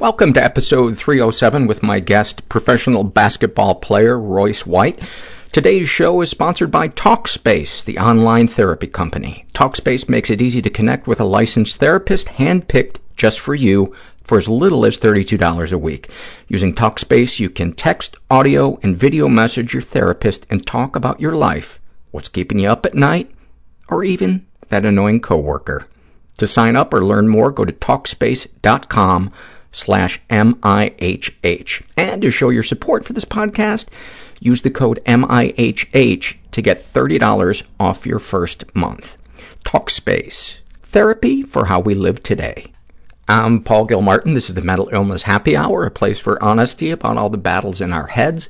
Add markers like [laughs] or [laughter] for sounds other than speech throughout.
Welcome to episode 307 with my guest, professional basketball player Royce White. Today's show is sponsored by Talkspace, the online therapy company. Talkspace makes it easy to connect with a licensed therapist handpicked just for you for as little as $32 a week. Using Talkspace, you can text, audio, and video message your therapist and talk about your life, what's keeping you up at night, or even that annoying coworker. To sign up or learn more, go to Talkspace.com slash M-I-H-H. And to show your support for this podcast, use the code M-I-H-H to get $30 off your first month. Talkspace, therapy for how we live today. I'm Paul Gilmartin. This is the Mental Illness Happy Hour, a place for honesty about all the battles in our heads,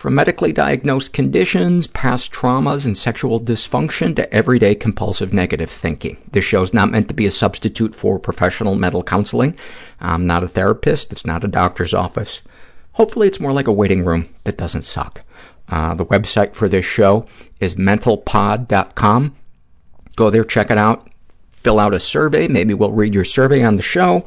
from medically diagnosed conditions, past traumas, and sexual dysfunction to everyday compulsive negative thinking. This show is not meant to be a substitute for professional mental counseling. I'm not a therapist. It's not a doctor's office. Hopefully it's more like a waiting room that doesn't suck. Uh, the website for this show is mentalpod.com. Go there, check it out, fill out a survey. Maybe we'll read your survey on the show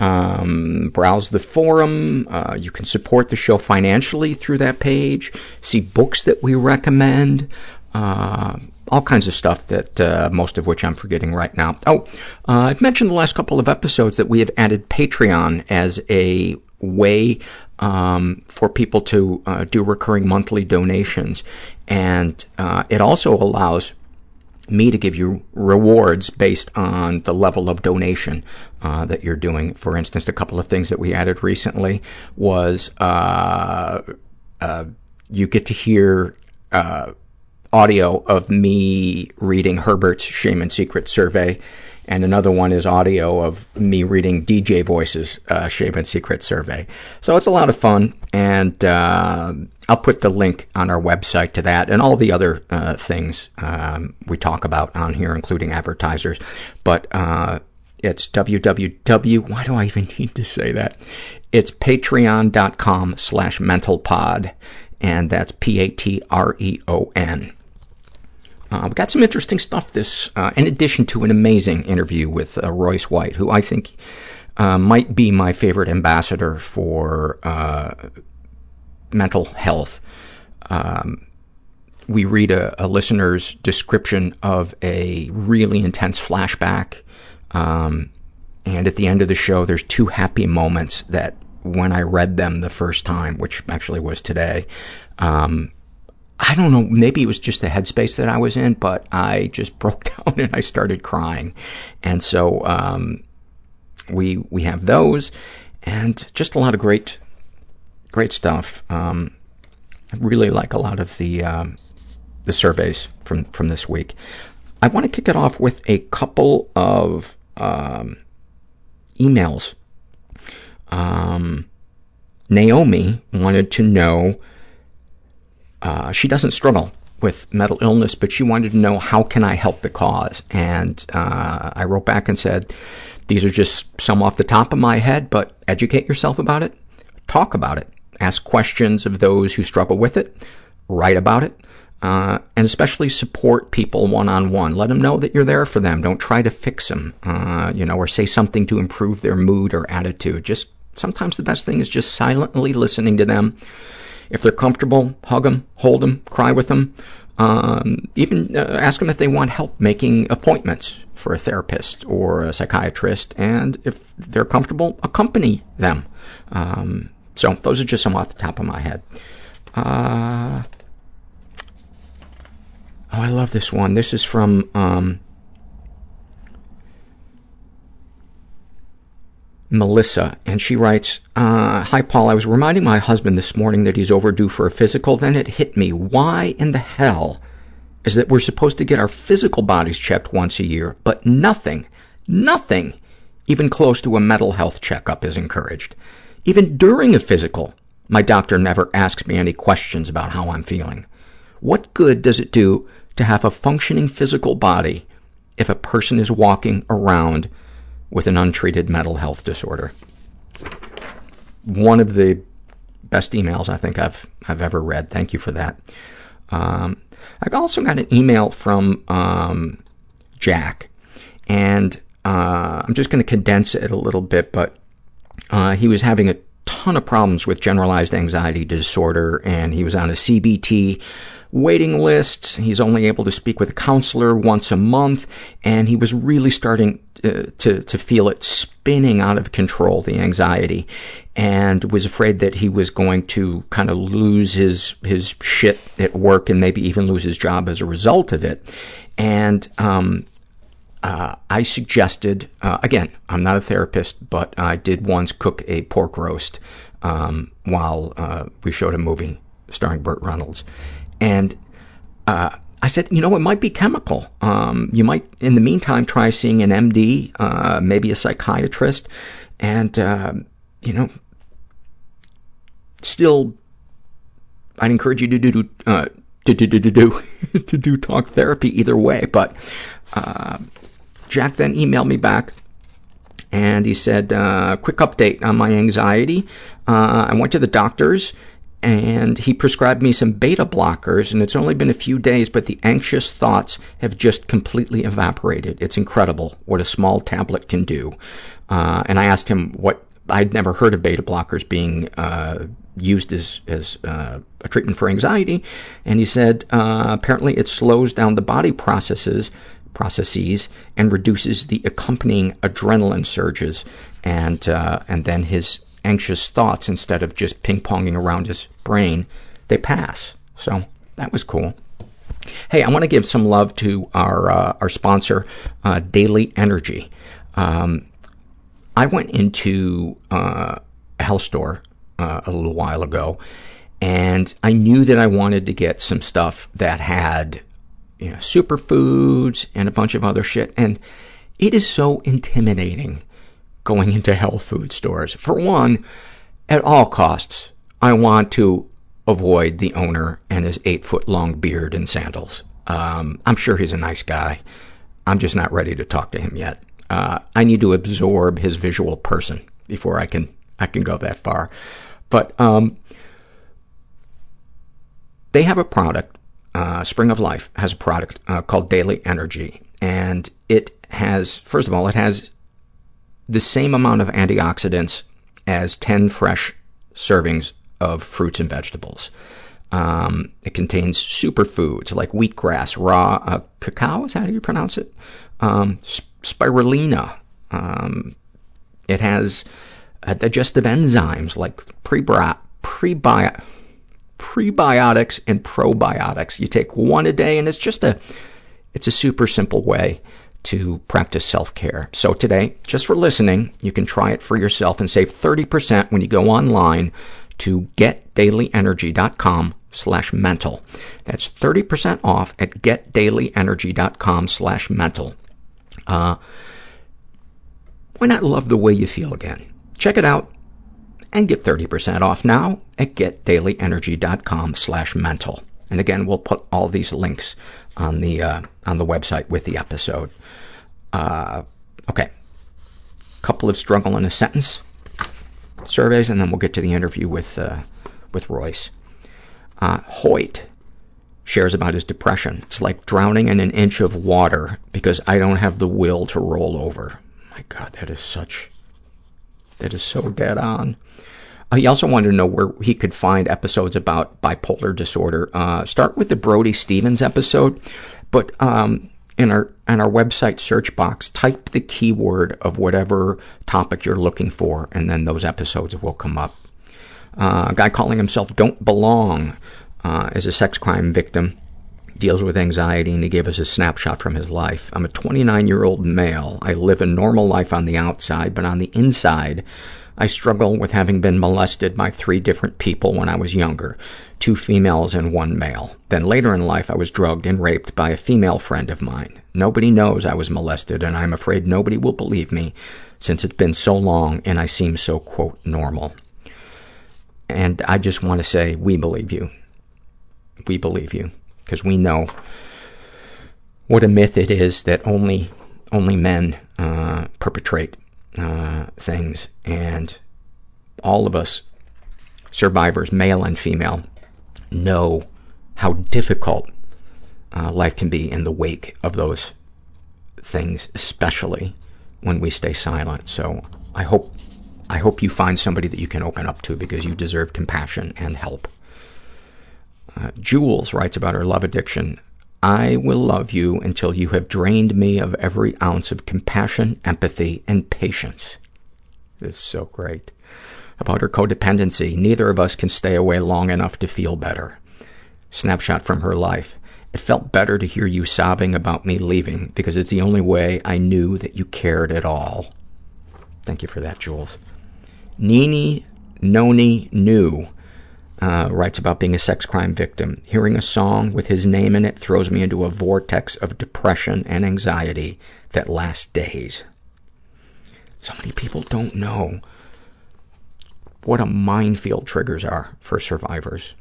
um, browse the forum. Uh, you can support the show financially through that page, see books that we recommend, uh, all kinds of stuff that uh, most of which I'm forgetting right now. Oh, uh, I've mentioned the last couple of episodes that we have added Patreon as a way um, for people to uh, do recurring monthly donations. And uh, it also allows me to give you rewards based on the level of donation uh, that you're doing. For instance, a couple of things that we added recently was uh, uh, you get to hear uh, audio of me reading Herbert's Shame and Secret survey, and another one is audio of me reading DJ Voice's uh, Shame and Secret survey. So it's a lot of fun, and uh, I'll put the link on our website to that and all the other things um, we talk about on here, including advertisers. But it's www. Why do I even [laughs] need to say that? It's patreon.com slash mentalpod, and that's P-A-T-R-E-O-N. Uh, we got some interesting stuff this, uh, in addition to an amazing interview with uh, Royce White, who I think uh, might be my favorite ambassador for uh, mental health. Um, we read a, a listener's description of a really intense flashback, um, and at the end of the show, there's two happy moments that when I read them the first time, which actually was today, um, I don't know, maybe it was just the headspace that I was in, but I just [laughs] broke down and I started crying. And so, um, we, we have those and just a lot of great, great stuff. Um, I really like a lot of the, um, the surveys from, from this week. I want to kick it off with a couple of, um, emails. Um, Naomi wanted to know uh, she doesn't struggle with mental illness, but she wanted to know how can I help the cause. And uh, I wrote back and said, these are just some off the top of my head, but educate yourself about it, talk about it, ask questions of those who struggle with it, write about it, uh, and especially support people one-on-one. Let them know that you're there for them. Don't try to fix them, uh, you know, or say something to improve their mood or attitude. Just sometimes the best thing is just silently listening to them, if they're comfortable, hug them, hold them, cry with them. Um, even uh, ask them if they want help making appointments for a therapist or a psychiatrist, and if they're comfortable, accompany them. Um, so those are just some off the top of my head. Uh, oh, I love this one. This is from um, Melissa, and she writes, uh, Hi, Paul. I was reminding my husband this morning that he's overdue for a physical. Then it hit me. Why in the hell is that we're supposed to get our physical bodies checked once a year, but nothing, nothing, even close to a mental health checkup is encouraged. Even during a physical, my doctor never asks me any questions about how I'm feeling. What good does it do to have a functioning physical body if a person is walking around with an untreated mental health disorder. One of the best emails I think I've I've ever read. Thank you for that. Um, I also got an email from um, Jack, and uh, I'm just going to condense it a little bit, but Uh, he was having a ton of problems with generalized anxiety disorder, and he was on a CBT waiting list. He's only able to speak with a counselor once a month, and he was really starting uh, to to feel it spinning out of control, the anxiety, and was afraid that he was going to kind of lose his his shit at work and maybe even lose his job as a result of it. And um, uh, I suggested, uh, again, I'm not a therapist, but I did once cook a pork roast um, while uh, we showed a movie starring Burt Reynolds. And uh, I said, you know, it might be chemical. Um, you might, in the meantime, try seeing an MD, uh, maybe a psychiatrist, and, uh, you know, still, I'd encourage you to do, uh, to do, to do, [laughs] to do talk therapy either way. But uh, Jack then emailed me back and he said, uh, quick update on my anxiety. Uh, I went to the doctors and he prescribed me some beta blockers, and it's only been a few days, but the anxious thoughts have just completely evaporated. It's incredible what a small tablet can do. Uh, and I asked him what, I'd never heard of beta blockers being uh, used as, as uh, a treatment for anxiety, and he said uh, apparently it slows down the body processes processes and reduces the accompanying adrenaline surges and uh, and then his anxious thoughts instead of just ping-ponging around his brain, they pass. So that was cool. Hey, I want to give some love to our uh, our sponsor, uh, Daily Energy. Um, I went into uh, a health store uh, a little while ago, and I knew that I wanted to get some stuff that had, you know, superfoods and a bunch of other shit. And it is so intimidating going into health food stores. For one, at all costs, I want to avoid the owner and his eight-foot-long beard and sandals. Um, I'm sure he's a nice guy. I'm just not ready to talk to him yet. Uh, I need to absorb his visual person before I can I can go that far. But um, they have a product. Uh, Spring of Life has a product uh, called Daily Energy, and it has first of all it has the same amount of antioxidants as 10 fresh servings of fruits and vegetables. Um, it contains superfoods like wheatgrass, raw uh, cacao, is that how you pronounce it? Um, spirulina. Um, it has uh, digestive enzymes like prebri- prebi- prebiotics and probiotics. You take one a day, and it's just a, it's a super simple way to practice self-care. So today, just for listening, you can try it for yourself and save 30% when you go online to getdailyenergy.com slash mental. That's 30% off at getdailyenergy.com slash mental. Uh, why not love the way you feel again? Check it out and get 30% off now at getdailyenergy.com slash mental. And again, we'll put all these links on the, uh, on the website with the episode. Uh, okay. Couple of struggle in a sentence surveys, and then we'll get to the interview with, uh, with Royce. Uh, Hoyt shares about his depression. It's like drowning in an inch of water because I don't have the will to roll over. My God, that is such, that is so dead on. Uh, he also wanted to know where he could find episodes about bipolar disorder. Uh, start with the Brody Stevens episode, but um, in our on our website search box, type the keyword of whatever topic you're looking for, and then those episodes will come up. Uh, a guy calling himself Don't Belong uh, is a sex crime victim, deals with anxiety, and he gave us a snapshot from his life. I'm a 29-year-old male. I live a normal life on the outside, but on the inside, I struggle with having been molested by three different people when I was younger, two females and one male. Then later in life, I was drugged and raped by a female friend of mine. Nobody knows I was molested, and I'm afraid nobody will believe me since it's been so long and I seem so, quote, normal. And I just want to say, we believe you. We believe you, because we know what a myth it is that only only men uh, perpetrate uh, things, and all of us, survivors, male and female, know how difficult uh, life can be in the wake of those things, especially when we stay silent. So I hope I hope you find somebody that you can open up to because you deserve compassion and help. Uh, Jules writes about her love addiction. I will love you until you have drained me of every ounce of compassion, empathy, and patience. This is so great. About her codependency, neither of us can stay away long enough to feel better. Snapshot from her life. It felt better to hear you sobbing about me leaving because it's the only way I knew that you cared at all. Thank you for that, Jules. Nini Noni New uh, writes about being a sex crime victim. Hearing a song with his name in it throws me into a vortex of depression and anxiety that lasts days. So many people don't know what a minefield triggers are for survivors.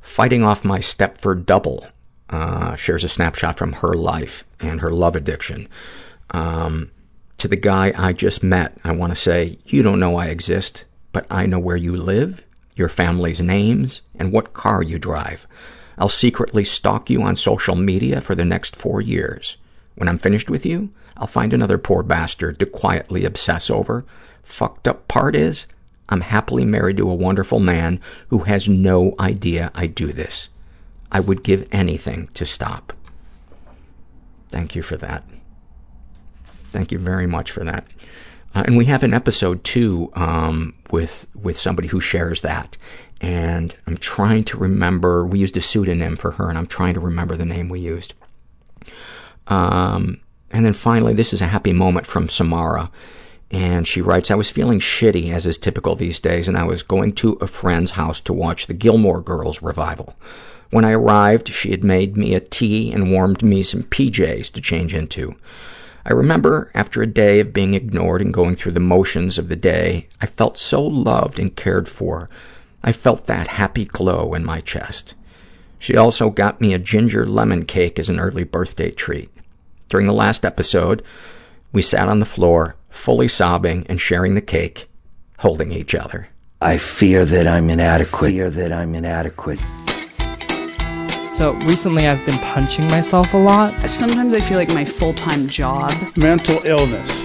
Fighting off my Stepford double uh, shares a snapshot from her life and her love addiction. Um, to the guy I just met, I want to say, you don't know I exist, but I know where you live, your family's names, and what car you drive. I'll secretly stalk you on social media for the next four years. When I'm finished with you, I'll find another poor bastard to quietly obsess over. Fucked up part is, I'm happily married to a wonderful man who has no idea I do this. I would give anything to stop. Thank you for that. Thank you very much for that. Uh, and we have an episode, too, um, with, with somebody who shares that. And I'm trying to remember, we used a pseudonym for her, and I'm trying to remember the name we used. Um, and then finally, this is a happy moment from Samara. And she writes, I was feeling shitty, as is typical these days, and I was going to a friend's house to watch the Gilmore Girls revival. When I arrived, she had made me a tea and warmed me some PJs to change into. I remember, after a day of being ignored and going through the motions of the day, I felt so loved and cared for. I felt that happy glow in my chest. She also got me a ginger lemon cake as an early birthday treat. During the last episode, we sat on the floor, fully sobbing and sharing the cake, holding each other. I fear that I'm inadequate. Fear that I'm inadequate. So recently I've been punching myself a lot. Sometimes I feel like my full-time job mental illness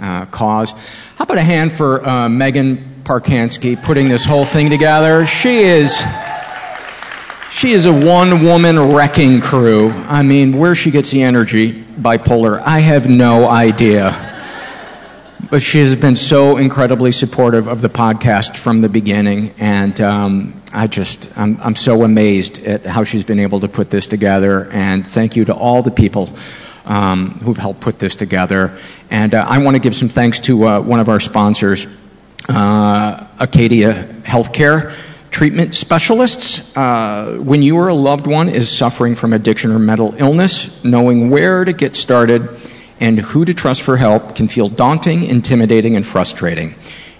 uh, cause. How about a hand for uh, Megan Parkansky putting this whole thing together? She is. She is a one woman wrecking crew. I mean, where she gets the energy, bipolar, I have no idea. But she has been so incredibly supportive of the podcast from the beginning, and um, I just, I'm, I'm so amazed at how she's been able to put this together. And thank you to all the people um, who've helped put this together. And uh, I want to give some thanks to uh, one of our sponsors, uh, Acadia Healthcare Treatment Specialists. Uh, when you or a loved one is suffering from addiction or mental illness, knowing where to get started and who to trust for help can feel daunting, intimidating, and frustrating.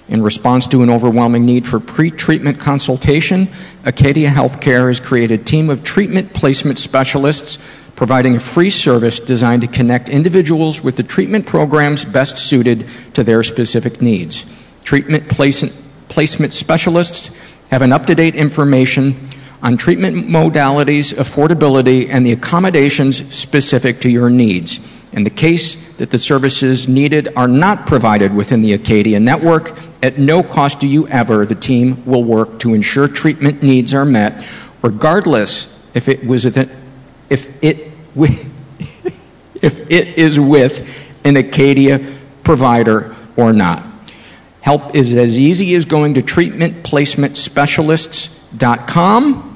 In response to an overwhelming need for pre-treatment consultation, Acadia Healthcare has created a team of treatment placement specialists providing a free service designed to connect individuals with the treatment programs best suited to their specific needs. Treatment placement specialists have an up-to-date information on treatment modalities, affordability, and the accommodations specific to your needs. In the case that the services needed are not provided within the Acadia network, at no cost to you ever, the team will work to ensure treatment needs are met, regardless if it was if it [laughs] if it is with an Acadia provider or not. Help is as easy as going to treatmentplacementspecialists.com.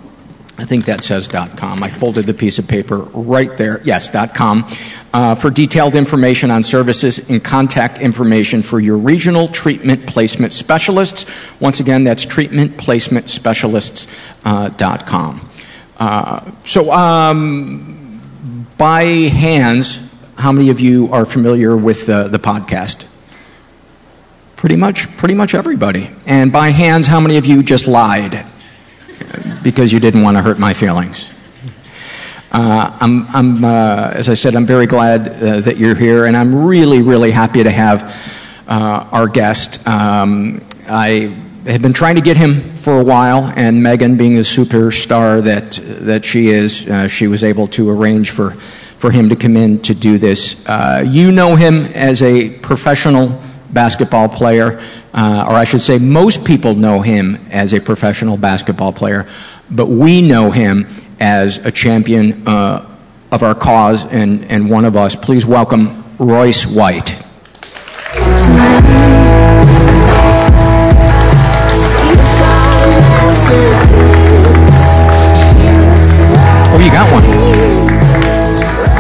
I think that says .com. I folded the piece of paper right there. Yes, .com. Uh, for detailed information on services and contact information for your regional treatment placement specialists. Once again, that's treatmentplacementspecialists.com. Uh, so, um, by hands, how many of you are familiar with uh, the podcast? Pretty much, pretty much everybody. And by hands, how many of you just lied because you didn't want to hurt my feelings? Uh, I'm, I'm uh, as I said, I'm very glad uh, that you're here, and I'm really, really happy to have uh, our guest. Um, I have been trying to get him for a while, and Megan, being the superstar that that she is, uh, she was able to arrange for for him to come in to do this. Uh, you know him as a professional basketball player, uh, or I should say, most people know him as a professional basketball player, but we know him as a champion uh, of our cause and, and one of us. Please welcome Royce White. Got one.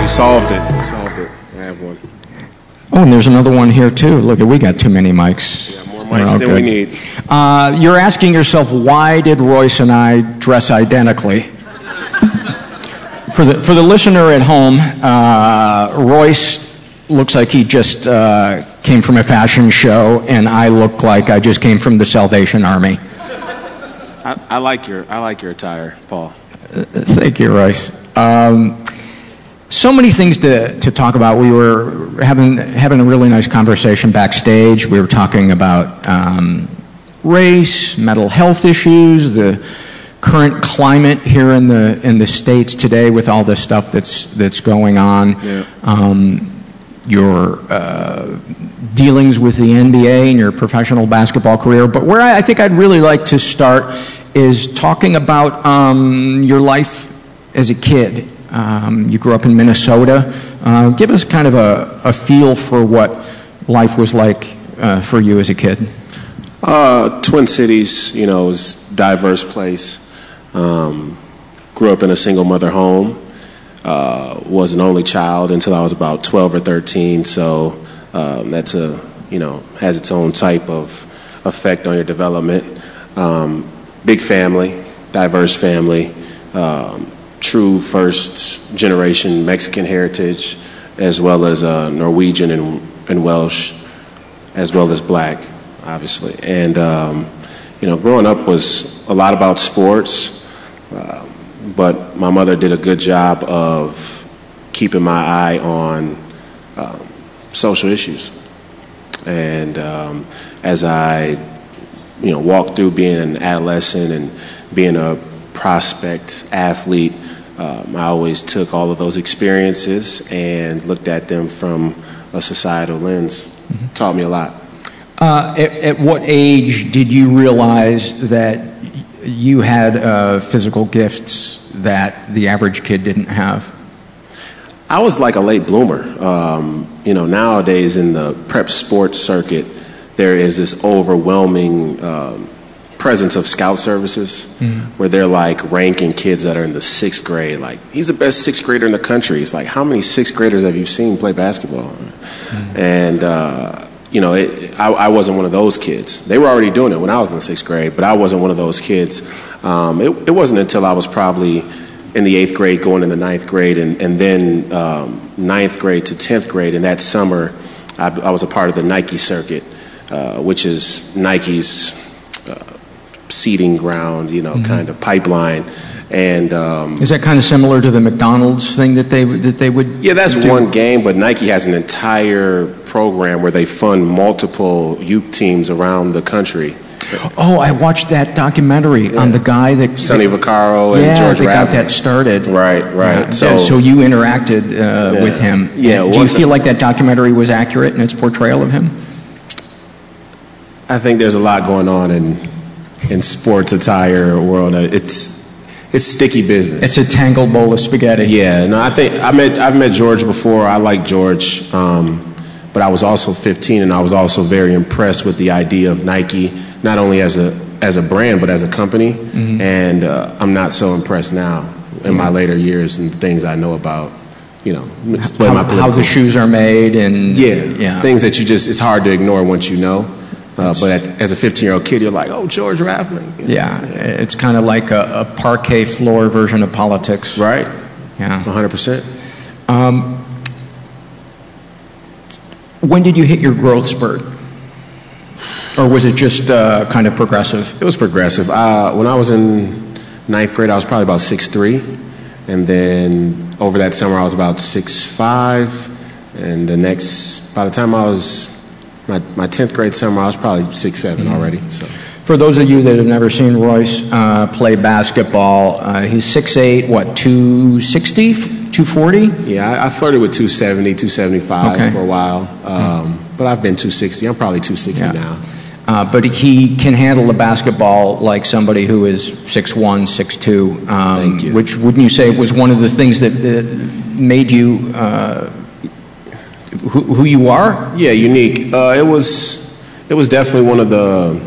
We solved it. We solved it. I have one. Oh, and there's another one here too. Look, we got too many mics. Yeah, more mics than we need. Uh, you're asking yourself, why did Royce and I dress identically? for the for the listener at home, uh, Royce looks like he just uh, came from a fashion show, and I look like I just came from the Salvation Army. I, I like your I like your attire, Paul. Thank you, Royce. Um, so many things to, to talk about. We were having having a really nice conversation backstage. We were talking about um, race, mental health issues, the current climate here in the in the states today with all this stuff that's that's going on. Yeah. Um, your uh, dealings with the NBA and your professional basketball career. But where I, I think I'd really like to start is talking about um, your life as a kid. Um, you grew up in Minnesota. Uh, give us kind of a, a feel for what life was like uh, for you as a kid. Uh, Twin Cities, you know, is a diverse place. Um, grew up in a single mother home. Uh, was an only child until I was about 12 or 13. So um, that's a, you know, has its own type of effect on your development. Um, big family, diverse family, um, true first generation Mexican heritage, as well as uh, Norwegian and, and Welsh, as well as black, obviously. And, um, you know, growing up was a lot about sports, uh, but my mother did a good job of keeping my eye on um, social issues. And um, as I, you know, walk through being an adolescent and being a prospect athlete, um, I always took all of those experiences and looked at them from a societal lens. Taught me a lot. Uh, at, at what age did you realize that you had uh, physical gifts that the average kid didn't have? I was like a late bloomer. Um, you know, nowadays in the prep sports circuit, there is this overwhelming um, presence of scout services where they're like ranking kids that are in the sixth grade. Like, he's the best sixth grader in the country. It's like, how many sixth graders have you seen play basketball? And, uh, you know, it, I, I wasn't one of those kids. They were already doing it when I was in sixth grade, but I wasn't one of those kids. Um, it, it wasn't until I was probably in the eighth grade, going in the ninth grade, and, and then um, ninth grade to tenth grade. And that summer, I, I was a part of the Nike circuit, uh, which is Nike's uh, seeding ground, you know, kind of pipeline. And um, Is that kind of similar to the McDonald's thing that they that they would? yeah, that's do? one game, but Nike has an entire program where they fund multiple youth teams around the country. Oh, I watched that documentary on the guy that Sonny Vaccaro and yeah, George that got that started. Right, right. Yeah, So- so you interacted uh, Yeah. with him. Yeah, Do you feel like that documentary was accurate in its portrayal of him? I think there's a lot going on in in sports attire world. It's it's sticky business. It's a tangled bowl of spaghetti. Yeah, no, I think I met I've met George before. I like George. Um, but I was also 15, and I was also very impressed with the idea of Nike, not only as a as a brand, but as a company. Mhm. And uh, I'm not so impressed now in my later years and things I know about, you know, explain How, how the shoes are made and yeah, yeah. things that you just it's hard to ignore once you know. Uh, but at, as a 15 year old kid, you're like, oh, George Raveling. Yeah, it's kind of like a, a parquet floor version of politics. Right. Yeah. 100%. Um, when did you hit your growth spurt? Or was it just uh, kind of progressive? It was progressive. Uh, when I was in ninth grade, I was probably about six three, and then over that summer, I was about six five, and the next, by the time I was my my tenth grade summer, I was probably six seven already. So For those of you that have never seen Royce uh, play basketball, uh, he's 6'8", what, 260, 240? yeah, I, I flirted with 270, 275 Okay. for a while, um, but I've been 260. I'm probably 260 Yeah. now. Uh, but he can handle the basketball like somebody who is 6'1", 6'2", um, Thank you. which wouldn't you say was one of the things that uh, made you uh, who, who you are? Yeah, unique. Uh, it was it was definitely one of the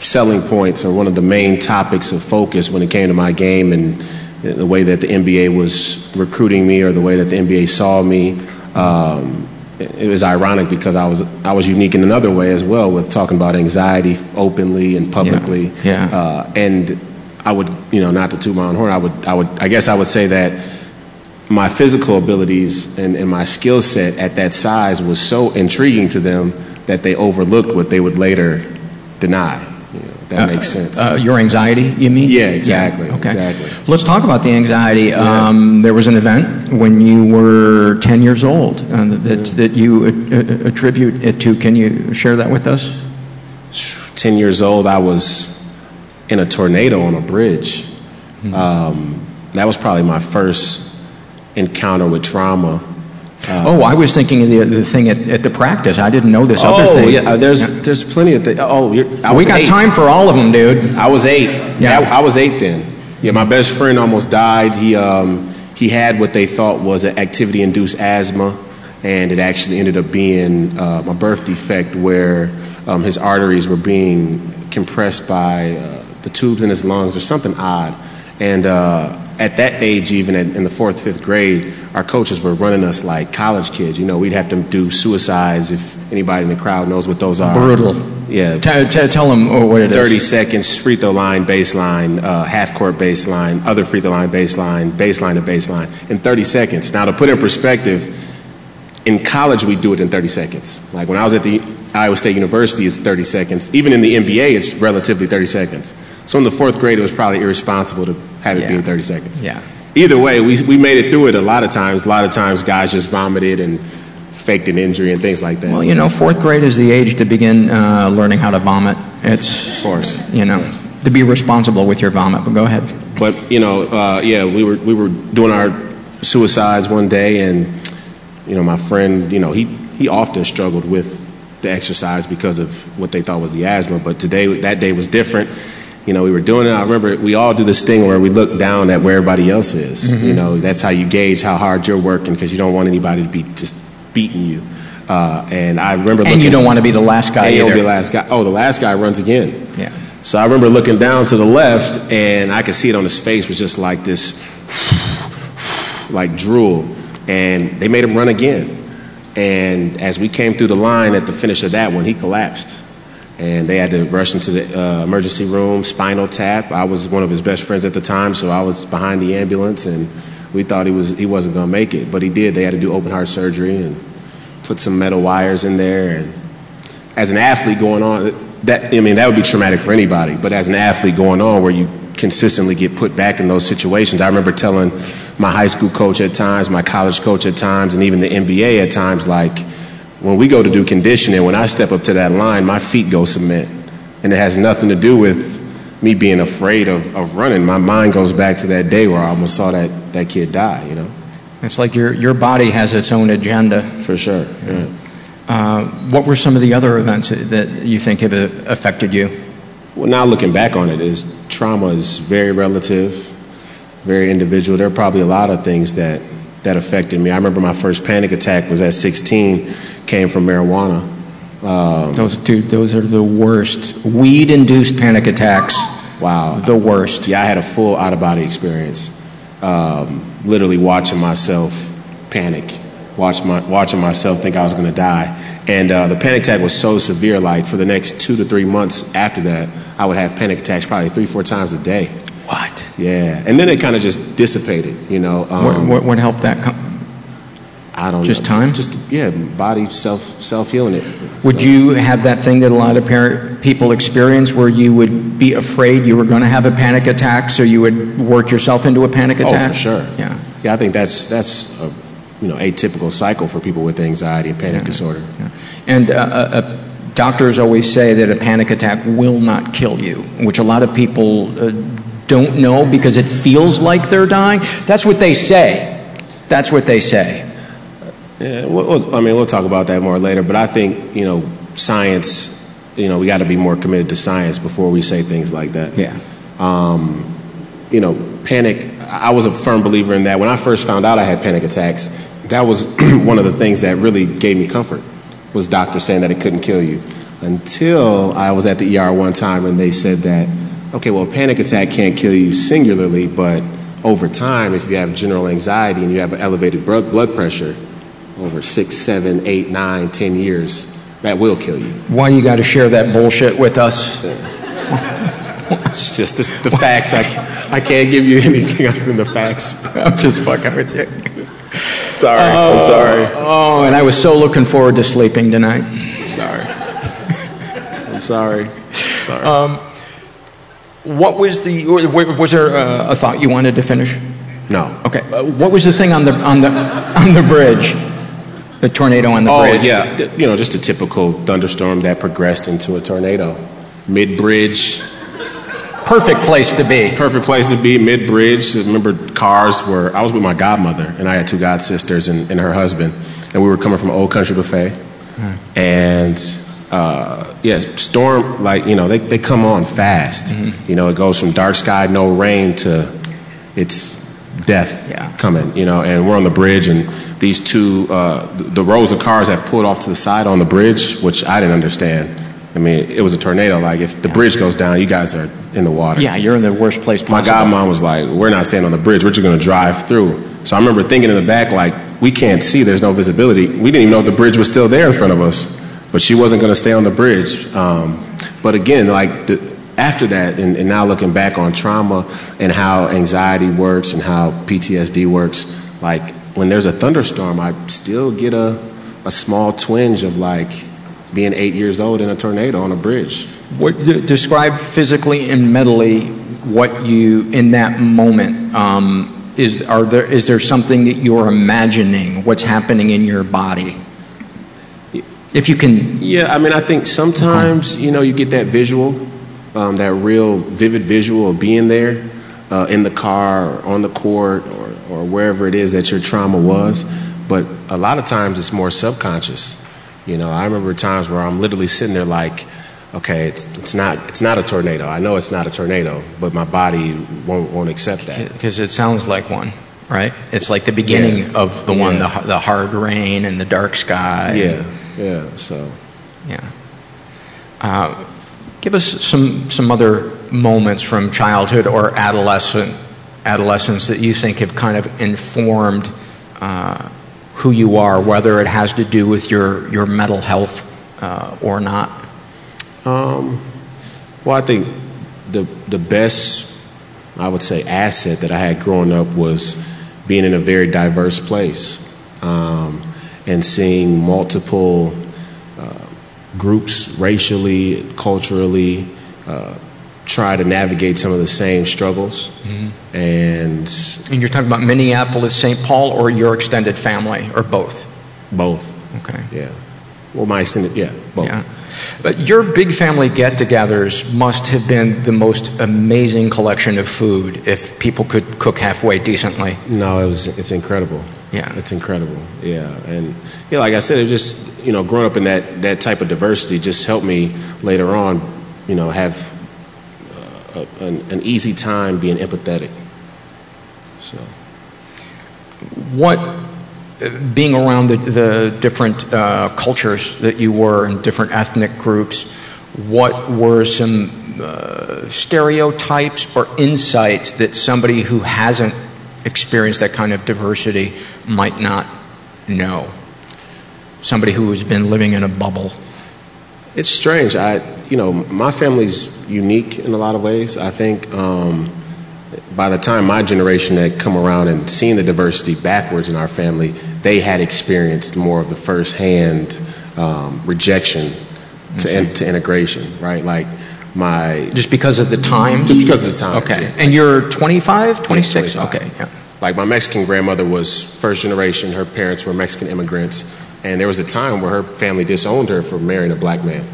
selling points or one of the main topics of focus when it came to my game and the way that the NBA was recruiting me or the way that the NBA saw me. Um, it was ironic because I was I was unique in another way as well with talking about anxiety openly and publicly. Yeah. Uh, and I would, you know, not to toot my own horn, I would, I would, I guess I would say that my physical abilities and, and my skill set at that size was so intriguing to them that they overlooked what they would later deny. You know, if that makes sense. Uh, your anxiety, you mean? Yeah, exactly, okay. exactly. Let's talk about the anxiety. Um, there was an event when you were 10 years old uh, that, that you uh, uh, attribute it to. Can you share that with us? 10 years old, I was in a tornado on a bridge. Um, that was probably my first encounter with trauma. oh, I was thinking of the, the thing at, at the practice. I didn't know this other oh, thing. yeah, uh, there's there's plenty of things. Oh, you're, I we got eight. time for all of them, dude. I was eight. Yeah. Yeah, I, I was eight then. Yeah, my best friend almost died. He um, he had what they thought was an activity-induced asthma, and it actually ended up being um, a birth defect where um, his arteries were being compressed by uh, the tubes in his lungs or something odd. And uh, at that age, even in, in the fourth, fifth grade, our coaches were running us like college kids. You know, we'd have to do suicides if anybody in the crowd knows what those are. Brutal. Yeah. T- t- tell them what it is. 30 seconds, free throw line, baseline, uh, half court baseline, other free throw line, baseline, baseline to baseline in 30 seconds. Now, to put in perspective, in college we do it in 30 seconds. Like when I was at the Iowa State University, is 30 seconds. Even in the NBA, it's relatively 30 seconds. So in the fourth grade, it was probably irresponsible to have it be in 30 seconds. Yeah. Either way, we, we made it through it a lot of times. A lot of times, guys just vomited and faked an injury and things like that. Well, you know, fourth grade is the age to begin uh, learning how to vomit. It's, of course, you know, to be responsible with your vomit. But go ahead. But you know, uh, yeah, we were we were doing our suicides one day, and you know, my friend, you know, he he often struggled with the exercise because of what they thought was the asthma. But today, that day was different. You know, we were doing it. I remember we all do this thing where we look down at where everybody else is. Mhm. You know, that's how you gauge how hard you're working because you don't want anybody to be just beating you. Uh, and I remember, And you don't want to be the last guy and you don't be the last guy. Oh, the last guy runs again. Yeah. So I remember looking down to the left, and I could see it on his face was just like this, like drool, and they made him run again. And as we came through the line at the finish of that one, he collapsed, and they had to rush him to the uh, emergency room, spinal tap. I was one of his best friends at the time, so I was behind the ambulance, and we thought he was he wasn't going to make it, but he did. They had to do open heart surgery and put some metal wires in there, and as an athlete going on, that I mean that would be traumatic for anybody. But as an athlete going on, where you consistently get put back in those situations, I remember telling my high school coach at times, my college coach at times, and even the NBA at times, like when we go to do conditioning, when I step up to that line, my feet go cement, and it has nothing to do with me being afraid of, of running. My mind goes back to that day where I almost saw that that kid die. You know, It's like your your body has its own agenda. for sure. Yeah. Uh, what were some of the other events that you think have affected you? Well, now looking back on it, is trauma is very relative, very individual. There are probably a lot of things that that affected me. I remember my first panic attack was at 16, came from marijuana. Um, those dude, those are the worst. Weed-induced panic attacks. Wow, the worst. Yeah, I had a full out-of-body experience. Um, literally watching myself panic, watch my, watching myself think I was going to die, and uh, the panic attack was so severe. Like for the next two to three months after that, I would have panic attacks probably three, four times a day. What? Yeah, and then it kind of just dissipated. You know, um, what, what, what helped that come? I don't just know. time. Just yeah, body self self healing it. Would So- you have that thing that a lot of parent, people experience where you would be afraid you were going to have a panic attack, so you would work yourself into a panic attack? Oh, for sure. Yeah. Yeah, I think that's that's a you know atypical cycle for people with anxiety and panic disorder. And uh, uh, uh, doctors always say that a panic attack will not kill you, which a lot of people uh, don't know because it feels like they're dying. That's what they say. That's what they say. Yeah, we'll, I mean, we'll talk about that more later. But I think you know, science. You know, we got to be more committed to science before we say things like that. Yeah. Um, you know, panic. I was a firm believer in that. When I first found out I had panic attacks, that was [clears throat] one of the things that really gave me comfort. Was doctors saying that it couldn't kill you? Until I was at the ER one time and they said that, okay, well, a panic attack can't kill you singularly, but over time, if you have general anxiety and you have elevated blood blood pressure, over six, seven, eight, nine, ten years, that will kill you. Why you got to share that bullshit with us? [laughs] It's just the, the facts. I, I can't give you [laughs] anything other than the facts. I'm just fucking with you. Sorry. I'm sorry. Oh, and I was so looking forward to sleeping tonight. I'm sorry. I'm sorry. Sorry. Um, what was the? Was there a, a thought you wanted to finish? No. Okay. Uh, what was the thing on the on the on the bridge? The tornado on the oh bridge. yeah, you know, just a typical thunderstorm that progressed into a tornado. Mid bridge. Perfect place to be. Perfect place to be. Mid bridge. Remember, cars were. I was with my godmother, and I had two god sisters and, and her husband, and we were coming from Old Country Buffet, and uh, yeah, storm like you know they they come on fast. You know, it goes from dark sky, no rain to it's death coming. You know, and we're on the bridge, and these two uh, the rows of cars have pulled off to the side on the bridge, which I didn't understand. I mean, it was a tornado. Like if the bridge goes down, you guys are in the water. Yeah, you're in the worst place Possible. My godmom was like, "We're not staying on the bridge. We're just going to drive through." So I remember thinking in the back, like, "We can't see. There's no visibility. We didn't even know if the bridge was still there in front of us." But she wasn't going to stay on the bridge. Um, but again, like the, after that, and, and now looking back on trauma and how anxiety works and how PTSD works, like when there's a thunderstorm, I still get a a small twinge of like being eight years old in a tornado on a bridge. What, d- describe physically and mentally what you in that moment. Um, is are there is there something that you're imagining? What's happening in your body? If you can, Yeah, I mean, I think sometimes you know you get that visual, um, that real vivid visual of being there uh, in the car or on the court or, or wherever it is that your trauma was. But a lot of times it's more subconscious. You know, I remember times where I'm literally sitting there like, okay, it's it's not it's not a tornado. I know it's not a tornado, but my body won't won't accept that. because it sounds like one, right? It's like the beginning Yeah. of the one, Yeah. the the hard rain and the dark sky. Yeah, yeah. So Yeah. Uh, give us some some other moments from childhood or adolescent adolescence that you think have kind of informed uh, who you are, whether it has to do with your your mental health uh, or not. Um, well, I think the the best, I would say, asset that I had growing up was being in a very diverse place um, and seeing multiple uh, groups, racially, culturally, uh, try to navigate some of the same struggles. And And you're talking about Minneapolis, St. Paul, or your extended family, or both. both, Okay. yeah. Well, my extended, yeah, both. Yeah. But your big family get togethers must have been the most amazing collection of food if people could cook halfway decently. No, it was. It's incredible. Yeah. it's incredible. Yeah, and yeah, like I said, it just you know, growing up in that that type of diversity just helped me later on, you know, have uh, a, an, an easy time being empathetic. So what, being around the, the different uh, cultures that you were and different ethnic groups, what were some uh, stereotypes or insights that somebody who hasn't experienced that kind of diversity might not know? Somebody who has been living in a bubble. It's strange. I, you know, my family's unique in a lot of ways. I think um, by the time my generation had come around and seen the diversity backwards in our family, they had experienced more of the firsthand um, rejection to, in, to integration, right? Like my just because of the times. Just because of the time. Okay. Yeah. And you're 25, 26. Yeah, Okay. Yeah. Like my Mexican grandmother was first generation. Her parents were Mexican immigrants, and there was a time where her family disowned her for marrying a black man.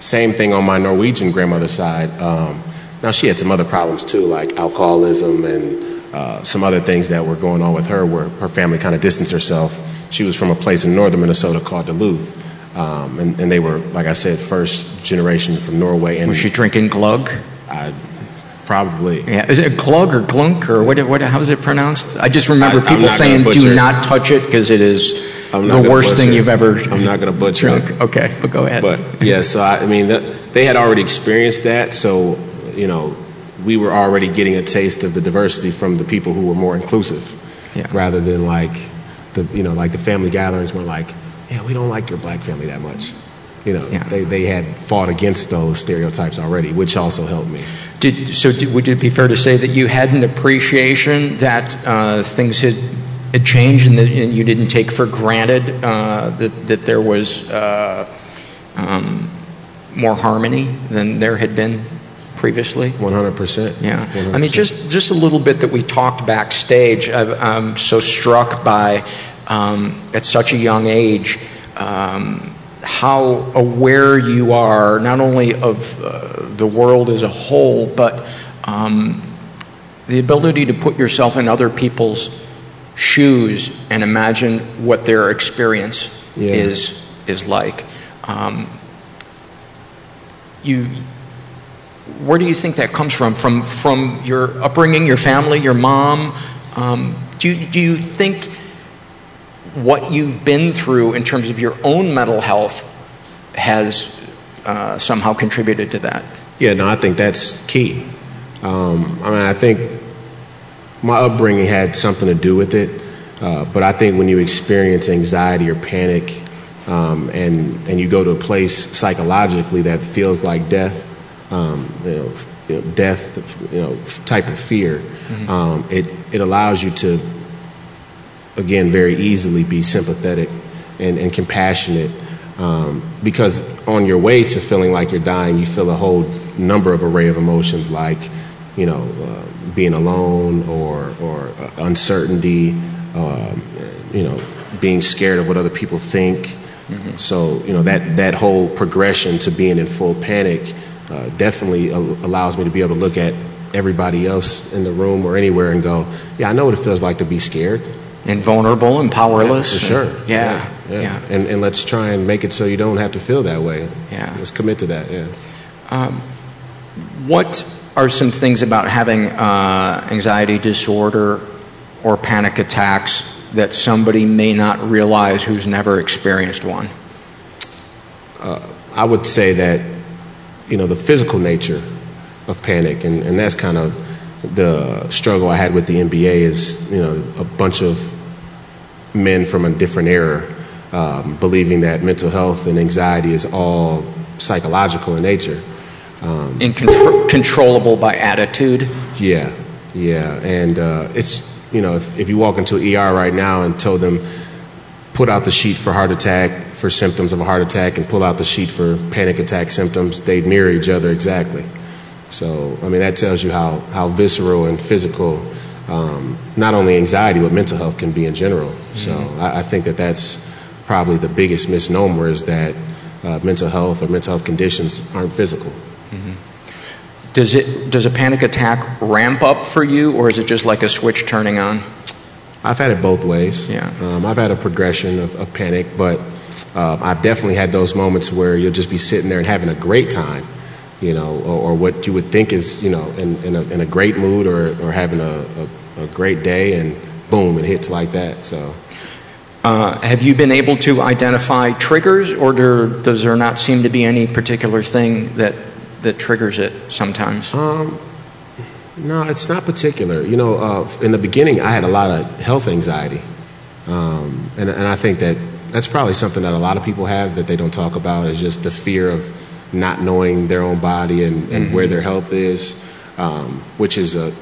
Same thing on my Norwegian grandmother's side. Um, now she had some other problems too, like alcoholism and uh, some other things that were going on with her, where her family kind of distanced herself. She was from a place in northern Minnesota called Duluth, um, and, and, they were, like I said, first generation from Norway. And was she drinking glug? I, probably. Yeah. Is it glug or glunk or what? What? How is it pronounced? I just remember I, people saying, "Do not touch it" because it is the worst thing you've ever. I'm not going to butcher drunk. it. Okay, but go ahead. But yeah, so I, I mean, they had already experienced that, so you know, we were already getting a taste of the diversity from the people who were more inclusive, yeah. rather than like the you know like the family gatherings were like, yeah, we don't like your black family that much. You know, yeah. they, they had fought against those stereotypes already, which also helped me. Did, so, did, would it be fair to say that you had an appreciation that uh, things had, had changed and that and you didn't take for granted uh, that, that there was uh, um, more harmony than there had been previously? 100%. Yeah. 100%. I mean, just, just a little bit that we talked backstage. i am so struck by, um, at such a young age, um, how aware you are not only of uh, the world as a whole, but um, the ability to put yourself in other people's shoes and imagine what their experience yeah. is is like. Um, you where do you think that comes from? From from your upbringing, your family, your mom? Um, do you, do you think what you've been through in terms of your own mental health has uh, somehow contributed to that? Yeah, no, I think that's key. Um, I mean, I think my upbringing had something to do with it, uh, but I think when you experience anxiety or panic, um, and and you go to a place psychologically that feels like death, um, you, know, you, know, death, you know, type of fear, mm-hmm. um, it, it allows you to, again, very easily be sympathetic and, and compassionate. Um, because on your way to feeling like you're dying, you feel a whole number of array of emotions like, you know, uh, being alone or, or uh, uncertainty, um, you know, being scared of what other people think. Mm-hmm. So, you know, that, that whole progression to being in full panic uh, definitely allows me to be able to look at everybody else in the room or anywhere and go, yeah, I know what it feels like to be scared. And vulnerable and powerless. Yeah, for sure. And, yeah, yeah, yeah. And, and let's try and make it so you don't have to feel that way. Yeah. Let's commit to that, yeah. Um, what are some things about having uh, anxiety disorder or panic attacks that somebody may not realize who's never experienced one? Uh, I would say that you know, the physical nature of panic, and, and that's kind of the struggle I had with the NBA is, you know, a bunch of men from a different era um, believing that mental health and anxiety is all psychological in nature. Um, and contro- controllable by attitude? Yeah, yeah. And uh, it's, you know, if, if you walk into ER right now and told them, put out the sheet for heart attack, for symptoms of a heart attack, and pull out the sheet for panic attack symptoms, they'd mirror each other exactly. So, I mean, that tells you how, how visceral and physical um, not only anxiety, but mental health can be in general. Mm-hmm. So, I, I, think that that's probably the biggest misnomer is that uh, mental health or mental health conditions aren't physical. Mm-hmm. Does, it, does a panic attack ramp up for you, or is it just like a switch turning on? I've had it both ways. Yeah. Um, I've had a progression of, of panic, but uh, I've definitely had those moments where you'll just be sitting there and having a great time, you know, or, or what you would think is, you know, in, in, a, in a great mood or, or having a, a, a, great day, and boom, it hits like that. So. Uh, have you been able to identify triggers, or do, does there not seem to be any particular thing that that triggers it sometimes? Um, no, it's not particular. You know, uh, in the beginning, I had a lot of health anxiety, um, and, and I think that that's probably something that a lot of people have that they don't talk about is just the fear of not knowing their own body and, and Mhm. where their health is, um, which is a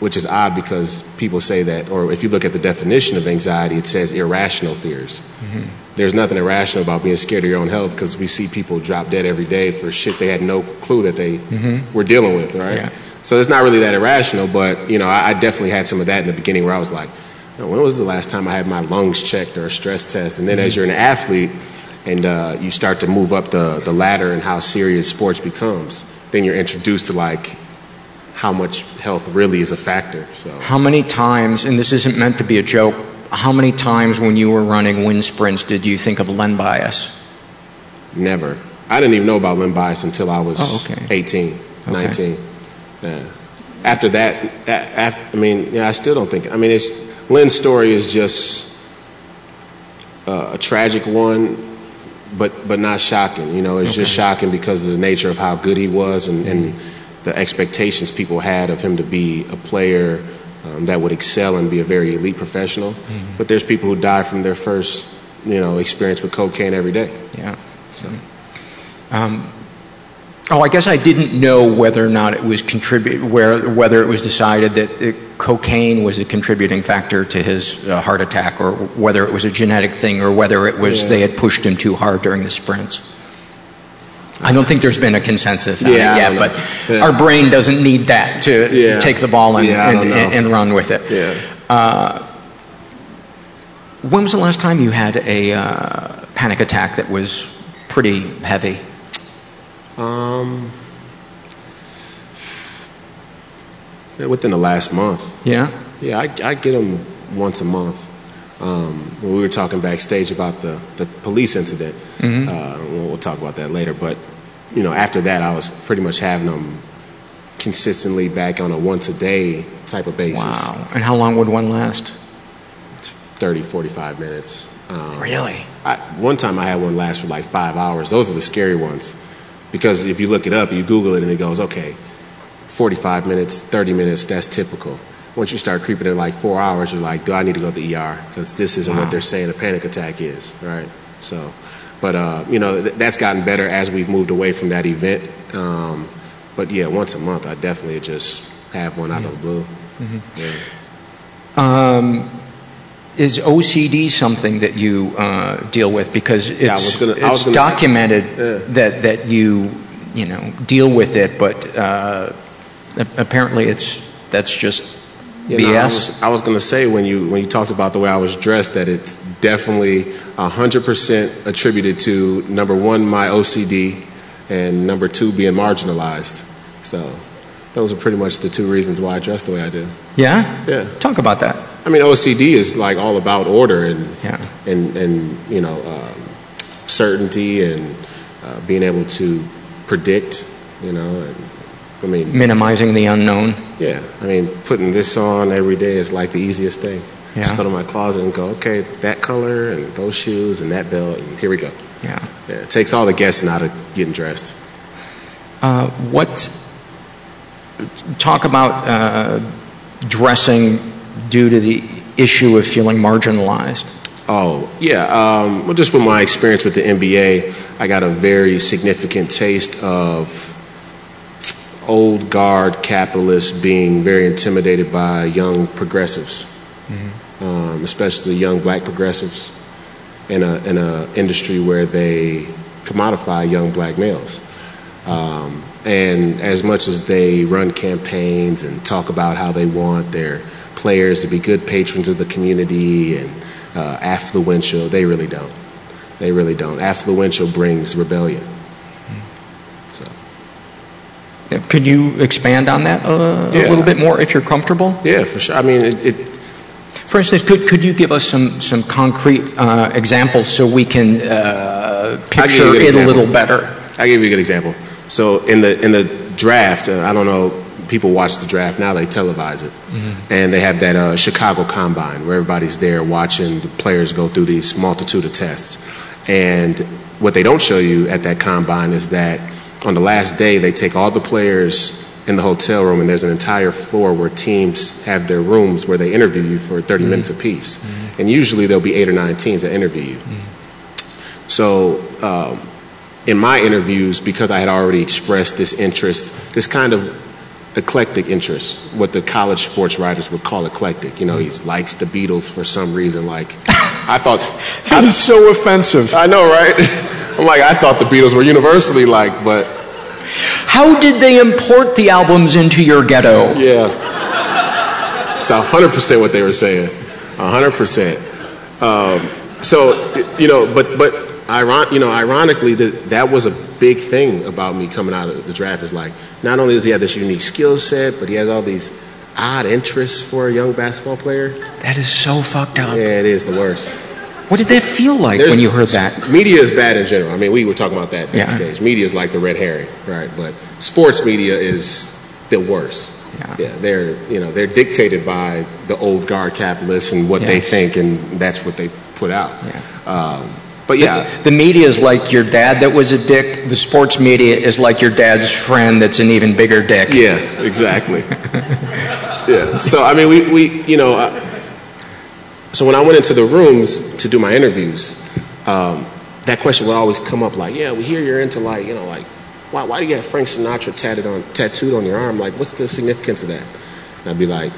which is odd because people say that, or if you look at the definition of anxiety, it says irrational fears. There's nothing irrational about being scared of your own health because we see people drop dead every day for shit they had no clue that they Mhm. were dealing with, right? Yeah. So it's not really that irrational, but you know, I, I definitely had some of that in the beginning where I was like, "Oh, when was the last time I had my lungs checked or a stress test? And then as you're an athlete and uh, you start to move up the, the ladder and how serious sports becomes, then you're introduced to like how much health really is a factor. So How many times, and this isn't meant to be a joke, how many times when you were running wind sprints did you think of Len Bias? never. I didn't even know about Len Bias until I was Oh, okay. 18, 19. Yeah. After that, a- af I mean, yeah, I still don't think. I mean, it's Len's story is just uh, a tragic one, but but not shocking. You know, it's just shocking because of the nature of how good he was and, and the expectations people had of him to be a player um, that would excel and be a very elite professional. But there's people who die from their first, you know, experience with cocaine every day. Yeah. So, um, oh, I guess I didn't know whether or not it was contribute where whether it was decided that uh, cocaine was a contributing factor to his uh, heart attack, or whether it was a genetic thing, or whether it was Yeah. they had pushed him too hard during the sprints. I don't think there's been a consensus on Yeah, it yet, but. Yeah. our brain doesn't need that to Yeah. take the ball and, and, and run with it. Yeah. Uh, when was the last time you had a uh, panic attack that was pretty heavy? Um, within the last month. Yeah. Yeah, I, I get them once a month. Um, when we were talking backstage about the, the police incident, Mhm. uh, we'll, we'll talk about that later. But you know, after that, I was pretty much having them consistently back on a once a day type of basis. Wow. And how long would one last? 30, 45 minutes. Um, Really? I, one time I had one last for like five hours. Those are the scary ones. Because if you look it up, you Google it, and it goes, okay, 45 minutes, 30 minutes, that's typical. Once you start creeping in like four hours, you're like, do I need to go to the ER? Because this isn't Wow. what they're saying a panic attack is, right? So, but, uh, you know, th- that's gotten better as we've moved away from that event. Um, but yeah, once a month, I definitely just have one out of the blue. Mhm. Yeah. Um, is OCD something that you uh, deal with? Because it's, Yeah, gonna- it's say- documented Yeah. that, that you, you know, deal with it, but uh, apparently it's, that's just You know, I BS. was, I was going to say when you when you talked about the way I was dressed that it's definitely hundred percent attributed to number one my OCD and number two being marginalized. So those are pretty much the two reasons why I dress the way I do. yeah? Yeah. Talk about that. I mean OCD is like all about order and Yeah. and and you know um, certainty and uh, being able to predict. You know, and, I mean Minimizing the unknown. yeah, I mean, putting this on every day is like the easiest thing. Yeah. Just go to my closet and go, okay, that color and those shoes and that belt, and here we go. Yeah. Yeah, it takes all the guessing out of getting dressed. Uh, what, talk about uh, dressing due to the issue of feeling marginalized. Oh, yeah. Um, well, just with my experience with the NBA, I got a very significant taste of old guard capitalists being very intimidated by young progressives, um, especially young black progressives in a in a industry where they commodify young black males. Um, and as much as they run campaigns and talk about how they want their players to be good patrons of the community and uh, affluential, they really don't. They really don't. Affluential brings rebellion. So Could you expand on that uh, a Yeah. little bit more if you're comfortable? yeah, for sure. I mean, it, it For instance, could, could you give us some, some concrete uh, examples so we can uh, I'll give you picture a it a example. little better? I'll give you a good example. So in the in the draft, uh, I don't know, people watch the draft now; they televise it, and they have that uh, Chicago Combine where everybody's there watching the players go through these multitude of tests. And what they don't show you at that combine is that on the last day they take all the players in the hotel room and there's an entire floor where teams have their rooms where they interview you for 30 minutes apiece. And usually there'll be eight or nine teams that interview you. So um, in my interviews, because I had already expressed this interest, this kind of eclectic interests, what the college sports writers would call eclectic. You know, he likes the Beatles for some reason. Like, I thought [laughs] That is so offensive. I know, right? [laughs] I'm like, I thought the Beatles were universally liked, but How did they import the albums into your ghetto? yeah, it's hundred percent what they were saying, hundred percent. Um, so, you know, but but iron, you know, ironically, that that was a big thing about me coming out of the draft. Is like, not only does he have this unique skill set, but he has all these odd interests for a young basketball player. That is so fucked up. Yeah, it is the worst. What did that feel like There's- when you heard that? Media is bad in general. I mean, we were talking about that Yeah. backstage. Media is like the red herring, right? But sports media is the worst. Yeah. they're you know they're dictated by the old guard capitalists and what they think, and that's what they put out. Um, but yeah, The media is like your dad that was a dick. The sports media is like your dad's friend that's an even bigger dick. Yeah, exactly. [laughs] yeah. So I mean, we, we you know, uh, so when I went into the rooms to do my interviews, um, that question would always come up like, yeah, we hear you're into like, you know, like, why, why do you have Frank Sinatra tatted on, tattooed on your arm? Like, what's the significance of that? And I'd be like,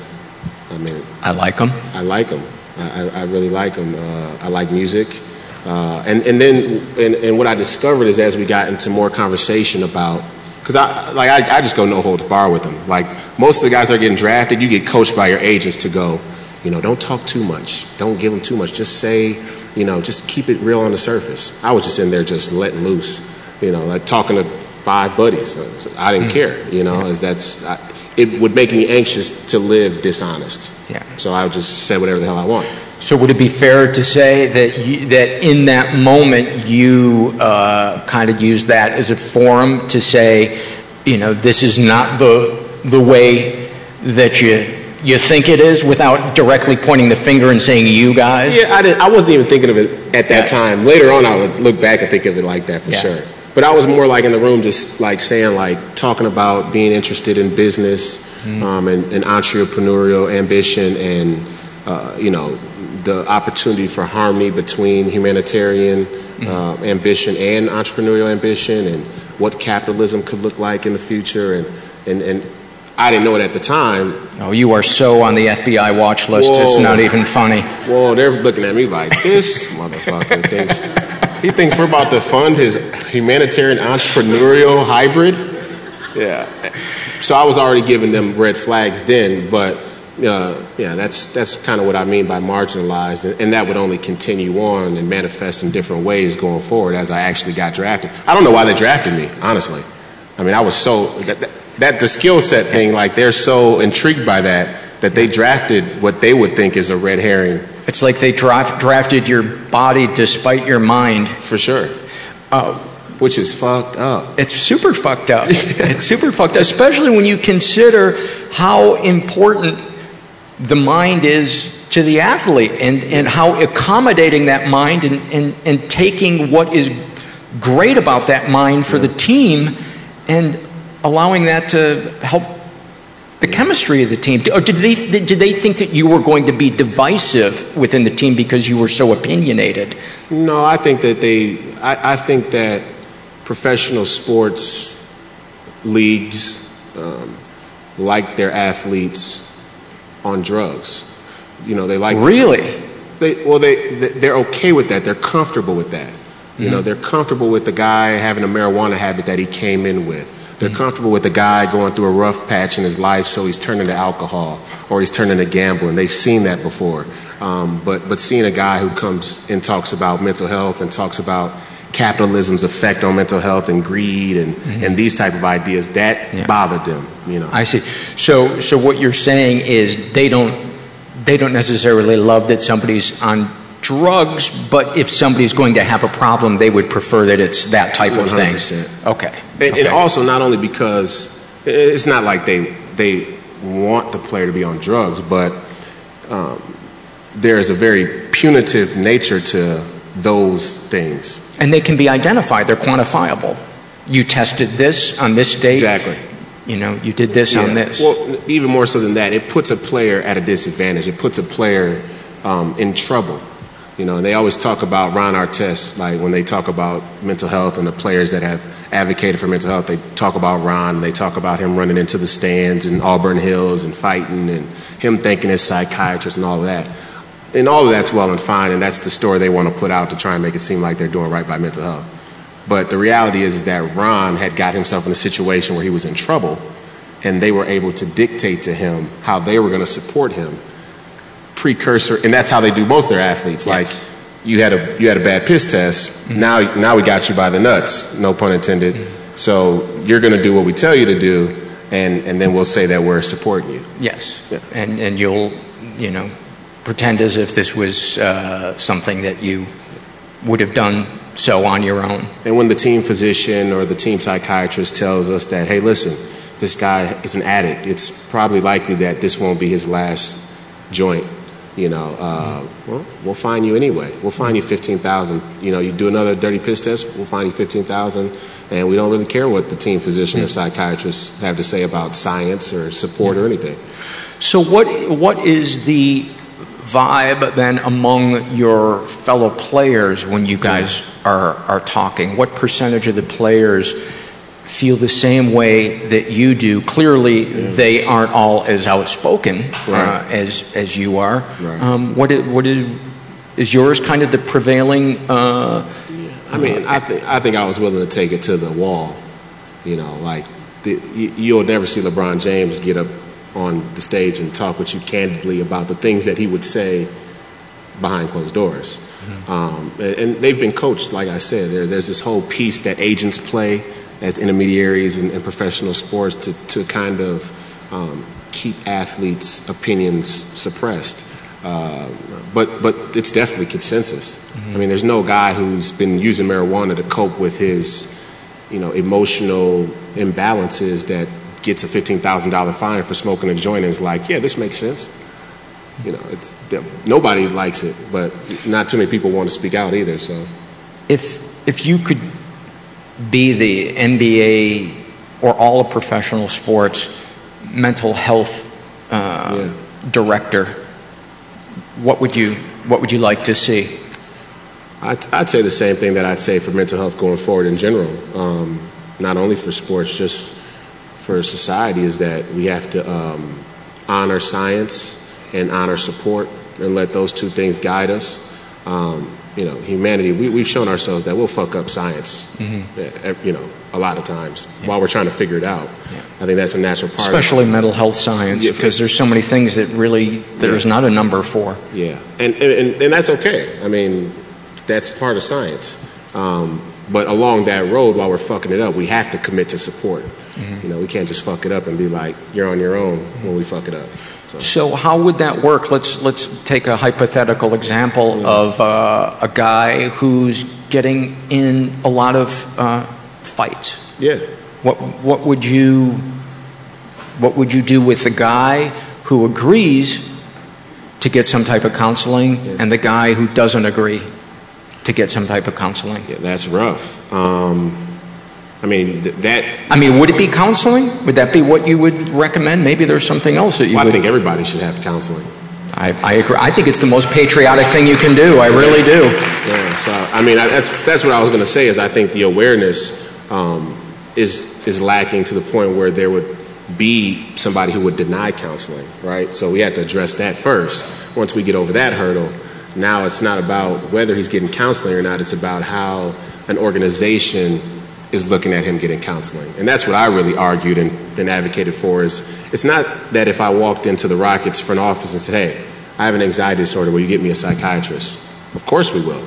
I mean, I like them. I like them. I, I I really like them. Uh, I like music. Uh, and, and then, and, and what I discovered is as we got into more conversation about, because I, like, I, I just go no holds bar with them. Like, most of the guys that are getting drafted, you get coached by your agents to go, you know, don't talk too much. Don't give them too much. Just say, you know, just keep it real on the surface. I was just in there just letting loose, you know, like talking to five buddies. So I didn't care, you know, as that's, I, it would make me anxious to live dishonest. Yeah. So I would just say whatever the hell I want. So would it be fair to say that you, that in that moment you uh, kind of use that as a forum to say, you know, this is not the the way that you you think it is, without directly pointing the finger and saying you guys? Yeah, I didn't. I wasn't even thinking of it at that Yeah. time. Later on, I would look back and think of it like that for Yeah. sure. But I was more like in the room, just like saying, like talking about being interested in business Mm-hmm. um, and, and entrepreneurial ambition, and uh, you know, the opportunity for harmony between humanitarian Mm-hmm. uh, ambition and entrepreneurial ambition, and what capitalism could look like in the future, and and and. I didn't know it at the time, Oh, you are so on the FBI watch list. It's not even funny. Well, they're looking at me like this [laughs] motherfucker thinks he thinks we're about to fund his humanitarian entrepreneurial hybrid. Yeah. So I was already giving them red flags then, but uh, yeah, that's that's kind of what I mean by marginalized, and, and that would only continue on and manifest in different ways going forward as I actually got drafted. I don't know why they drafted me, honestly. I mean, I was so that, that, that the skill set thing, like they're so intrigued by that that they drafted what they would think is a red herring It's like they draft, drafted your body despite your mind. for sure, Uh, which is fucked up. It's super fucked up. [laughs] it's super fucked up, especially when you consider how important the mind is to the athlete and, and how accommodating that mind and, and, and taking what is great about that mind for the team and allowing that to help the chemistry of the team. Or did they, did they think that you were going to be divisive within the team because you were so opinionated? No, I think that they. I, I think that professional sports leagues um, like their athletes on drugs. You know, they like Really? They, well, they they- they're okay with that. They're comfortable with that. You know, they're comfortable with the guy having a marijuana habit that he came in with. They're comfortable with the guy going through a rough patch in his life, so he's turning to alcohol or he's turning to gambling. They've seen that before. Um, but but seeing a guy who comes and talks about mental health and talks about capitalism's effect on mental health and greed and, and these type of ideas that Yeah. bothered them. You know. I see. So, so what you're saying is they don't, they don't necessarily love that somebody's on drugs, but if somebody's going to have a problem, they would prefer that it's that type of thing. 100%. Okay. And, and also not only because it's not like they they want the player to be on drugs, but um, there is a very punitive nature to those things. And they can be identified, they're quantifiable. You tested this on this date. Exactly. You know, you did this on this. Well, even more so than that, it puts a player at a disadvantage. It puts a player um, in trouble. You know, and they always talk about Ron Artest, like when they talk about mental health and the players that have advocated for mental health, they talk about Ron, they talk about him running into the stands in Auburn Hills and fighting and him thinking his psychiatrist and all that. And all of that's well and fine, and that's the story they want to put out to try and make it seem like they're doing right by mental health. But the reality is, is that Ron had got himself in a situation where he was in trouble, and they were able to dictate to him how they were going to support him precursor, and that's how they do most of their athletes. Like you had a you had a bad piss test. Mm-hmm. Now now we got you by the nuts. No pun intended. Mm-hmm. So you're going to do what we tell you to do, and and then we'll say that we're supporting you. Yes. And and you'll you know pretend as if this was uh, something that you would have done so on your own. And when the team physician or the team psychiatrist tells us that, hey, listen, this guy is an addict, it's probably likely that this won't be his last joint. You know, uh, well, we'll find you anyway. We'll find you fifteen thousand. You know, you do another dirty piss test, we'll fine you fifteen thousand, and we don't really care what the team physician or psychiatrist have to say about science or support or anything. So what what is the vibe then among your fellow players when you guys are are talking? What percentage of the players feel the same way that you do? Clearly, they aren't all as outspoken uh, as as you are. Right. Um, what is, what is is yours kind of the prevailing? Uh, I mean, I think I think I was willing to take it to the wall. You know, like the, you, you'll never see LeBron James get up on the stage and talk with you candidly about the things that he would say behind closed doors. Um, and, and they've been coached, like I said. There, there's this whole piece that agents play as intermediaries in, in professional sports to, to kind of um, keep athletes' opinions suppressed. Uh, but but it's definitely consensus. I mean, there's no guy who's been using marijuana to cope with his, you know, emotional imbalances that gets a fifteen thousand dollar fine for smoking a joint is like, yeah, this makes sense. You know, it's nobody likes it, but not too many people want to speak out either. So if if you could be the NBA or all of professional sports mental health uh, director, what would you what would you like to see? I'd, I'd say the same thing that I'd say for mental health going forward in general. Um, not only for sports, just for society, is that we have to um, honor science and honor support and let those two things guide us. Um, you know, humanity, we, we've shown ourselves that we'll fuck up science, eh, you know, a lot of times while we're trying to figure it out. I think that's a natural part. of- Especially mental health science, Yeah, because there's so many things that really there's not a number for. Yeah, and, and, and, and that's okay. I mean, that's part of science. Um, but along that road, while we're fucking it up, we have to commit to support. You know, we can't just fuck it up and be like, you're on your own when we fuck it up. So how would that work? Let's let's take a hypothetical example of uh, a guy who's getting in a lot of uh, fights. Yeah. What what would you what would you do with the guy who agrees to get some type of counseling and the guy who doesn't agree to get some type of counseling? Yeah, that's rough. Um, I mean, th- that. I mean, would it be counseling? Would that be what you would recommend? Maybe there's something else that you Well, I think everybody should have counseling. I, I agree. I think it's the most patriotic thing you can do. I really do. Yeah, so I mean, I, that's that's what I was going to say. Is I think the awareness um, is is lacking to the point where there would be somebody who would deny counseling, right? So we have to address that first. Once we get over that hurdle, now it's not about whether he's getting counseling or not. It's about how an organization is looking at him getting counseling, and that's what I really argued and, and advocated for. Is it's not that if I walked into the Rockets front office and said, "Hey, I have an anxiety disorder. Will you get me a psychiatrist?" Of course we will.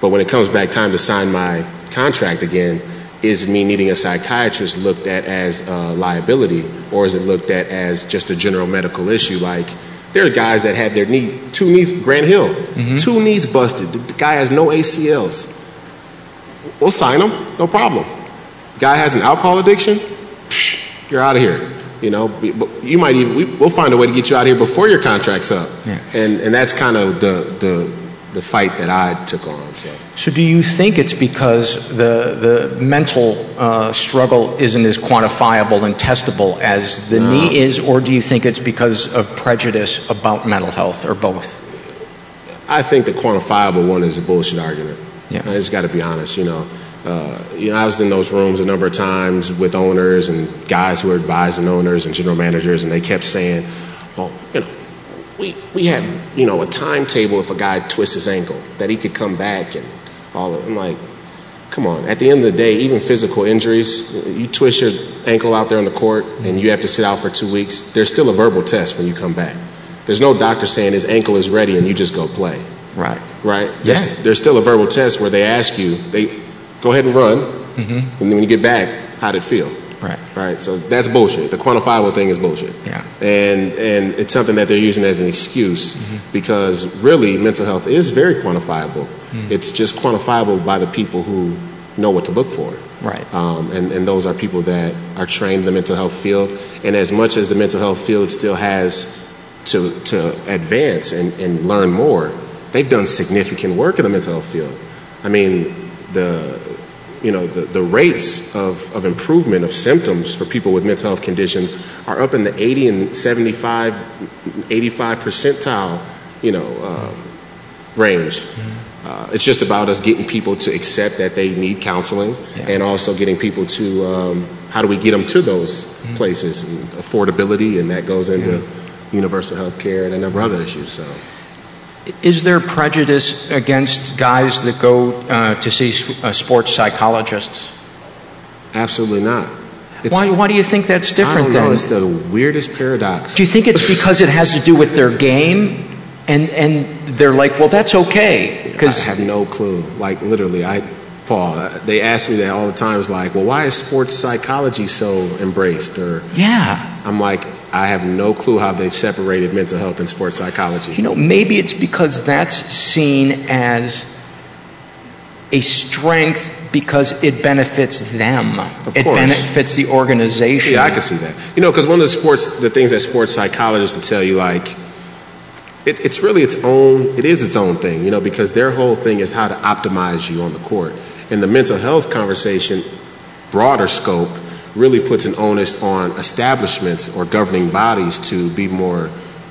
But when it comes back time to sign my contract again, is me needing a psychiatrist looked at as a liability or is it looked at as just a general medical issue? Like, there are guys that had their knee, two knees, Grant Hill, mm-hmm. two knees busted. The guy has no ACLs. We'll sign him, no problem. Guy has an alcohol addiction, psh, you're out of here. You know, you might even we, we'll find a way to get you out of here before your contract's up. Yeah. And and that's kind of the the the fight that I took on. So. So, do you think it's because the the mental uh, struggle isn't as quantifiable and testable as the No. knee is, or do you think it's because of prejudice about mental health, or both? I think the quantifiable one is a bullshit argument. Yeah. I just got to be honest. You know, uh, you know, I was in those rooms a number of times with owners and guys who were advising owners and general managers, and they kept saying, "Well, you know, we we have you know a timetable if a guy twists his ankle that he could come back and all." Of, I'm like, come on. At the end of the day, even physical injuries, you twist your ankle out there on the court and you have to sit out for two weeks. There's still a verbal test when you come back. There's no doctor saying his ankle is ready and you just go play Right. right? Yeah. There's, there's still a verbal test where they ask you, they go ahead and run, Mm-hmm. and then when you get back, how'd it feel? Right. Right. So that's bullshit. The quantifiable thing is bullshit. Yeah. And and it's something that they're using as an excuse Mm-hmm. because really mental health is very quantifiable. Mm. It's just quantifiable by the people who know what to look for. Right. Um, and, and those are people that are trained in the mental health field. And as much as the mental health field still has to, to advance and, and learn more, they've done significant work in the mental health field. I mean, the, you know, the, the rates of, of improvement of symptoms for people with mental health conditions are up in the 80 and 75, 85 percentile, you know, um, range. Uh, it's just about us getting people to accept that they need counseling and also getting people to um, how do we get them to those places? And affordability and that goes into universal health care and a number of other issues so Is there prejudice against guys that go uh, to see uh, sports psychologists? absolutely not Why, why do you think that's different I then? it's the weirdest paradox Do you think it's because it has to do with their game, and and they're like, well, that's okay Cause I have no clue. Like literally, I, Paul, uh, they ask me that all the time. It's like, well, why is sports psychology so embraced? Or yeah, I'm like, I have no clue how they've separated mental health and sports psychology. you know, maybe it's because that's seen as a strength because it benefits them. Of it course. benefits the organization. Yeah, I can see that. You know, because one of the sports, the things that sports psychologists will tell you, like, it, it's really its own, it is its own thing, you know, because their whole thing is how to optimize you on the court. And the mental health conversation, broader scope, really puts an onus on establishments or governing bodies to be more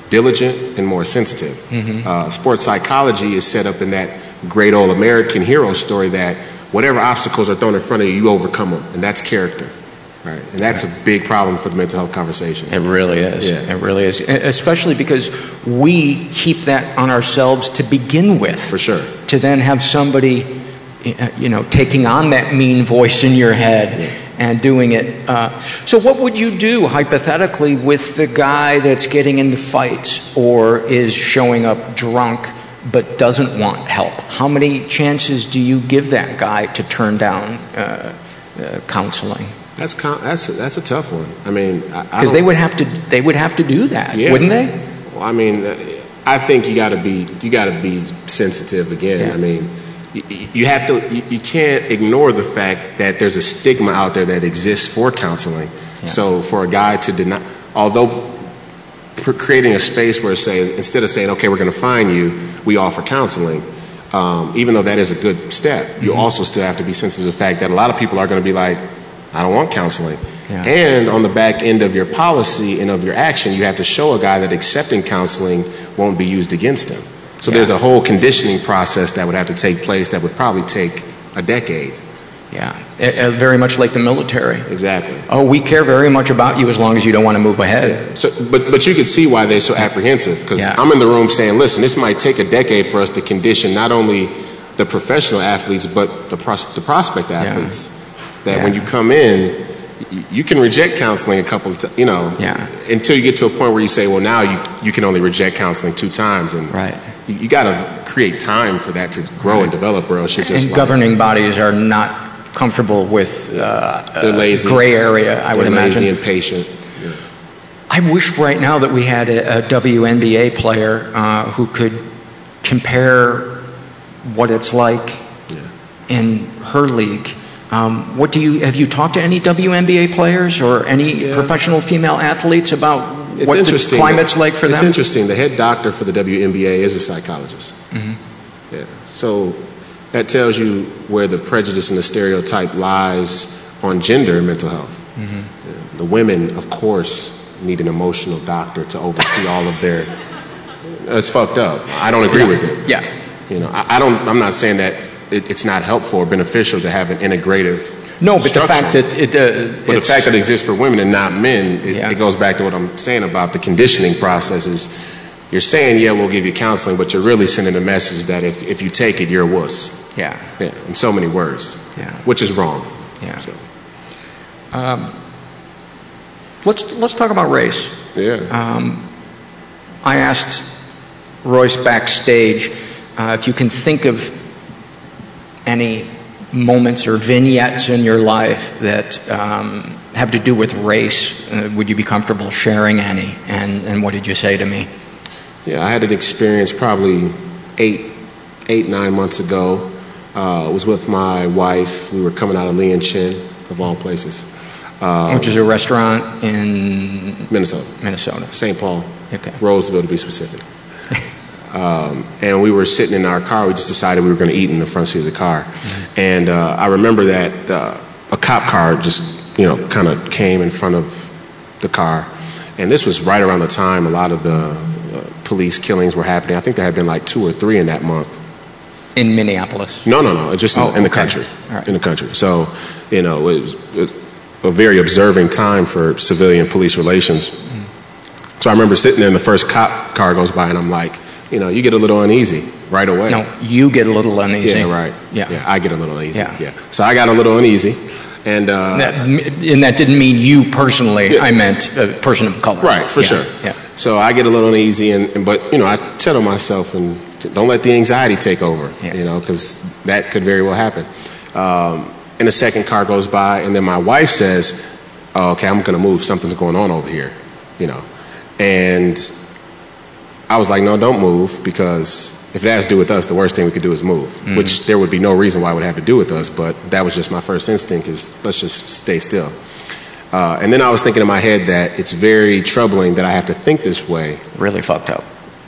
diligent and more sensitive. Uh, sports psychology is set up in that great old American hero story that whatever obstacles are thrown in front of you, you overcome them, and that's character. Right. And that's a big problem for the mental health conversation. It really is. Yeah. It really is. Especially because we keep that on ourselves to begin with. For sure. To then have somebody, uh, you know, taking on that mean voice in your head and doing it. Uh, so, what would you do hypothetically with the guy that's getting into fights or is showing up drunk but doesn't want help? How many chances do you give that guy to turn down uh, uh, counseling? That's that's a, that's a tough one. I mean, Because they would have to they would have to do that, Yeah. wouldn't they? Well, I mean, I think you got to be you got to be sensitive again. Yeah. I mean, you, you have to you, can't ignore the fact that there's a stigma out there that exists for counseling. So for a guy to deny, although creating a space where it says instead of saying, okay, we're going to find you, we offer counseling. Um, even though that is a good step, you Mm-hmm. also still have to be sensitive to the fact that a lot of people are going to be like, I don't want counseling. Yeah. And on the back end of your policy and of your action, you have to show a guy that accepting counseling won't be used against him. So there's a whole conditioning process that would have to take place that would probably take a decade. Yeah, Uh, very much like the military. Exactly. Oh, we care very much about you as long as you don't want to move ahead. So, but but you can see why they're so apprehensive because Yeah. I'm in the room saying, listen, this might take a decade for us to condition not only the professional athletes but the pros- the prospect athletes. That when you come in, you can reject counseling a couple of times, you know, Yeah. until you get to a point where you say, well, now you you can only reject counseling two times, and Right. You, got to create time for that to grow and develop, or else you're just And like, governing bodies are not comfortable with uh, uh, lazy, gray area, I would They're imagine. lazy and patient. I wish right now that we had a, a WNBA player uh, who could compare what it's like in her league Um, what do you have you talked to any WNBA players or any Yeah. professional female athletes about It's what the interesting. climate's like for it's them? interesting. The head doctor for the WNBA is a psychologist. Mhm. Yeah. So that tells you where the prejudice and the stereotype lies on gender and mental health. Mhm. The women, of course, need an emotional doctor to oversee all of their. [laughs] It's fucked up. I don't agree with it. Yeah. You know, I, I don't. I'm not saying that it, it's not helpful or beneficial to have an integrative. No, but the fact that it, uh, But the fact that it exists for women and not men, it, Yeah. it goes back to what I'm saying about the conditioning processes. You're saying, yeah, we'll give you counseling, but you're really sending a message that if, if you take it, you're a wuss. Yeah. Yeah, in so many words. Yeah. Which is wrong. Yeah. So, Um, let's let's talk about race. yeah. Um, I asked Royce backstage uh, if you can think of any moments or vignettes in your life that um, have to do with race. Uh, would you be comfortable sharing any? And and what did you say to me? Yeah, I had an experience probably eight, eight, nine months ago. Uh, I was with my wife. We were coming out of Leeann Chin, of all places. Um, Which is a restaurant in Minnesota. Minnesota. St. Paul. Okay. Roseville, to be specific. Um, and we were sitting in our car. We just decided we were going to eat in the front seat of the car. And uh, I remember that uh, a cop car just, you know, kind of came in front of the car. And this was right around the time a lot of the uh, police killings were happening. I think there had been like two or three in that month. In Minneapolis. No, no, no. Just in, Oh, in the okay. country. All right. In the country. So, you know, it was a very observing time for civilian police relations. So I remember sitting there, and the first cop car goes by, and I'm like, you know, you get a little uneasy right away. No, you get a little uneasy. Yeah, right. Yeah. yeah I get a little uneasy. Yeah. Yeah. So I got a little uneasy, and uh, That, and that didn't mean you personally. I meant a person of color. Right, for Yeah, sure. Yeah. So I get a little uneasy, and, and but you know I tell myself and don't let the anxiety take over. Yeah. You know, because that could very well happen. Um, and the second car goes by, and then my wife says, oh, "Okay, I'm going to move. Something's going on over here." You know, and I was like, "No, don't move," because if it has to do with us, the worst thing we could do is move. Mhm. Which there would be no reason why it would have to do with us, but that was just my first instinct: is let's just stay still. Uh, and then I was thinking in my head that it's very troubling that I have to think this way. Really fucked up.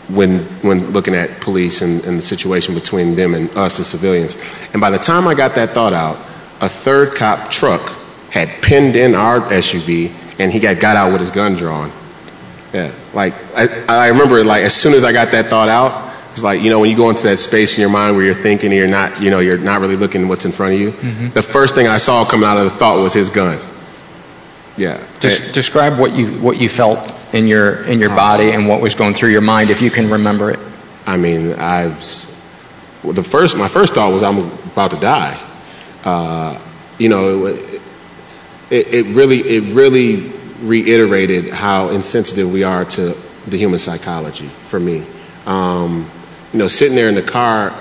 When, when looking at police and, and the situation between them and us as civilians. And by the time I got that thought out, a third cop truck had pinned in our SUV and he got, got out with his gun drawn. Yeah, like I, I remember like as soon as I got that thought out, it's like, you know, when you go into that space in your mind where you're thinking and you're not, you know, you're not really looking what's in front of you. Mhm. The first thing I saw coming out of the thought was his gun. Yeah. Des- describe what you what you felt in your in your body and what was going through your mind, if you can remember it. I mean, I was, well, the first, my first thought was I'm about to die. Uh, you know, it, it, it really, it really reiterated how insensitive we are to the human psychology for me. Um, you know, sitting there in the car,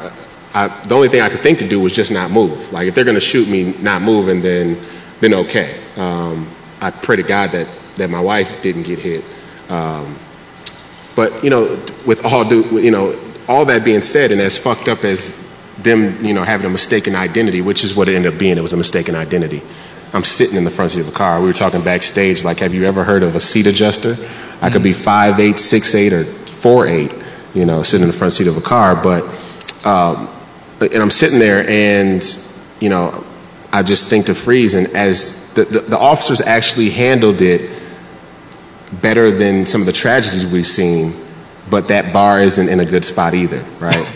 I, the only thing I could think to do was just not move. Like if they're going to shoot me, not moving, then, then okay. Um, I pray to God that, that my wife didn't get hit. Um, but you know, with all due, you know, all that being said, and as fucked up as them, you know, having a mistaken identity, which is what it ended up being, it was a mistaken identity. I'm sitting in the front seat of a car. We were talking backstage, like, have you ever heard of a seat adjuster? I could be five eight, six eight, or four eight, you know, sitting in the front seat of a car. But, um, and I'm sitting there, and you know, I just think to freeze. And as the, the, the officers actually handled it better than some of the tragedies we've seen, but that bar isn't in a good spot either, right?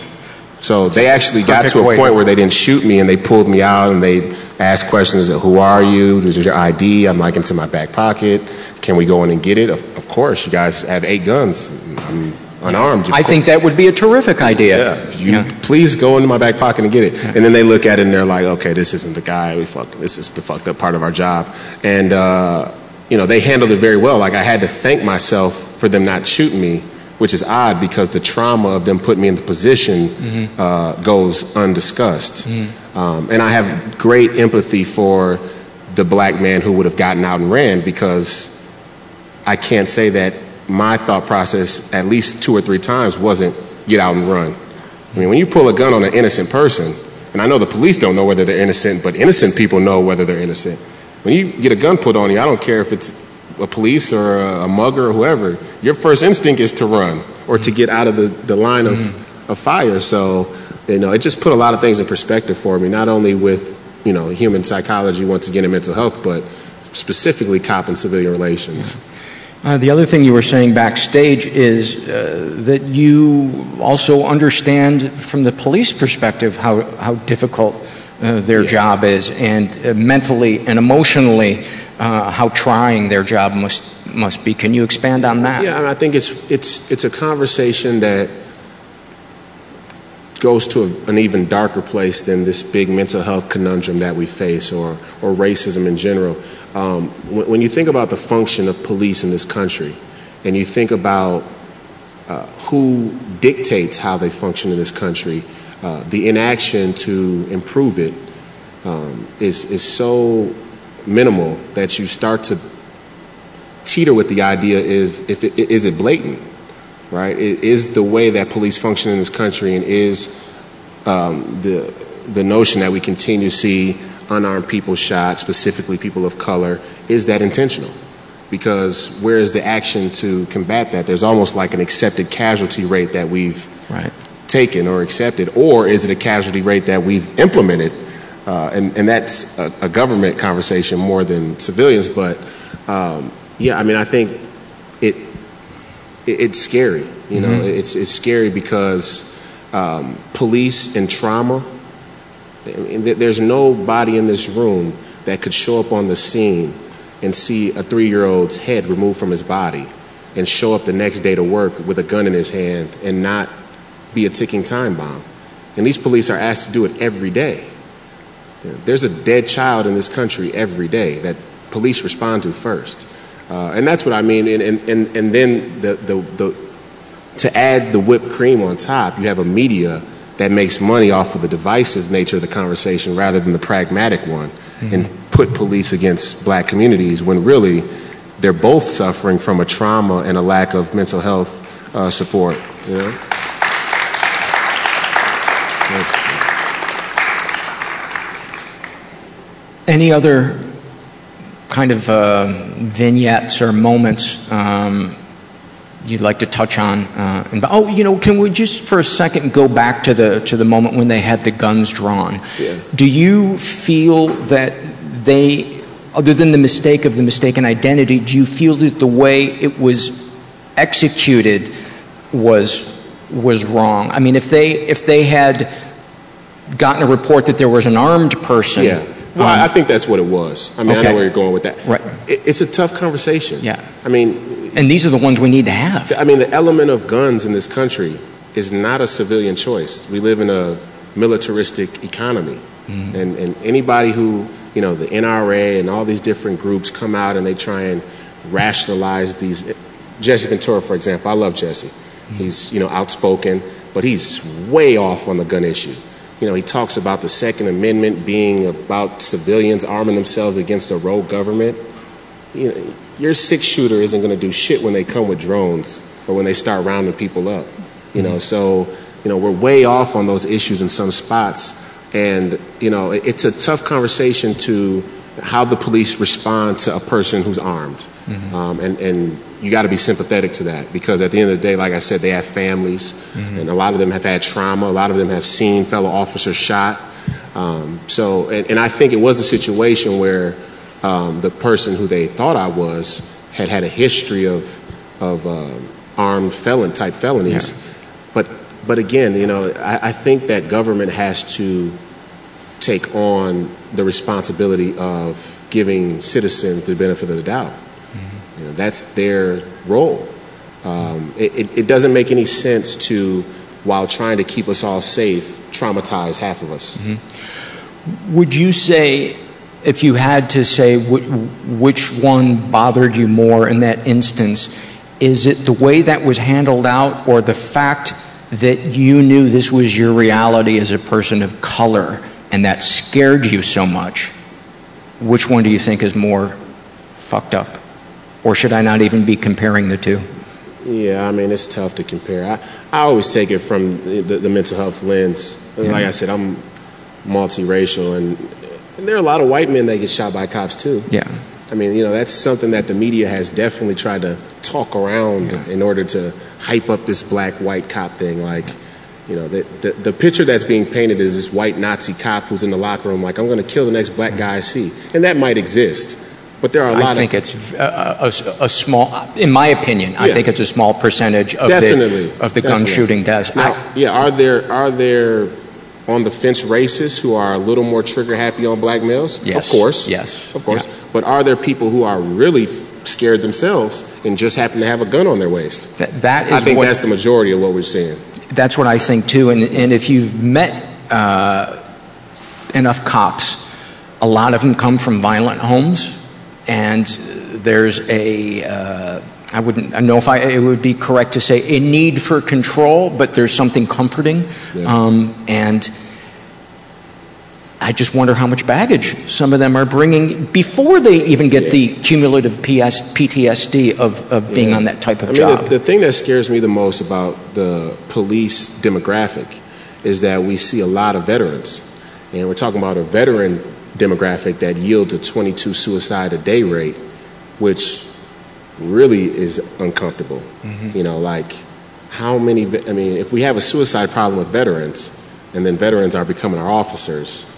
So they actually got Perfect to a point where they didn't shoot me and they pulled me out and they asked questions of who are you? This is your ID. I'm like into my back pocket. Can we go in and get it? Of, of course, you guys have eight guns. I'm unarmed. I think that would be a terrific idea. You please go into my back pocket and get it. And then they look at it and they're like, okay, this isn't the guy. We fucked. This is the fucked up part of our job. And uh, you know, they handled it very well. Like I had to thank myself for them not shooting me, which is odd because the trauma of them putting me in the position Mhm. uh, goes undiscussed. Um, and I have great empathy for the black man who would have gotten out and ran because I can't say that my thought process at least two or three times wasn't get out and run. I mean, when you pull a gun on an innocent person, And I know the police don't know whether they're innocent, but innocent people know whether they're innocent. When you get a gun put on you, I don't care if it's a police or a, a mugger or whoever, your first instinct is to run or to get out of the, the line of, of fire. So, you know, it just put a lot of things in perspective for me, not only with, you know, human psychology, once again, and mental health, but specifically cop and civilian relations. Uh, the other thing you were saying backstage is uh, that you also understand from the police perspective how, how difficult uh, their Yeah. job is and uh, mentally and emotionally uh, how trying their job must, must be. Can you expand on that? Yeah, I think it's it's it's a conversation that goes to a, an even darker place than this big mental health conundrum that we face, or or racism in general. Um, when, when you think about the function of police in this country, and you think about uh, who dictates how they function in this country, uh, the inaction to improve it um, is is so minimal that you start to teeter with the idea if, if it, is it blatant, right? I- Is the way that police function in this country and is um, the, the notion that we continue to see unarmed people shot, specifically people of color, is that intentional? Because where is the action to combat that? There's almost like an accepted casualty rate that we've Right. Taken or accepted, or is it a casualty rate that we've implemented? Uh, and, and that's a, a government conversation more than civilians, but um, yeah, I mean, I think it, it it's scary. You know, Mhm. it's it's scary because um, police and trauma. I mean, there's nobody in this room that could show up on the scene and see a three-year-old's head removed from his body, and show up the next day to work with a gun in his hand and not be a ticking time bomb. And these police are asked to do it every day. There's a dead child in this country every day that police respond to first. Uh, and that's what I mean. And, and, and, and then the, the, the, to add the whipped cream on top, you have a media that makes money off of the divisive nature of the conversation rather than the pragmatic one and put police against black communities when really they're both suffering from a trauma and a lack of mental health uh, support. You know? Any other kind of uh, vignettes or moments um, you'd like to touch on? Uh, and, oh, you know, can we just for a second go back to the to the moment when they had the guns drawn? Yeah. Do you feel that they, other than the mistake of the mistaken identity, do you feel that the way it was executed was was wrong? I mean, if they if they had gotten a report that there was an armed person, Yeah. Well, I- I um, think that's what it was. I mean, I know where you're going with that. Right. It, it's a tough conversation. Yeah. I mean, and these are the ones we need to have. I mean, the element of guns in this country is not a civilian choice. We live in a militaristic economy. And, and anybody who, you know, the NRA and all these different groups come out and they try and rationalize these. Jesse Ventura, for example, I love Jesse. He's, you know, outspoken, but he's way off on the gun issue. You know, he talks about the Second Amendment being about civilians arming themselves against a rogue government. You know, your six shooter isn't going to do shit when they come with drones or when they start rounding people up. You know, so you know we're way off on those issues in some spots, and you know it's a tough conversation to how the police respond to a person who's armed, um, and and you got to be sympathetic to that because at the end of the day, like I said, they have families, and a lot of them have had trauma. A lot of them have seen fellow officers shot. Um, so, and, and I think it was a situation where um, the person who they thought I was had had a history of of um, armed felon type felonies. But but again, you know, I, I think that government has to take on the responsibility of giving citizens the benefit of the doubt. You know, that's their role. Um, it, it, doesn't make any sense to, while trying to keep us all safe, traumatize half of us. Would you say, if you had to say wh- which one bothered you more in that instance, is it the way that was handled out or the fact that you knew this was your reality as a person of color and that scared you so much? Which one do you think is more fucked up? Or should I not even be comparing the two? Yeah, I mean it's tough to compare. I, I always take it from the, the, mental health lens. And Like I said, I'm multiracial, and, and there are a lot of white men that get shot by cops too. Yeah. I mean, you know, that's something that the media has definitely tried to talk around in order to hype up this black white cop thing. Like, you know, the, the, the picture that's being painted is this white Nazi cop who's in the locker room, like, I'm going to kill the next black guy I see. And that might exist. But there are a lot I think it's a, a, a small, in my opinion, I think it's a small percentage of Definitely. the of the gun shooting deaths. Now, I, yeah, are there are there on the fence racists who are a little more trigger happy on black males? Yes. Of course. Yes. Of course. Yeah. But are there people who are really f- scared themselves and just happen to have a gun on their waist? that, that is I think what, that's the majority of what we're seeing. That's what I think too. And, and if you've met uh, enough cops, a lot of them come from violent homes, and there's a uh, I wouldn't I know if I it would be correct to say a need for control, but there's something comforting, um, and. I just wonder how much baggage some of them are bringing before they even get the cumulative PS, PTSD of, of being Yeah. on that type of I mean, job. The, the thing that scares me the most about the police demographic is that we see a lot of veterans. And we're talking about a veteran demographic that yields a 22 suicide a day rate, which really is uncomfortable. Mm-hmm. You know, like how many, I mean, if we have a suicide problem with veterans and then veterans are becoming our officers,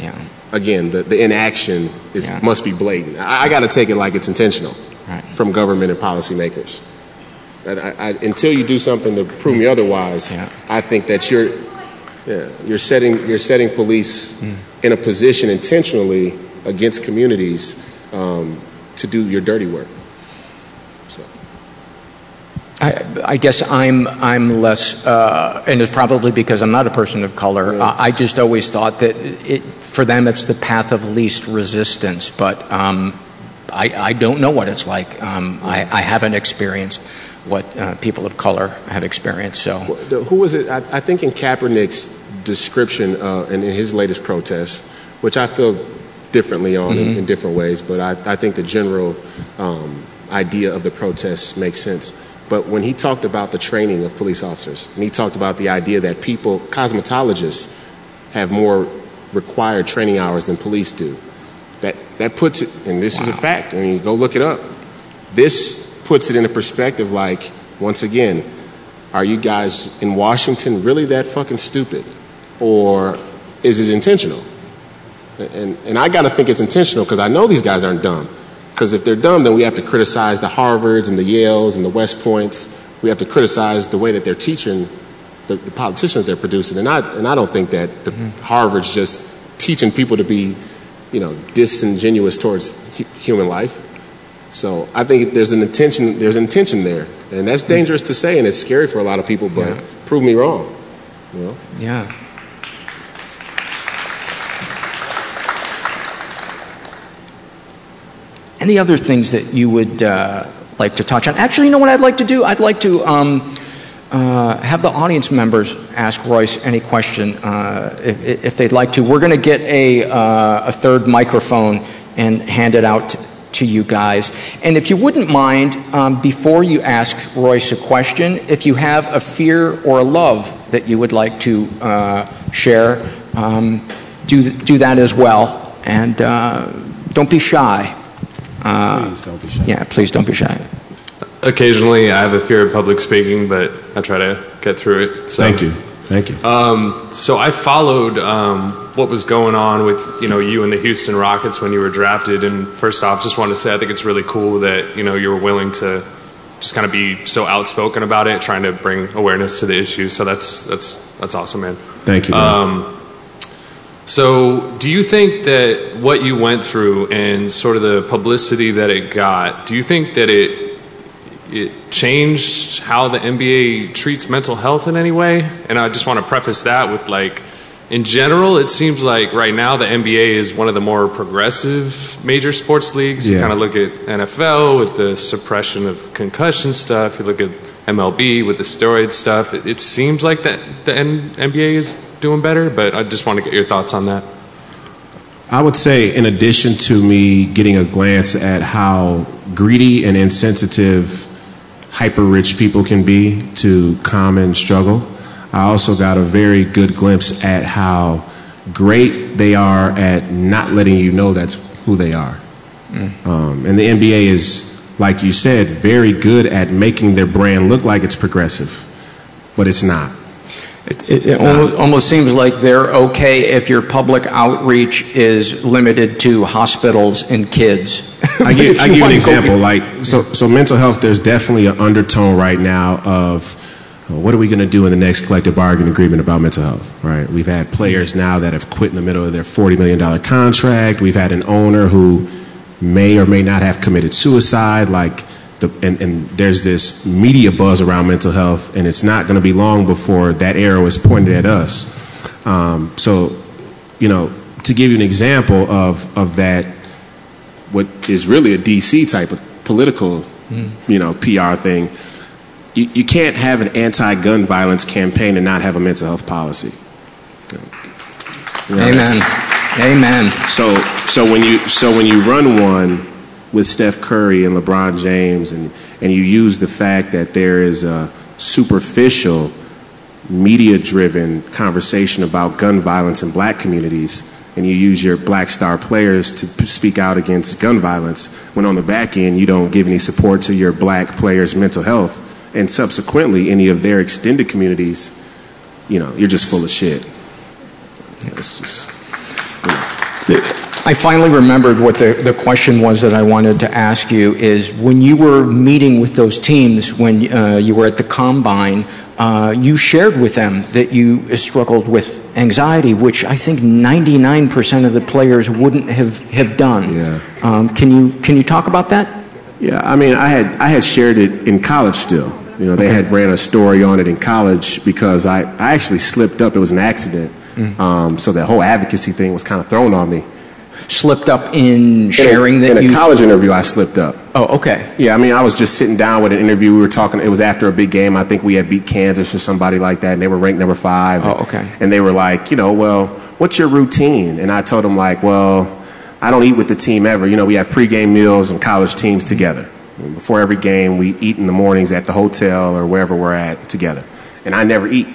yeah. again, the, the inaction is, Yeah. must be blatant. I, I got to take it like it's intentional Right. from government and policymakers. I, I, I, until you do something to prove me otherwise, Yeah. I think that you're, yeah, you're setting you're setting police in a position intentionally against communities um, to do your dirty work. So. I, I guess I'm I'm less, uh, and it's probably because I'm not a person of color. I, I just always thought that it, for them it's the path of least resistance. But um, I, I don't know what it's like. Um, I, I haven't experienced what uh, people of color have experienced. So Who was it? I, I think in Kaepernick's description uh, and in his latest protest, which I feel differently on in, in different ways, but I, I think the general um, idea of the protests makes sense. But when he talked about the training of police officers, and he talked about the idea that people, cosmetologists, have more required training hours than police do, that, that puts it, and this is a fact, I mean, go look it up. This puts it in a perspective like, once again, are you guys in Washington really that fucking stupid? Or is it intentional? And, and I got to think it's intentional because I know these guys aren't dumb. Because if they're dumb, then we have to criticize the Harvards and the Yales and the West Points. We have to criticize the way that they're teaching the, the politicians they're producing. And I, and I don't think that the mm-hmm. Harvard's just teaching people to be, you know, disingenuous towards hu- human life. So I think there's an intention. There's intention there, and that's dangerous to say, and it's scary for a lot of people. But Yeah. prove me wrong. You know? yeah. Any other things that you would uh, like to touch on? Actually, you know what I'd like to do? I'd like to um, uh, have the audience members ask Royce any question uh, if, if they'd like to. We're going to get a, uh, a third microphone and hand it out to, to you guys. And if you wouldn't mind, um, before you ask Royce a question, if you have a fear or a love that you would like to uh, share, um, do, do that as well. And uh, don't be shy. Uh, Please don't be shy. Yeah, please don't be shy. Occasionally, I have a fear of public speaking, but I try to get through it. So. Thank you. Thank you. Um, so I followed um, what was going on with you know you and the Houston Rockets when you were drafted. And first off, just wanted to say I think it's really cool that you know you were willing to just kind of be so outspoken about it, trying to bring awareness to the issue. So that's that's that's awesome, man. Thank you. Um, so, do you think that what you went through and sort of the publicity that it got, do you think that it it changed how the NBA treats mental health in any way? And I just want to preface that with like, in general, it seems like right now the NBA is one of the more progressive major sports leagues. You kind of look at NFL with the suppression of concussion stuff. You look at MLB with the steroid stuff. It, it seems like that the N- NBA is doing better, but I just want to get your thoughts on that. I would say, in addition to me getting a glance at how greedy and insensitive hyper rich people can be to common struggle, I also got a very good glimpse at how great they are at not letting you know that's who they are. Um, and the NBA is, like you said, very good at making their brand look like it's progressive, but it's not. It, it almost, almost seems like they're okay if your public outreach is limited to hospitals and kids. [laughs] I give, I give you an example. Like so, so mental health. There's definitely an undertone right now of what are we going to do in the next collective bargaining agreement about mental health? Right. We've had players now that have quit in the middle of their forty million dollar contract. We've had an owner who may or may not have committed suicide. Like the and, and there's this media buzz around mental health, and it's not going to be long before that arrow is pointed at us. Um, so, you know, to give you an example of of that what is really a DC type of political, you know, PR thing. You, you can't have an anti-gun violence campaign and not have a mental health policy. You know, Amen. Amen. So, so when you so when you run one with Steph Curry and LeBron James, and and you use the fact that there is a superficial, media-driven conversation about gun violence in black communities, and you use your black star players to speak out against gun violence, when on the back end you don't give any support to your black players' mental health, and subsequently any of their extended communities, you know, you're just full of shit. Yeah, It's just. I finally remembered what the, the question was that I wanted to ask you is when you were meeting with those teams, when uh, you were at the combine, uh, you shared with them that you struggled with anxiety, which I think 99% of the players wouldn't have, have done. Yeah. Um, can, you, can you talk about that? Yeah, I mean, I had I had shared it in college still. You know, they had ran a story on it in college because I, I actually slipped up. It was an accident. Um, so that whole advocacy thing was kind of thrown on me. Slipped up in sharing in a, that in a college interview, I slipped up. Oh, okay. Yeah, I mean, I was just sitting down with an interview. We were talking. It was after a big game. I think we had beat Kansas or somebody like that, and they were ranked number five. Oh, okay. And they were like, you know, well, what's your routine? And I told them like, well, I don't eat with the team ever. You know, we have pregame meals and college teams together. Before every game, we eat in the mornings at the hotel or wherever we're at together. And I never eat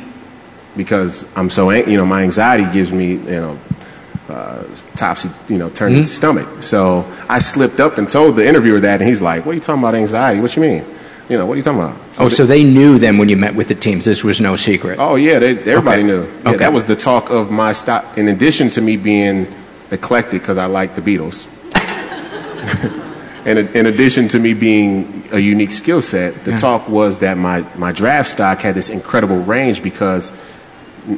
because I'm so, you know, my anxiety gives me, you know, uh, topsy, you know, turned into stomach. So I slipped up and told the interviewer that, and he's like, "What are you talking about anxiety? What you mean? You know, what are you talking about?" Oh, so they knew then when you met with the teams, this was no secret. Oh yeah, they, everybody Okay. knew. Yeah, Okay. That was the talk of my stop. In addition to me being eclectic because I like the Beatles, [laughs] and in addition to me being a unique skill set, the Yeah. talk was that my my draft stock had this incredible range because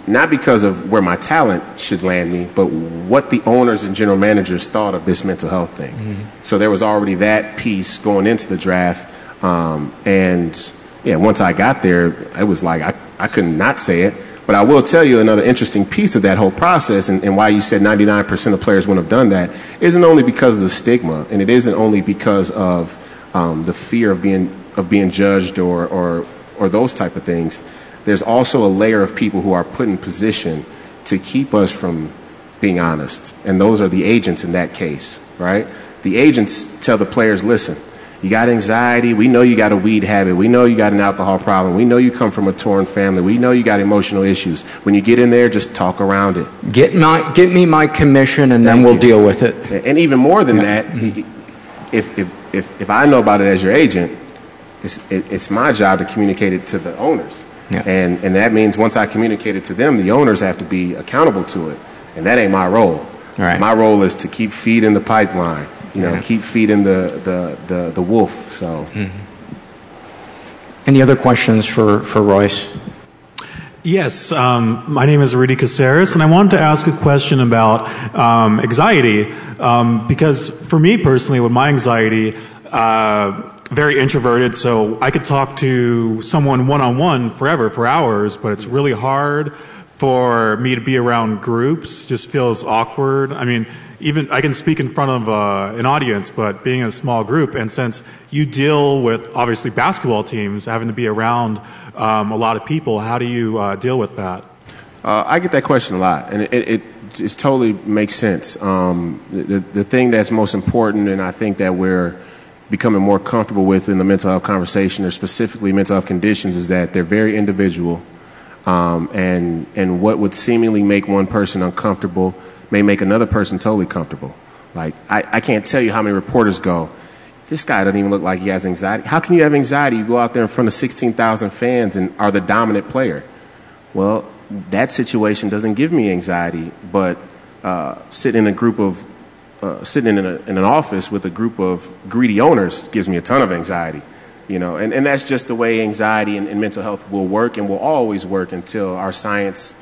not because of where my talent should land me, but what the owners and general managers thought of this mental health thing. So there was already that piece going into the draft. Um, and yeah, once I got there, it was like I, I couldn't not say it. But I will tell you another interesting piece of that whole process and, and why you said 99% of players wouldn't have done that isn't only because of the stigma, and it isn't only because of um, the fear of being, of being judged or, or, or those type of things. There's also a layer of people who are put in position to keep us from being honest. And those are the agents in that case, right? The agents tell the players, listen, you got anxiety. We know you got a weed habit. We know you got an alcohol problem. We know you come from a torn family. We know you got emotional issues. When you get in there, just talk around it. Get, my, get me my commission and then we'll deal with it. And even more than that, if, if, if, if I know about it as your agent, it's, it, it's my job to communicate it to the owners. Yeah. And, and that means once I communicate it to them, the owners have to be accountable to it. And that ain't my role. Right. My role is to keep feeding the pipeline, you know, Yeah. keep feeding the, the, the, the wolf. So. Any other questions for, for Royce? Yes, um, my name is Rudy Caceres, and I wanted to ask a question about um, anxiety. Um, because for me personally, with my anxiety, uh, very introverted, so I could talk to someone one on one forever, for hours, but it's really hard for me to be around groups. Just feels awkward. I mean, even I can speak in front of uh, an audience, but being in a small group, and since you deal with obviously basketball teams, having to be around um, a lot of people, how do you uh, deal with that? Uh, I get that question a lot, and it, it, it totally makes sense. Um, the, the thing that's most important, and I think that we're becoming more comfortable with in the mental health conversation, or specifically mental health conditions, is that they're very individual. Um, and, and what would seemingly make one person uncomfortable may make another person totally comfortable. Like, I, I can't tell you how many reporters go, this guy doesn't even look like he has anxiety. How can you have anxiety? You go out there in front of 16,000 fans and are the dominant player. Well, that situation doesn't give me anxiety, but uh, sitting in a group of, uh, sitting in, a, in an office with a group of greedy owners gives me a ton of anxiety. You know, and, and that's just the way anxiety and, and mental health will work and will always work until our science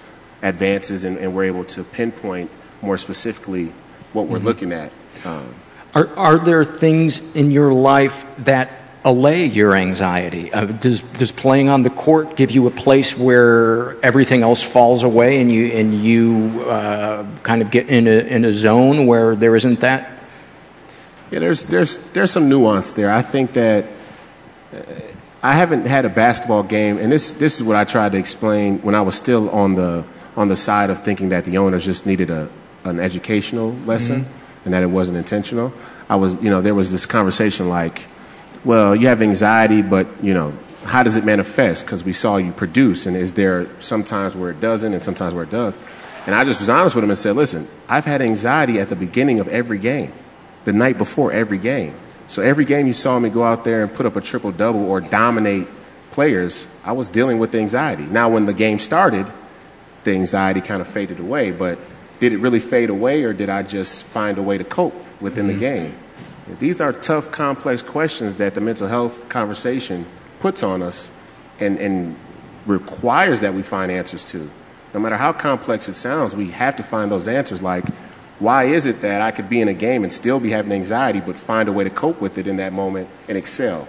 advances and, and we're able to pinpoint more specifically what we're Mhm. looking at. Um, Are, are there things in your life that allay your anxiety? Uh, does, does playing on the court give you a place where everything else falls away and you, and you uh, kind of get in a, in a zone where there isn't that? Yeah, there's there's there's some nuance there. I think that I haven't had a basketball game, and this this is what I tried to explain when I was still on the on the side of thinking that the owners just needed a an educational lesson Mhm. and that it wasn't intentional. I was, you know, there was this conversation like, well, you have anxiety, but you know, how does it manifest? Because we saw you produce, and is there sometimes where it doesn't, and sometimes where it does? And I just was honest with him and said, listen, I've had anxiety at the beginning of every game, the night before every game. So every game you saw me go out there and put up a triple double or dominate players, I was dealing with anxiety. Now, when the game started, the anxiety kind of faded away, but did it really fade away, or did I just find a way to cope within the mm-hmm. game? These are tough, complex questions that the mental health conversation puts on us and, and requires that we find answers to. No matter how complex it sounds, we have to find those answers like, why is it that I could be in a game and still be having anxiety, but find a way to cope with it in that moment and excel?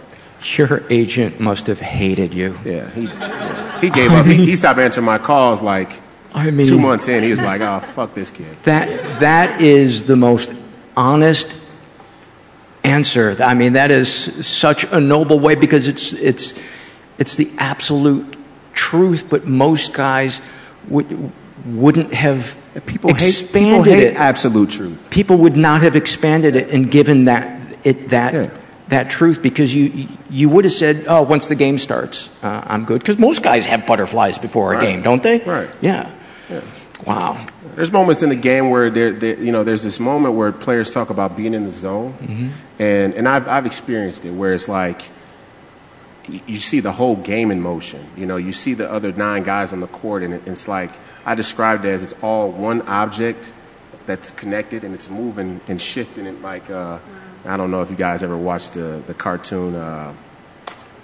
Your agent must have hated you. Yeah, he, he gave up. He, he stopped answering my calls like I mean, two months in. He was like, oh, fuck this kid. That that is the most honest answer. I mean, that is such a noble way because it's it's it's the absolute truth. But most guys would wouldn't have people hate- expanded people hate it. absolute truth. People would not have expanded it and given that it that. That truth, because you you would have said, "Oh, once the game starts, uh, I'm good." Because most guys have butterflies before a game, don't they? Right. Yeah. Yeah. Wow. There's moments in the game where there, there, you know, there's this moment where players talk about being in the zone, Mhm. and and I've I've experienced it where it's like you see the whole game in motion. You know, you see the other nine guys on the court, and it's like I described it as it's all one object that's connected and it's moving and shifting. it like uh, I don't know if you guys ever watched the the cartoon. Uh,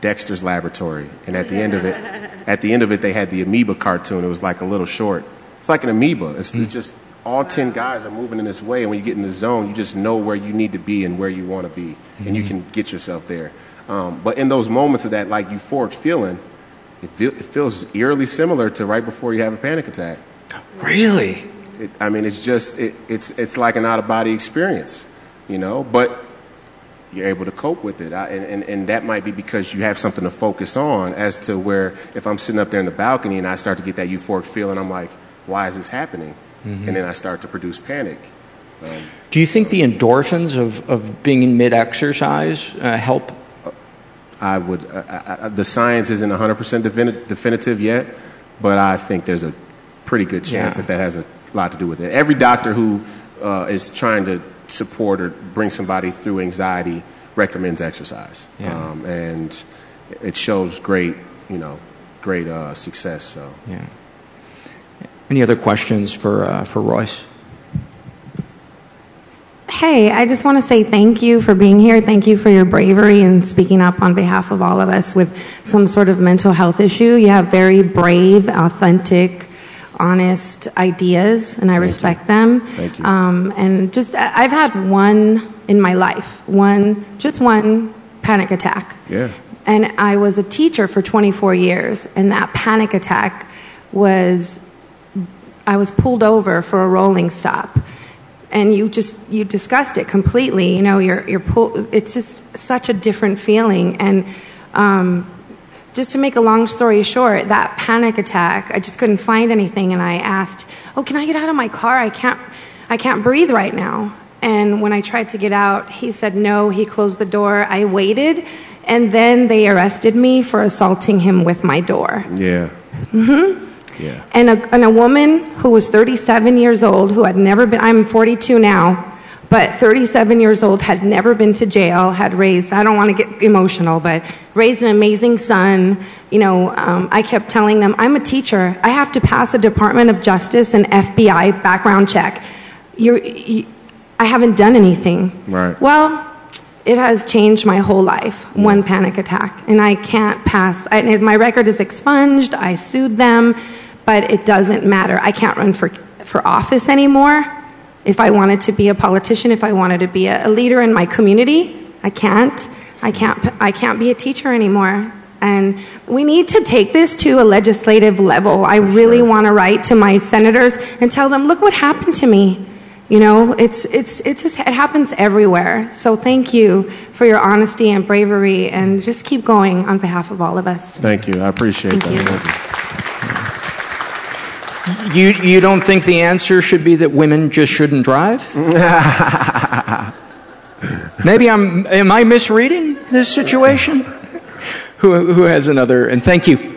Dexter's Laboratory, and at the end of it, [laughs] at the end of it, they had the amoeba cartoon. It was like a little short. It's like an amoeba. It's, it's just all ten guys are moving in this way, and when you get in the zone, you just know where you need to be and where you want to be, and you can get yourself there. Um, but in those moments of that like euphoric feeling, it, feel, it feels eerily similar to right before you have a panic attack. Really? It, I mean, it's just it, it's it's like an out of body experience, you know. But you're able to cope with it, I, and, and and that might be because you have something to focus on. As to where if I'm sitting up there in the balcony and I start to get that euphoric feeling, I'm like, why is this happening? Mhm. And then I start to produce panic. Um, Do you think the endorphins of, of being in mid exercise uh, help? I would. Uh, I, I, the science isn't 100% defini- definitive yet, but I think there's a pretty good chance Yeah. that that has a lot to do with it. Every doctor who uh, is trying to support or bring somebody through anxiety recommends exercise, Yeah. um, and it shows great, you know, great uh, success. So. Yeah. Any other questions for uh, for Royce? Hey, I just want to say thank you for being here. Thank you for your bravery and speaking up on behalf of all of us with some sort of mental health issue. You have very brave, authentic, honest ideas, and I respect them. Thank you. Um, and just, I've had one in my life, one, just one panic attack. Yeah. And I was a teacher for 24 years, and that panic attack was I was pulled over for a rolling stop. And you just you discussed it completely. You know, you're you're pull, it's just such a different feeling. And um, just to make a long story short, that panic attack, I just couldn't find anything, and I asked, "Oh, can I get out of my car? I can't I can't breathe right now." And when I tried to get out, he said no. He closed the door. I waited, and then they arrested me for assaulting him with my door. Yeah. hmm Yeah. And a, and a woman who was 37 years old, who had never been, I'm 42 now, but 37 years old, had never been to jail, had raised, I don't want to get emotional, but raised an amazing son. You know, um, I kept telling them, I'm a teacher. I have to pass a Department of Justice and FBI background check. You're, you, I haven't done anything. Right. Well, it has changed my whole life. One panic attack, and I can't pass. I, my record is expunged. I sued them, but it doesn't matter. I can't run for for office anymore. If I wanted to be a politician, if I wanted to be a, a leader in my community, I can't. I can't. I can't be a teacher anymore. And we need to take this to a legislative level. I really want to write to my senators and tell them, look what happened to me. You know, it's, it's, it's just, it happens everywhere. So thank you for your honesty and bravery, and just keep going on behalf of all of us. Thank you. I appreciate Thank that. You, you you don't think the answer should be that women just shouldn't drive? [laughs] Maybe I'm, am I misreading this situation? who, who has another? And thank you.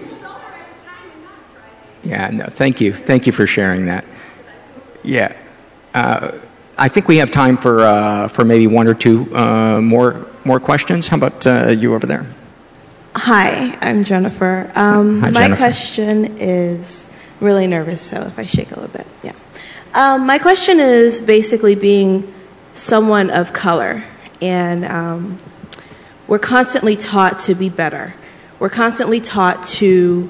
Yeah, no, thank you. Thank you for sharing that. Yeah. Uh, I think we have time for, uh, for maybe one or two uh, more, more questions. How about uh, you over there? Hi, I'm Jennifer. Um, Hi, my Jennifer. question is really nervous, so if I shake a little bit, yeah. Um, my question is basically being someone of color, and um, we're constantly taught to be better. We're constantly taught to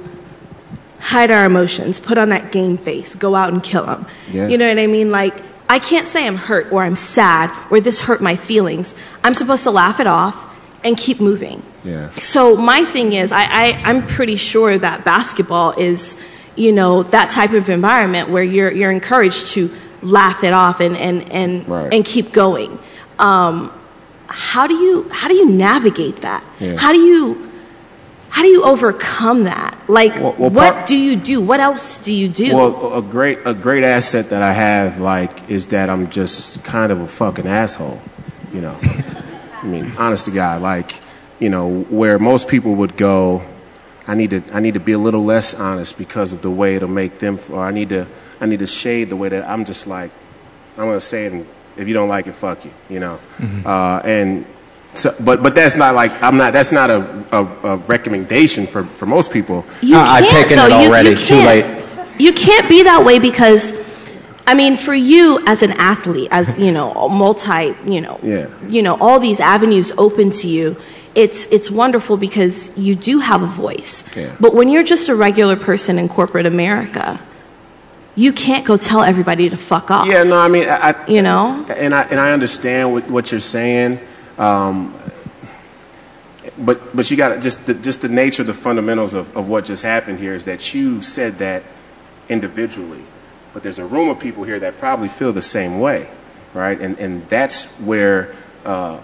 hide our emotions, put on that game face, go out and kill them. Yeah. You know what I mean? Like, I can't say I'm hurt or I'm sad or this hurt my feelings. I'm supposed to laugh it off and keep moving. Yeah. So my thing is, I, I, I'm pretty sure that basketball is, you know, that type of environment where you're, you're encouraged to laugh it off and, and, and, and keep going. Um, how do you how do you navigate that? Yeah. How do you how do you overcome that? Like, well, what part- do you do? What else do you do? Well, a great a great asset that I have, like, is that I'm just kind of a fucking asshole. You know, [laughs] I mean, honest to God, like, you know, where most people would go, I need to I need to be a little less honest because of the way it'll make them, or I need to I need to shade the way that I'm just like, I'm gonna say it, and if you don't like it, fuck you. You know, uh, and so, but but that's not like I'm not. That's not a, a, a recommendation for, for most people. You can't, though. You- you Too late. You can't be that way because, I mean, for you as an athlete, as you know, multi, you know, [laughs] Yeah. you know, all these avenues open to you. It's it's wonderful because you do have a voice. Yeah. But when you're just a regular person in corporate America, you can't go tell everybody to fuck off. Yeah, no, I mean, I, You know? and I and I understand what, what you're saying, um, but but you got to just the, just the nature, the fundamentals of, of what just happened here is that you said that individually, but there's a room of people here that probably feel the same way, right? And and that's where. Uh,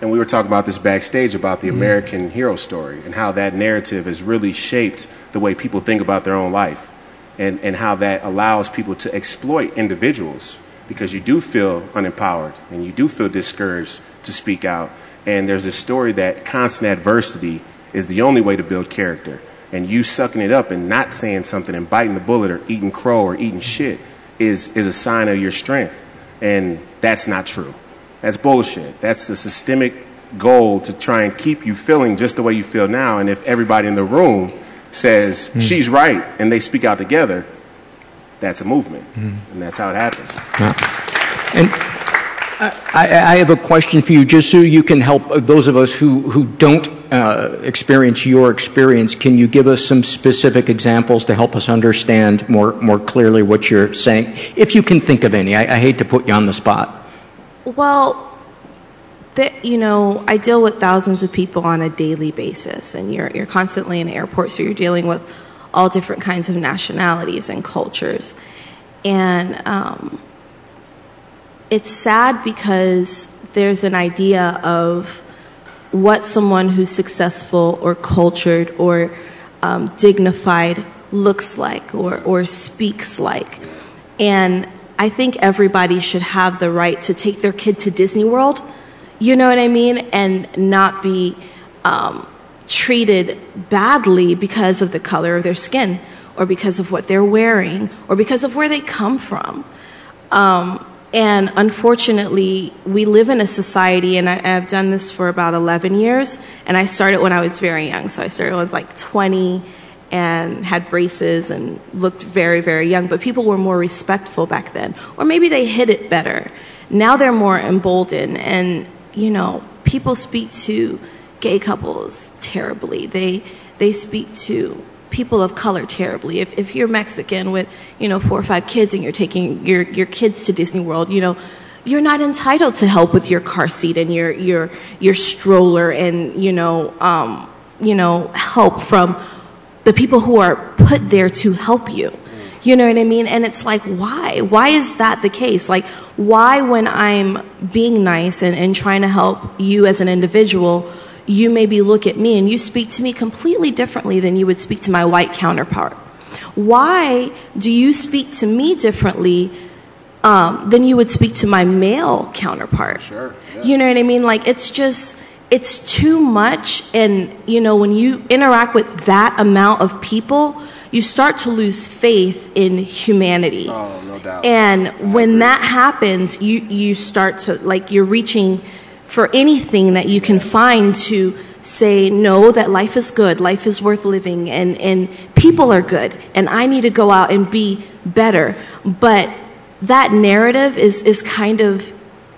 and we were talking about this backstage about the mm-hmm. American hero story and how that narrative has really shaped the way people think about their own life and, and how that allows people to exploit individuals because you do feel unempowered and you do feel discouraged to speak out. And there's a story that constant adversity is the only way to build character. And you sucking it up and not saying something and biting the bullet or eating crow or eating shit is, is a sign of your strength. And that's not true. That's bullshit. That's the systemic goal to try and keep you feeling just the way you feel now. And if everybody in the room says hmm. she's right and they speak out together, that's a movement. Hmm. And that's how it happens. And I, I have a question for you, just so you can help uh, those of us who, who don't uh, experience your experience. Can you give us some specific examples to help us understand more, more clearly what you're saying? If you can think of any. I, I hate to put you on the spot. Well, you know, I deal with thousands of people on a daily basis, and you're you're constantly in airports, so you're dealing with all different kinds of nationalities and cultures, and um, it's sad because there's an idea of what someone who's successful or cultured or um, dignified looks like or, or speaks like. And I think everybody should have the right to take their kid to Disney World, you know what I mean, and not be um, treated badly because of the color of their skin. or because of what they're wearing or because of where they come from. Um, and unfortunately, we live in a society, and I, I've done this for about 11 years, and I started when I was very young. So I started was like 20 and had braces and looked very, very young. But people were more respectful back then, or maybe they hid it better. Now they're more emboldened, and you know, people speak to gay couples terribly. They they speak to people of color terribly. If if you're Mexican with you know four or five kids and you're taking your your kids to Disney World, you know. You're not entitled to help with your car seat and your your your stroller and you know um, you know help from the people who are put there to help you. You know what I mean? And it's like, why? Why is that the case? Like, why, when I'm being nice and, and trying to help you as an individual, you maybe look at me and you speak to me completely differently than you would speak to my white counterpart? Why do you speak to me differently um, than you would speak to my male counterpart? Sure. You know what I mean? Like, it's just, it's too much. And, you know, when you interact with that amount of people, you start to lose faith in humanity. Oh, no doubt. And when that happens, you, you start to, like, you're reaching for anything that you can find to say, no, that life is good, life is worth living, and, and people are good, and I need to go out and be better. But that narrative is, is kind of,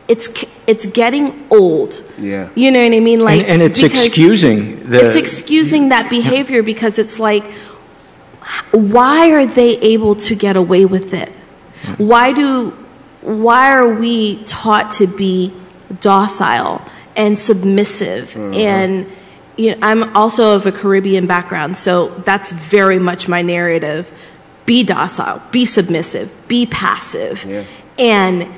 it's, it's getting old. Yeah. You know what I mean? Like, and, and it's excusing the. it's excusing that behavior because it's like, why are they able to get away with it? Mm-hmm. Why do, why are we taught to be docile and submissive? Mm-hmm. And you know, I'm also of a Caribbean background, so that's very much my narrative. Be docile, be submissive, be passive. Yeah. And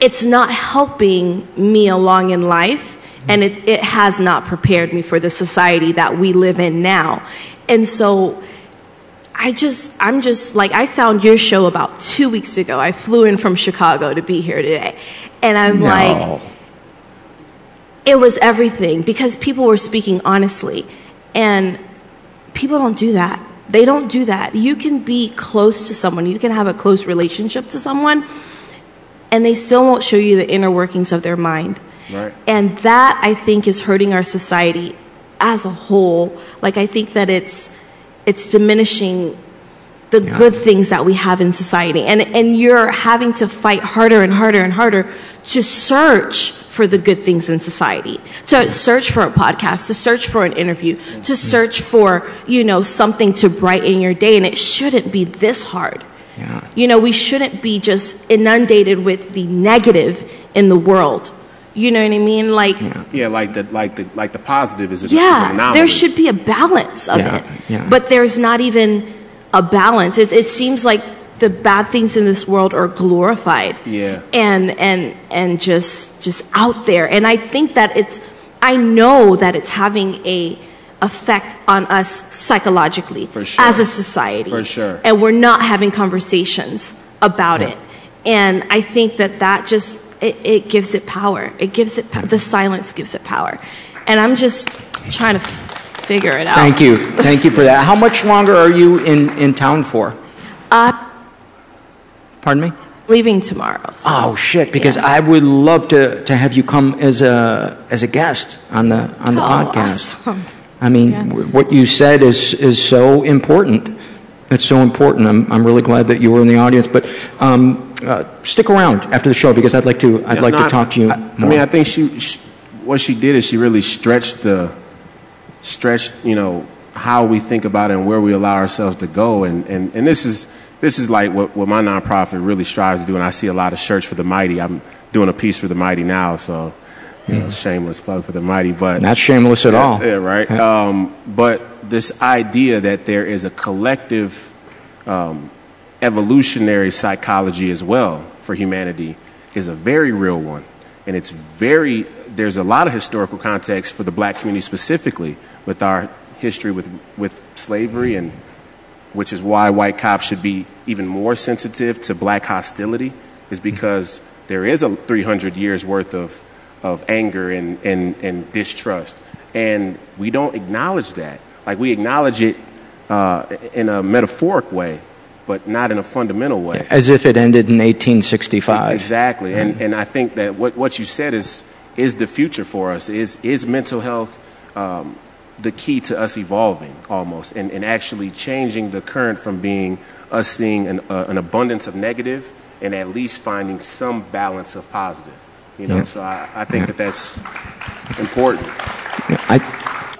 it's not helping me along in life, and it, it has not prepared me for the society that we live in now. And so I just, I'm just like, I found your show about two weeks ago. I flew in from Chicago to be here today. And I'm like, it was everything because people were speaking honestly. And people don't do that. They don't do that. You can be close to someone, you can have a close relationship to someone, and they still won't show you the inner workings of their mind. Right. And that, I think, is hurting our society as a whole. Like, I think that it's, it's diminishing the good things that we have in society. And, and you're having to fight harder and harder and harder to search for the good things in society, to search for a podcast, to search for an interview, to mm-hmm. search for, you know, something to brighten your day. And it shouldn't be this hard. Yeah. You know, we shouldn't be just inundated with the negative in the world. You know what I mean? Like, Yeah, like the like the like the positive is, a, is an yeah, anomaly. there should be a balance of Yeah, it. yeah. But there's not even a balance. It, it seems like the bad things in this world are glorified Yeah. and and and just just out there. And I think that it's I know that it's having a effect on us psychologically as a society. For sure. And we're not having conversations about it. And I think that that just it, it gives it power. It gives it po- the silence gives it power. And I'm just trying to f- figure it out. Thank you. Thank you for that. How much longer are you in, in town for? Uh, Pardon me? leaving tomorrow. so- Oh shit! Because I would love to, to have you come as a as a guest on the on the Oh, podcast. awesome. I mean, w- what you said is is so important. It's so important. I'm I'm really glad that you were in the audience. But um, uh, stick around after the show because I'd like to I'd Yeah, like no, to I- talk to you I, more. I mean, I think she, she, what she did is she really stretched the, stretched, you know, how we think about it and where we allow ourselves to go. And, and, and this is, this is like what, what my nonprofit really strives to do. And I see a lot of Church for the Mighty. I'm doing a piece for the Mighty now, so, shameless plug for the Mighty, but. Not shameless at Yeah, all. Yeah, right. Um, but this idea that there is a collective um, evolutionary psychology as well for humanity is a very real one. And it's very, there's a lot of historical context for the black community specifically with our history with, with slavery, and which is why white cops should be even more sensitive to black hostility, is because there is a 300 years worth of, of anger and, and, and distrust. And we don't acknowledge that. Like we acknowledge it uh, in a metaphoric way, but not in a fundamental way. As if it ended in 1865. Exactly, and and I think that what what you said is is the future for us. Is is mental health um, the key to us evolving almost, and, and actually changing the current from being us seeing an, uh, an abundance of negative and at least finding some balance of positive. You know, Yeah. so I, I think that that's important. I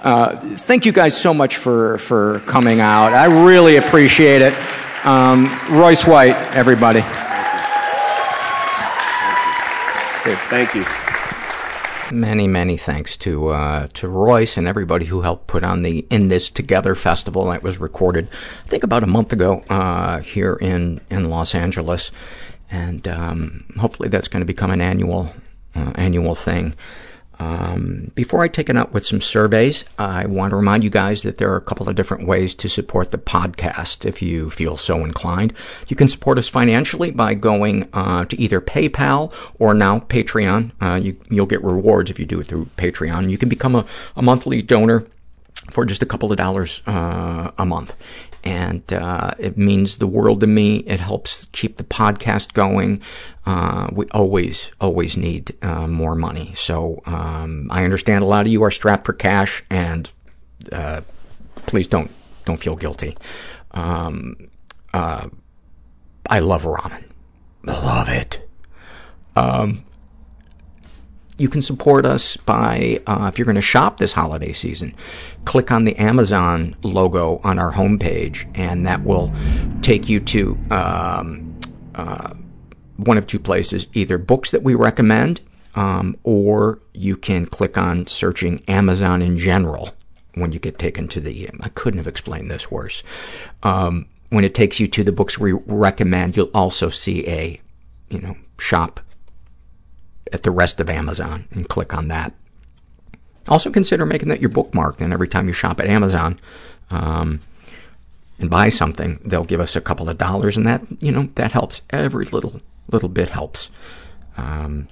uh, thank you guys so much for, for coming out. I really appreciate it. Um, Royce White, everybody. Thank you. Thank you. Many, many thanks to uh, to Royce and everybody who helped put on the In This Together festival that was recorded, I think, about a month ago uh, here in in Los Angeles, and um, hopefully that's going to become an annual annual thing. Um, before I take it up with some surveys, I want to remind you guys that there are a couple of different ways to support the podcast if you feel so inclined. You can support us financially by going uh, to either PayPal or now Patreon. Uh, you, you'll get rewards if you do it through Patreon. You can become a, a monthly donor for just a couple of dollars uh, a month. And uh, it means the world to me. It helps keep the podcast going. Uh, we always, always need uh, more money. So um, I understand a lot of you are strapped for cash, and please don't don't feel guilty. Um, I love ramen. Love it. Um, you can support us by, uh, if you're going to shop this holiday season, click on the Amazon logo on our homepage, and that will take you to um, uh, one of two places, either books that we recommend, um, or you can click on searching Amazon in general when you get taken to the, I couldn't have explained this worse. Um, when it takes you to the books we recommend, you'll also see a, you know, shop at the rest of Amazon and click on that. Also consider making that your bookmark. Then every time you shop at Amazon um, and buy something, they'll give us a couple of dollars, and that you know that helps. Every little little bit helps. Um,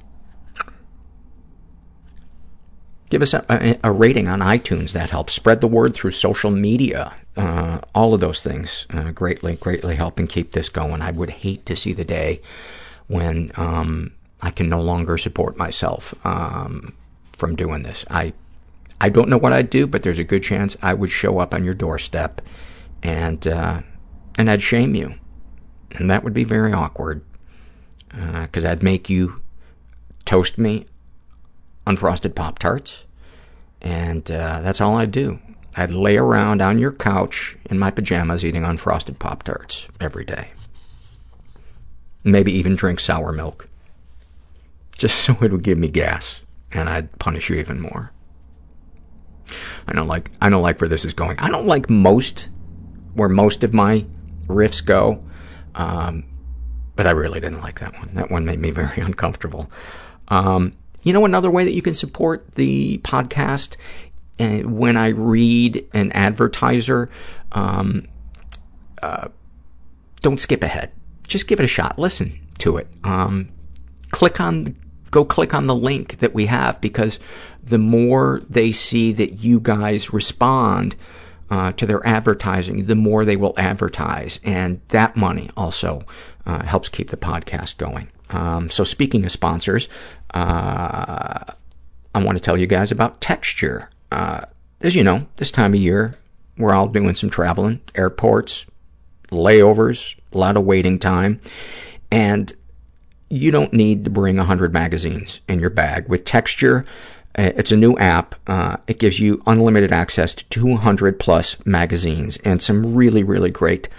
give us a, a, rating on iTunes. That helps. Spread the word through social media. Uh, all of those things uh, greatly, greatly help and keep this going. I would hate to see the day when um, I can no longer support myself um, from doing this. I I don't know what I'd do, but there's a good chance I would show up on your doorstep and uh, and I'd shame you, and that would be very awkward because I'd make you toast me unfrosted pop tarts, and uh, that's all I'd do. I'd lay around on your couch in my pajamas eating unfrosted pop tarts every day. Maybe even drink sour milk just [laughs] so it would give me gas, and I'd punish you even more. I don't like I don't like where this is going. I don't like most where most of my riffs go, um, but I really didn't like that one. That one made me [laughs] very uncomfortable. Um, you know, another way that you can support the podcast uh, when I read an advertiser, um, uh, don't skip ahead. Just give it a shot. Listen to it. Um, click on go click on the link that we have because the more they see that you guys respond uh, to their advertising, the more they will advertise, and that money also uh, helps keep the podcast going. Um, so, speaking of sponsors, uh, I want to tell you guys about Texture. Uh, as you know, this time of year, we're all doing some traveling, airports, layovers, a lot of waiting time, and you don't need to bring 100 magazines in your bag. With Texture, uh, it's a new app. Uh, it gives you unlimited access to 200 plus magazines and some really, really great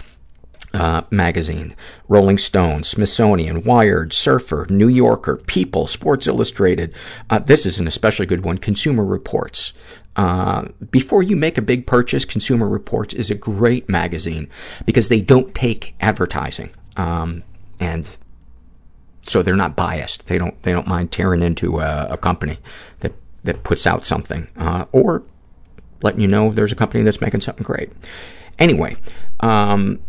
uh, magazine. Rolling Stone, Smithsonian, Wired, Surfer, New Yorker, People, Sports Illustrated. Uh, this is an especially good one, Consumer Reports. Uh, before you make a big purchase, Consumer Reports is a great magazine because they don't take advertising. Um, and so they're not biased. They don't they don't mind tearing into a, a company that that puts out something uh, or letting you know there's a company that's making something great. Anyway, um,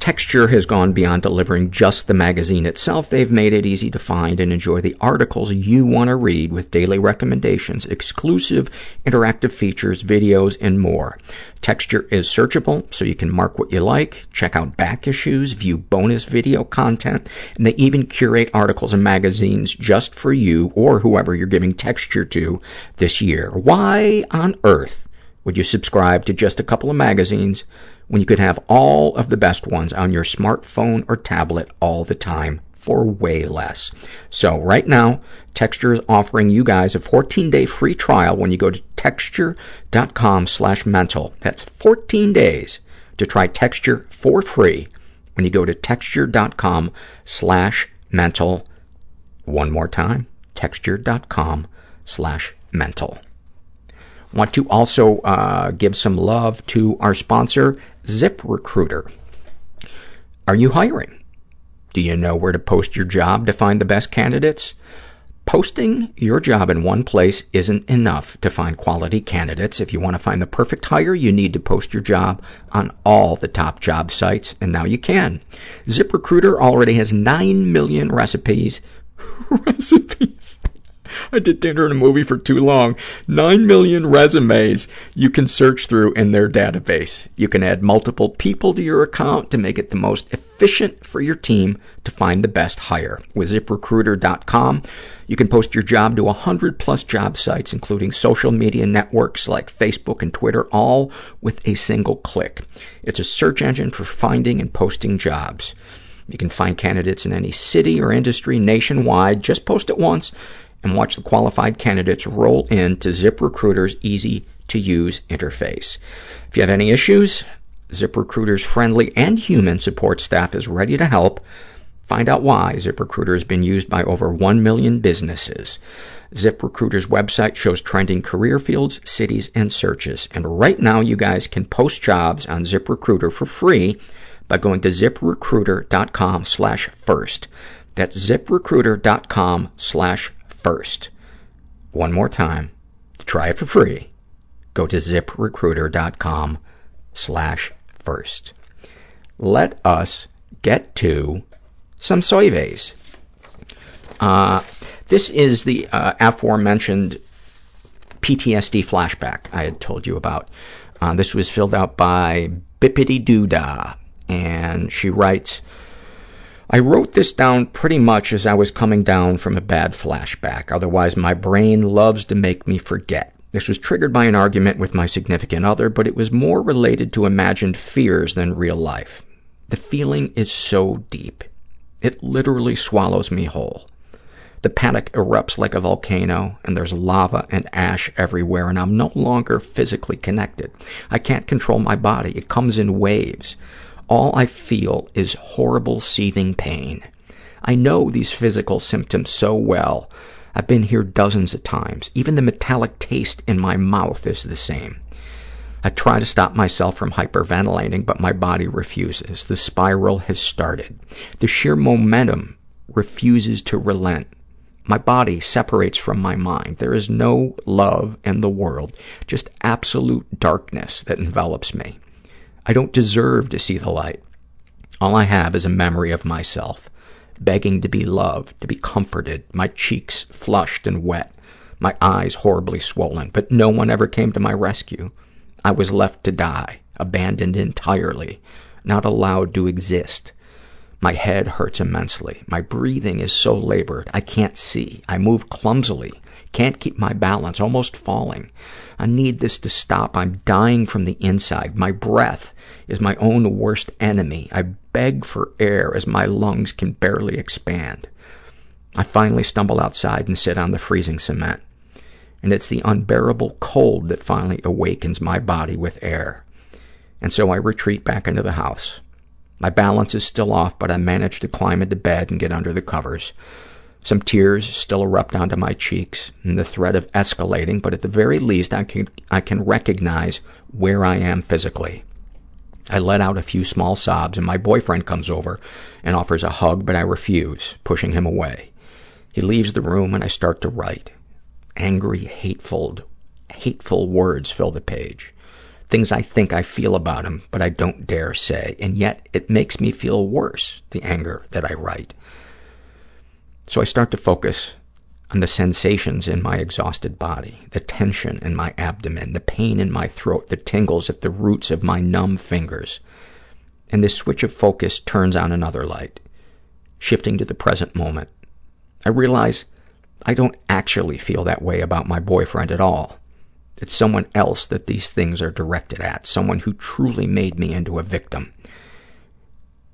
Texture has gone beyond delivering just the magazine itself. They've made it easy to find and enjoy the articles you want to read with daily recommendations, exclusive interactive features, videos, and more. Texture is searchable, so you can mark what you like, check out back issues, view bonus video content, and they even curate articles and magazines just for you or whoever you're giving Texture to this year. Why on earth would you subscribe to just a couple of magazines when you could have all of the best ones on your smartphone or tablet all the time for way less. So right now, Texture is offering you guys a 14-day free trial when you go to texture.com slash mental. That's 14 days to try Texture for free when you go to texture.com slash mental. One more time, texture.com slash mental. Want to also uh, give some love to our sponsor, ZipRecruiter. Are you hiring? Do you know where to post your job to find the best candidates? Posting your job in one place isn't enough to find quality candidates. If you want to find the perfect hire, you need to post your job on all the top job sites, and now you can. ZipRecruiter already has 9 million recipes. [laughs] recipes. [laughs] I did dinner and a movie for too long. Nine million resumes you can search through in their database. You can add multiple people to your account to make it the most efficient for your team to find the best hire. With ziprecruiter.com, you can post your job to 100 plus job sites, including social media networks like Facebook and Twitter, all with a single click. It's a search engine for finding and posting jobs. You can find candidates in any city or industry nationwide. Just post it once and watch the qualified candidates roll into ZipRecruiter's easy-to-use interface. If you have any issues, ZipRecruiter's friendly and human support staff is ready to help. Find out why ZipRecruiter has been used by over 1 million businesses. ZipRecruiter's website shows trending career fields, cities, and searches. And right now, you guys can post jobs on ZipRecruiter for free by going to ziprecruiter.com slash first. That's ziprecruiter.com slash first. One more time. To try it for free, go to ziprecruiter.com slash first. Let us get to some surveys. Uh, this is the uh, aforementioned PTSD flashback I had told you about. Uh, this was filled out by Bippity Doodah, and she writes, I wrote this down pretty much as I was coming down from a bad flashback. Otherwise, my brain loves to make me forget. This was triggered by an argument with my significant other, but it was more related to imagined fears than real life. The feeling is so deep. It literally swallows me whole. The panic erupts like a volcano, and there's lava and ash everywhere, and I'm no longer physically connected. I can't control my body. It comes in waves. All I feel is horrible seething pain. I know these physical symptoms so well. I've been here dozens of times. Even the metallic taste in my mouth is the same. I try to stop myself from hyperventilating, but my body refuses. The spiral has started. The sheer momentum refuses to relent. My body separates from my mind. There is no love in the world, just absolute darkness that envelops me. I don't deserve to see the light. All I have is a memory of myself, begging to be loved, to be comforted, my cheeks flushed and wet, my eyes horribly swollen, but no one ever came to my rescue. I was left to die, abandoned entirely, not allowed to exist. My head hurts immensely. My breathing is so labored. I can't see. I move clumsily. Can't keep my balance, almost falling. I need this to stop. I'm dying from the inside. My breath is my own worst enemy. I beg for air as my lungs can barely expand. I finally stumble outside and sit on the freezing cement. And it's the unbearable cold that finally awakens my body with air. And so I retreat back into the house. My balance is still off, but I manage to climb into bed and get under the covers. Some tears still erupt onto my cheeks, and the threat of escalating, but at the very least I can, I can recognize where I am physically. I let out a few small sobs, and my boyfriend comes over and offers a hug, but I refuse, pushing him away. He leaves the room, and I start to write. Angry, hateful, hateful words fill the page. things I think I feel about him, but I don't dare say. And yet it makes me feel worse, the anger that I write. So I start to focus on the sensations in my exhausted body, the tension in my abdomen, the pain in my throat, the tingles at the roots of my numb fingers. And this switch of focus turns on another light, shifting to the present moment. I realize I don't actually feel that way about my boyfriend at all. It's someone else that these things are directed at, someone who truly made me into a victim.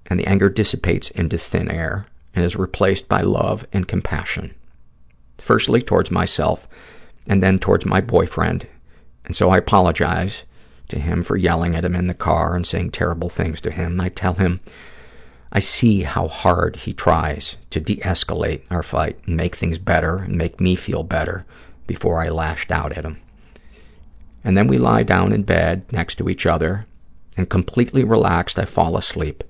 And the anger dissipates into thin air and is replaced by love and compassion. Firstly, towards myself, and then towards my boyfriend. And so I apologize to him for yelling at him in the car and saying terrible things to him. I tell him I see how hard he tries to de-escalate our fight and make things better and make me feel better before I lashed out at him. And then we lie down in bed next to each other, and completely relaxed, I fall asleep,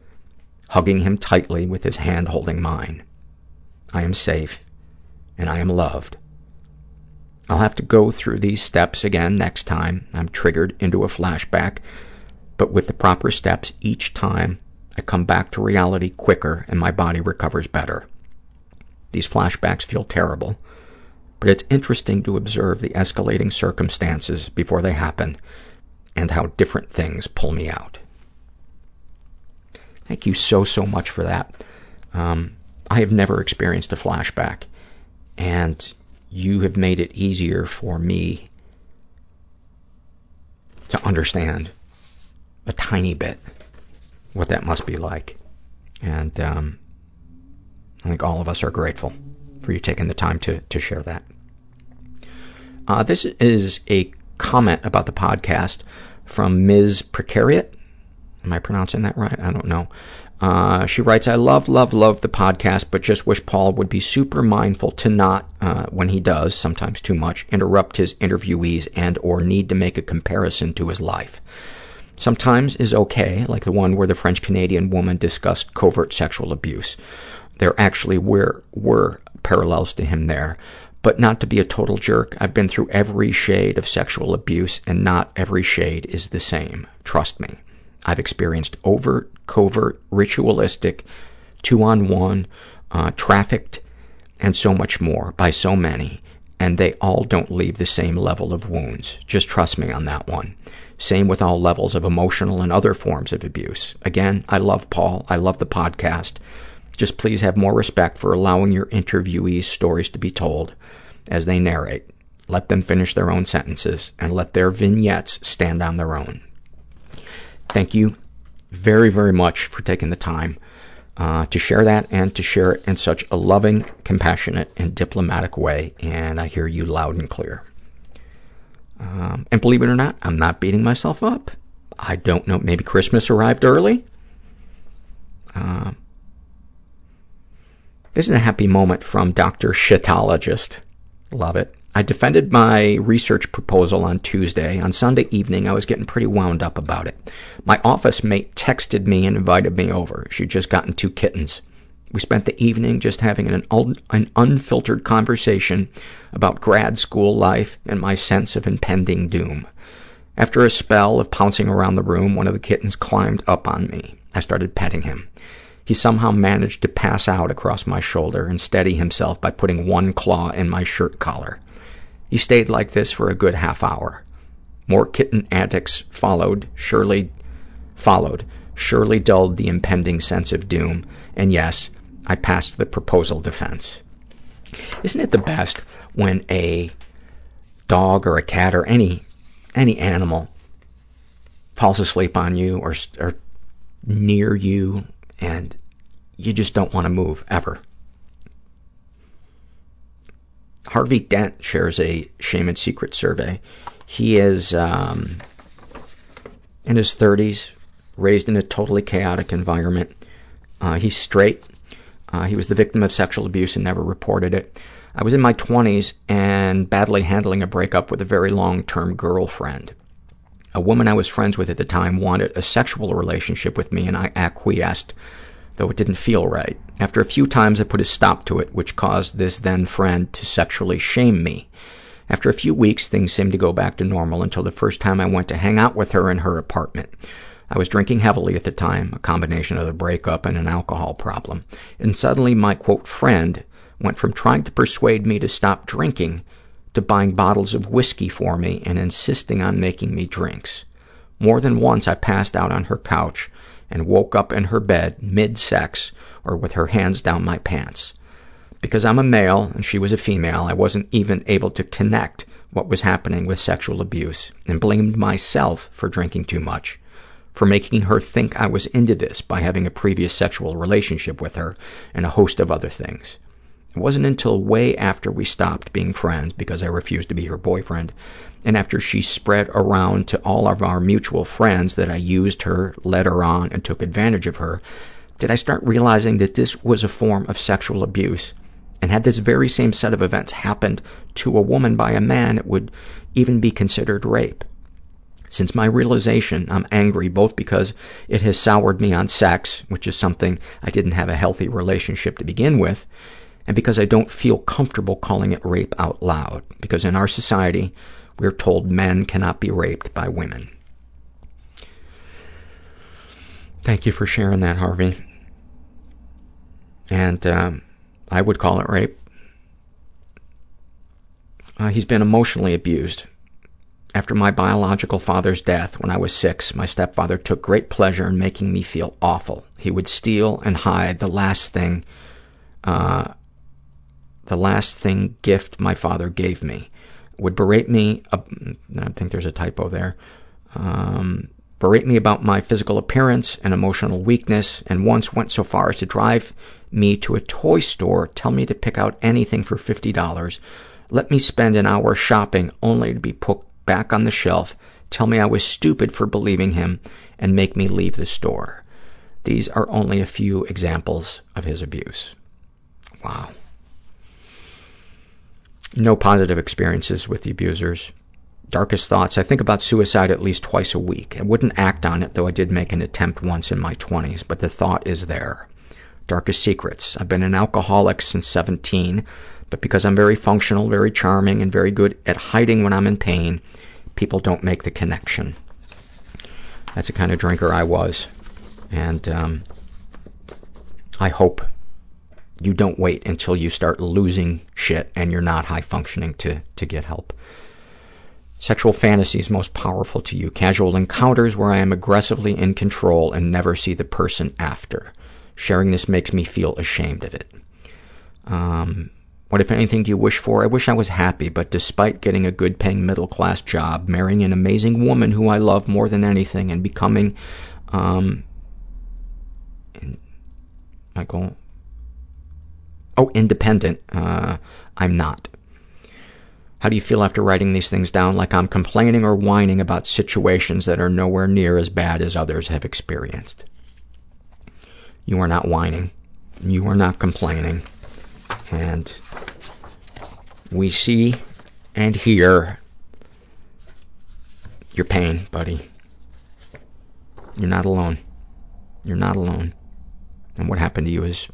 hugging him tightly with his hand holding mine. I am safe, and I am loved. I'll have to go through these steps again next time I'm triggered into a flashback, but with the proper steps each time, I come back to reality quicker and my body recovers better. These flashbacks feel terrible, but it's interesting to observe the escalating circumstances before they happen and how different things pull me out. Thank you so, so much for that. Um, I have never experienced a flashback, and you have made it easier for me to understand a tiny bit what that must be like. And um, I think all of us are grateful for you taking the time to, to share that. Uh, this is a comment about the podcast from Ms. Precariat. Am I pronouncing that right? I don't know. Uh, she writes, I love, love, love the podcast, but just wish Paul would be super mindful to not, uh, when he does, sometimes too much, interrupt his interviewees and or need to make a comparison to his life. Sometimes is okay, like the one where the French-Canadian woman discussed covert sexual abuse. There actually were, were parallels to him there. But not to be a total jerk, I've been through every shade of sexual abuse, and not every shade is the same. Trust me. I've experienced overt, covert, ritualistic, two-on-one, uh, trafficked, and so much more by so many, and they all don't leave the same level of wounds. Just trust me on that one. Same with all levels of emotional and other forms of abuse. Again, I love Paul. I love the podcast. Just please have more respect for allowing your interviewees stories to be told as they narrate. Let them finish their own sentences and let their vignettes stand on their own. Thank you very, very much for taking the time uh, to share that and to share it in such a loving, compassionate, and diplomatic way. And I hear you loud and clear. Um, and believe it or not, I'm not beating myself up. I don't know. Maybe Christmas arrived early. Uh, this is a happy moment from Dr. Shitologist. Love it. I defended my research proposal on Tuesday. On Sunday evening, I was getting pretty wound up about it. My office mate texted me and invited me over. She'd just gotten two kittens. We spent the evening just having an, an unfiltered conversation about grad school life and my sense of impending doom. After a spell of pouncing around the room, one of the kittens climbed up on me. I started petting him. He somehow managed to pass out across my shoulder and steady himself by putting one claw in my shirt collar. He stayed like this for a good half hour. More kitten antics followed, surely followed, surely dulled the impending sense of doom, and yes, I passed the proposal defense. Isn't it the best when a dog or a cat or any any animal falls asleep on you or, or near you and you just don't want to move ever? Harvey Dent shares a shame and secret survey. He is um, in his 30s, raised in a totally chaotic environment. Uh, he's straight. Uh, he was the victim of sexual abuse and never reported it. I was in my 20s and badly handling a breakup with a very long-term girlfriend. A woman I was friends with at the time wanted a sexual relationship with me, and I acquiesced, though it didn't feel right. After a few times, I put a stop to it, which caused this then friend to sexually shame me. After a few weeks, things seemed to go back to normal until the first time I went to hang out with her in her apartment. I was drinking heavily at the time, a combination of the breakup and an alcohol problem. And suddenly my, quote, friend went from trying to persuade me to stop drinking to buying bottles of whiskey for me and insisting on making me drinks. More than once I passed out on her couch and woke up in her bed mid-sex or with her hands down my pants. Because I'm a male and she was a female, I wasn't even able to connect what was happening with sexual abuse and blamed myself for drinking too much, for making her think I was into this by having a previous sexual relationship with her and a host of other things. It wasn't until way after we stopped being friends because I refused to be her boyfriend and after she spread around to all of our mutual friends that I used her, led her on, and took advantage of her, did I start realizing that this was a form of sexual abuse. And had this very same set of events happened to a woman by a man, it would even be considered rape. Since my realization, I'm angry both because it has soured me on sex, which is something I didn't have a healthy relationship to begin with, and because I don't feel comfortable calling it rape out loud, because in our society, we're told men cannot be raped by women. Thank you for sharing that, Harvey. And um, I would call it rape. Uh, he's been emotionally abused. After my biological father's death, when I was six, my stepfather took great pleasure in making me feel awful. He would steal and hide the last thing, uh, the last thing gift my father gave me. Would berate me, uh, I think there's a typo there, um, berate me about my physical appearance and emotional weakness, and once went so far as to drive me to a toy store, tell me to pick out anything for $50, let me spend an hour shopping only to be put back on the shelf, tell me I was stupid for believing him, and make me leave the store. These are only a few examples of his abuse. Wow. No positive experiences with the abusers. Darkest thoughts. I think about suicide at least twice a week. I wouldn't act on it, though I did make an attempt once in my 20s, but the thought is there. Darkest secrets. I've been an alcoholic since 17, but because I'm very functional, very charming, and very good at hiding when I'm in pain, people don't make the connection. That's the kind of drinker I was. And um, I hope you don't wait until you start losing shit and you're not high functioning to, to get help. Sexual fantasies most powerful to you. Casual encounters where I am aggressively in control and never see the person after. Sharing this makes me feel ashamed of it. Um, what, if anything, do you wish for? I wish I was happy, but despite getting a good paying middle class job, marrying an amazing woman who I love more than anything, and becoming, um, Michael, oh, independent, uh, I'm not. How do you feel after writing these things down? Like I'm complaining or whining about situations that are nowhere near as bad as others have experienced. You are not whining. You are not complaining. And we see and hear your pain, buddy. You're not alone. You're not alone. And what happened to you is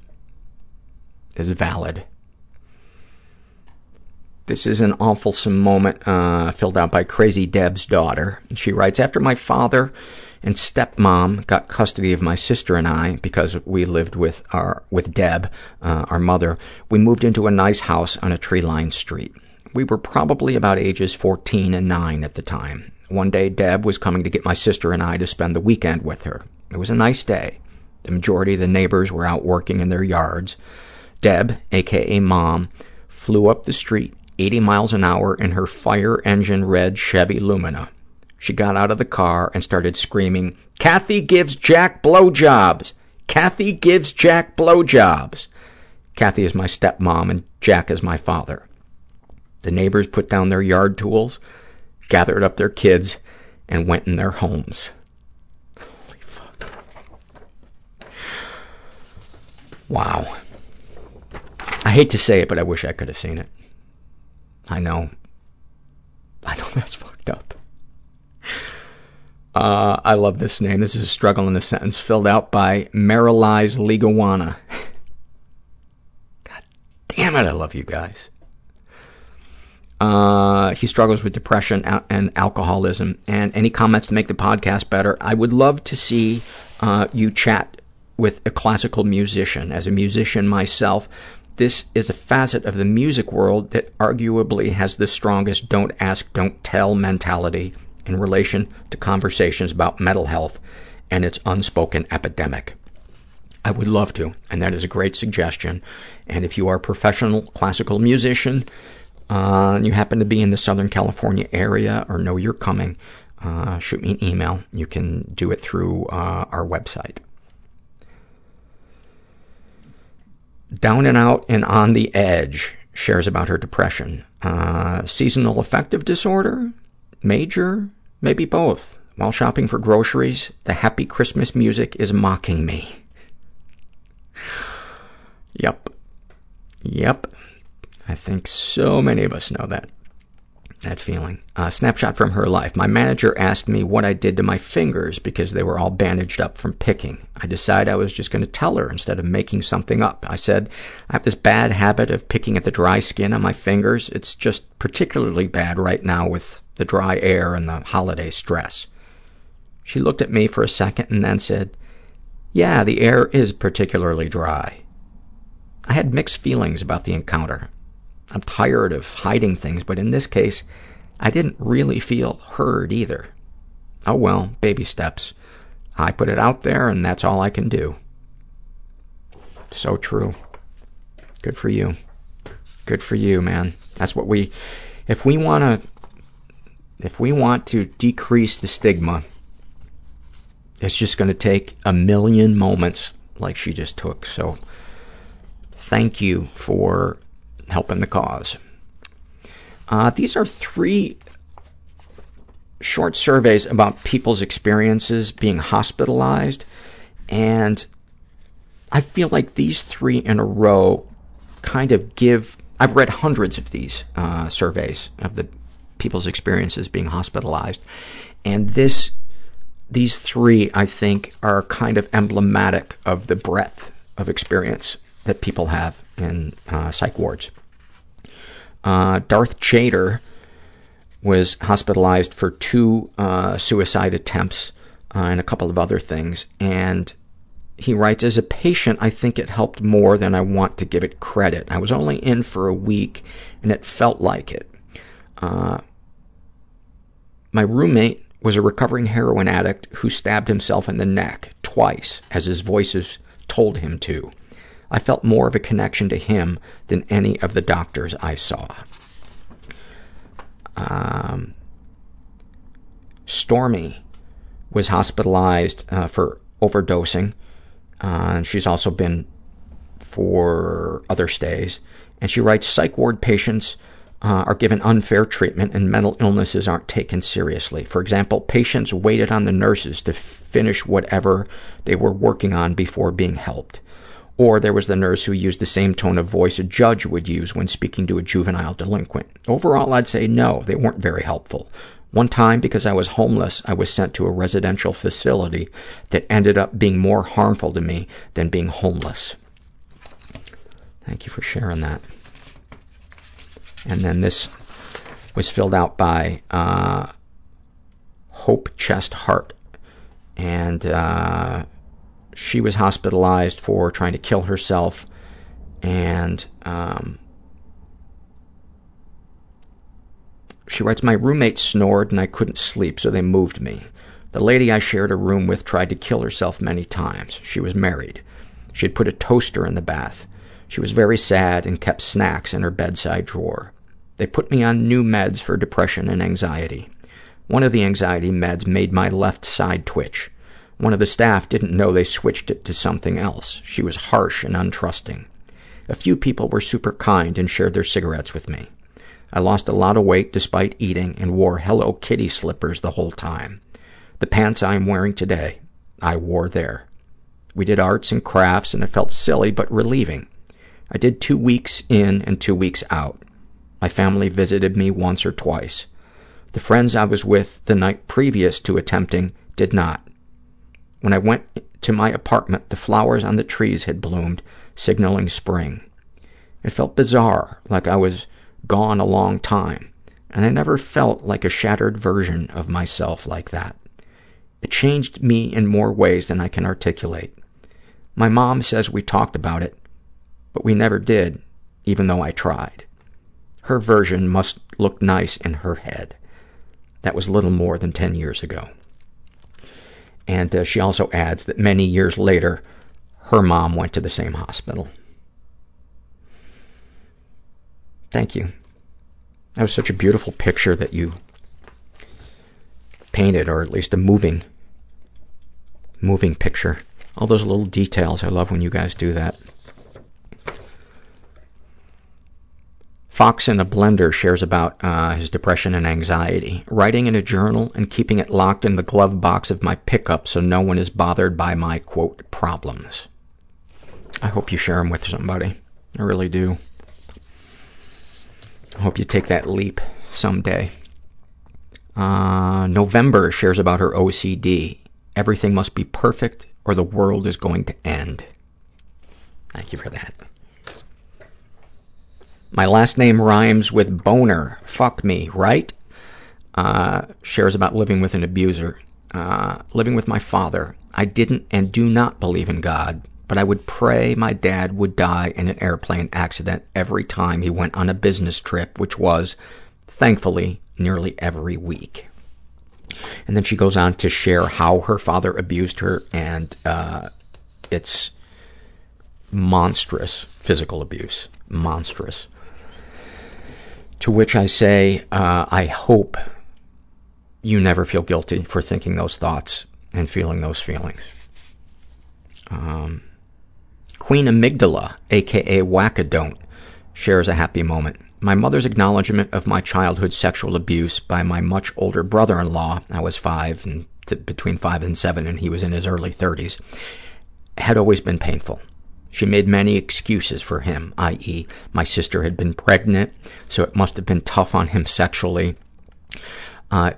is valid. This is an awful moment uh, filled out by Crazy Deb's daughter. She writes, After my father and stepmom got custody of my sister and I, because we lived with our with Deb, uh, our mother, we moved into a nice house on a tree-lined street. We were probably about ages 14 and 9 at the time. One day, Deb was coming to get my sister and I to spend the weekend with her. It was a nice day. The majority of the neighbors were out working in their yards. Deb, a.k.a. Mom, flew up the street 80 miles an hour in her fire engine red Chevy Lumina. She got out of the car and started screaming, Kathy gives Jack blowjobs! Kathy gives Jack blowjobs! Kathy is my stepmom and Jack is my father. The neighbors put down their yard tools, gathered up their kids, and went in their homes. Holy fuck. Wow. I hate to say it, but I wish I could have seen it. I know. I know [laughs] that's fucked up. Uh, I love this name. This is a struggle in a sentence filled out by Marilyze Ligawana. God damn it, I love you guys. Uh, he struggles with depression and alcoholism. And any comments to make the podcast better? I would love to see uh, you chat with a classical musician. As a musician myself, this is a facet of the music world that arguably has the strongest don't ask, don't tell mentality in relation to conversations about mental health and its unspoken epidemic. I would love to, and that is a great suggestion. And if you are a professional classical musician, uh, and you happen to be in the Southern California area or know you're coming, uh, shoot me an email. You can do it through uh, our website. Down and Out and On the Edge shares about her depression. Uh, seasonal affective disorder? Major? Maybe both. While shopping for groceries, the happy Christmas music is mocking me. Yep. Yep. I think so many of us know that, that feeling. A snapshot from her life. My manager asked me what I did to my fingers because they were all bandaged up from picking. I decided I was just going to tell her instead of making something up. I said, I have this bad habit of picking at the dry skin on my fingers. It's just particularly bad right now with the dry air and the holiday stress. She looked at me for a second and then said, yeah, the air is particularly dry. I had mixed feelings about the encounter. I'm tired of hiding things, but in this case, I didn't really feel heard either. Oh well, baby steps. I put it out there, and that's all I can do. So true. Good for you. Good for you, man. That's what we, if we want to, if we want to decrease the stigma, it's just going to take a million moments like she just took. So thank you for helping the cause. Uh, these are three short surveys about people's experiences being hospitalized, and I feel like these three in a row kind of give, I've read hundreds of these uh, surveys of the people's experiences being hospitalized, and this, these three, I think, are kind of emblematic of the breadth of experience that people have in uh, psych wards. Uh, Darth Chater was hospitalized for two uh, suicide attempts uh, and a couple of other things. And he writes, as a patient, I think it helped more than I want to give it credit. I was only in for a week, and it felt like it. Uh, my roommate was a recovering heroin addict who stabbed himself in the neck twice, as his voices told him to. I felt more of a connection to him than any of the doctors I saw. Um, Stormy was hospitalized uh, for overdosing. Uh, she's also been for other stays. And she writes, psych ward patients uh, are given unfair treatment and mental illnesses aren't taken seriously. For example, patients waited on the nurses to finish whatever they were working on before being helped. Or there was the nurse who used the same tone of voice a judge would use when speaking to a juvenile delinquent. Overall, I'd say no, they weren't very helpful. One time, because I was homeless, I was sent to a residential facility that ended up being more harmful to me than being homeless. Thank you for sharing that. And then this was filled out by uh, Hope Chest Heart. And uh, she was hospitalized for trying to kill herself and um, she writes, my roommate snored and I couldn't sleep, so they moved me. The lady I shared a room with tried to kill herself many times. She was married. She had put a toaster in the bath. She was very sad and kept snacks in her bedside drawer. They put me on new meds for depression and anxiety. One of the anxiety meds made my left side twitch. One of the staff didn't know they switched it to something else. She was harsh and untrusting. A few people were super kind and shared their cigarettes with me. I lost a lot of weight despite eating and wore Hello Kitty slippers the whole time. The pants I am wearing today, I wore there. We did arts and crafts and it felt silly but relieving. I did two weeks in and two weeks out. My family visited me once or twice. The friends I was with the night previous to attempting did not. When I went to my apartment, the flowers on the trees had bloomed, signaling spring. It felt bizarre, like I was gone a long time. and I never felt like a shattered version of myself like that. It changed me in more ways than I can articulate. My mom says we talked about it, but we never did, even though I tried. Her version must look nice in her head. That was little more than 10 years ago. And uh, she also adds that many years later, her mom went to the same hospital. Thank you. That was such a beautiful picture that you painted, or at least a moving, moving picture. All those little details. I love when you guys do that. Fox in a Blender shares about uh, his depression and anxiety. Writing in a journal and keeping it locked in the glove box of my pickup so no one is bothered by my, quote, problems. I hope you share them with somebody. I really do. I hope you take that leap someday. Uh, November shares about her OCD. Everything must be perfect or the world is going to end. Thank you for that. My last name rhymes with boner. Fuck me, right? Uh, shares about living with an abuser. Uh, living with my father. I didn't and do not believe in God, but I would pray my dad would die in an airplane accident every time he went on a business trip, which was, thankfully, nearly every week. And then she goes on to share how her father abused her, and uh, it's monstrous physical abuse. Monstrous. To which I say, uh, I hope you never feel guilty for thinking those thoughts and feeling those feelings. Um, Queen Amygdala, aka Wackadon't, shares a happy moment. My mother's acknowledgement of my childhood sexual abuse by my much older brother-in-law, I was five, and t- between five and seven, and he was in his early 30s, had always been painful. She made many excuses for him, i.e., my sister had been pregnant, so it must have been tough on him sexually. Uh,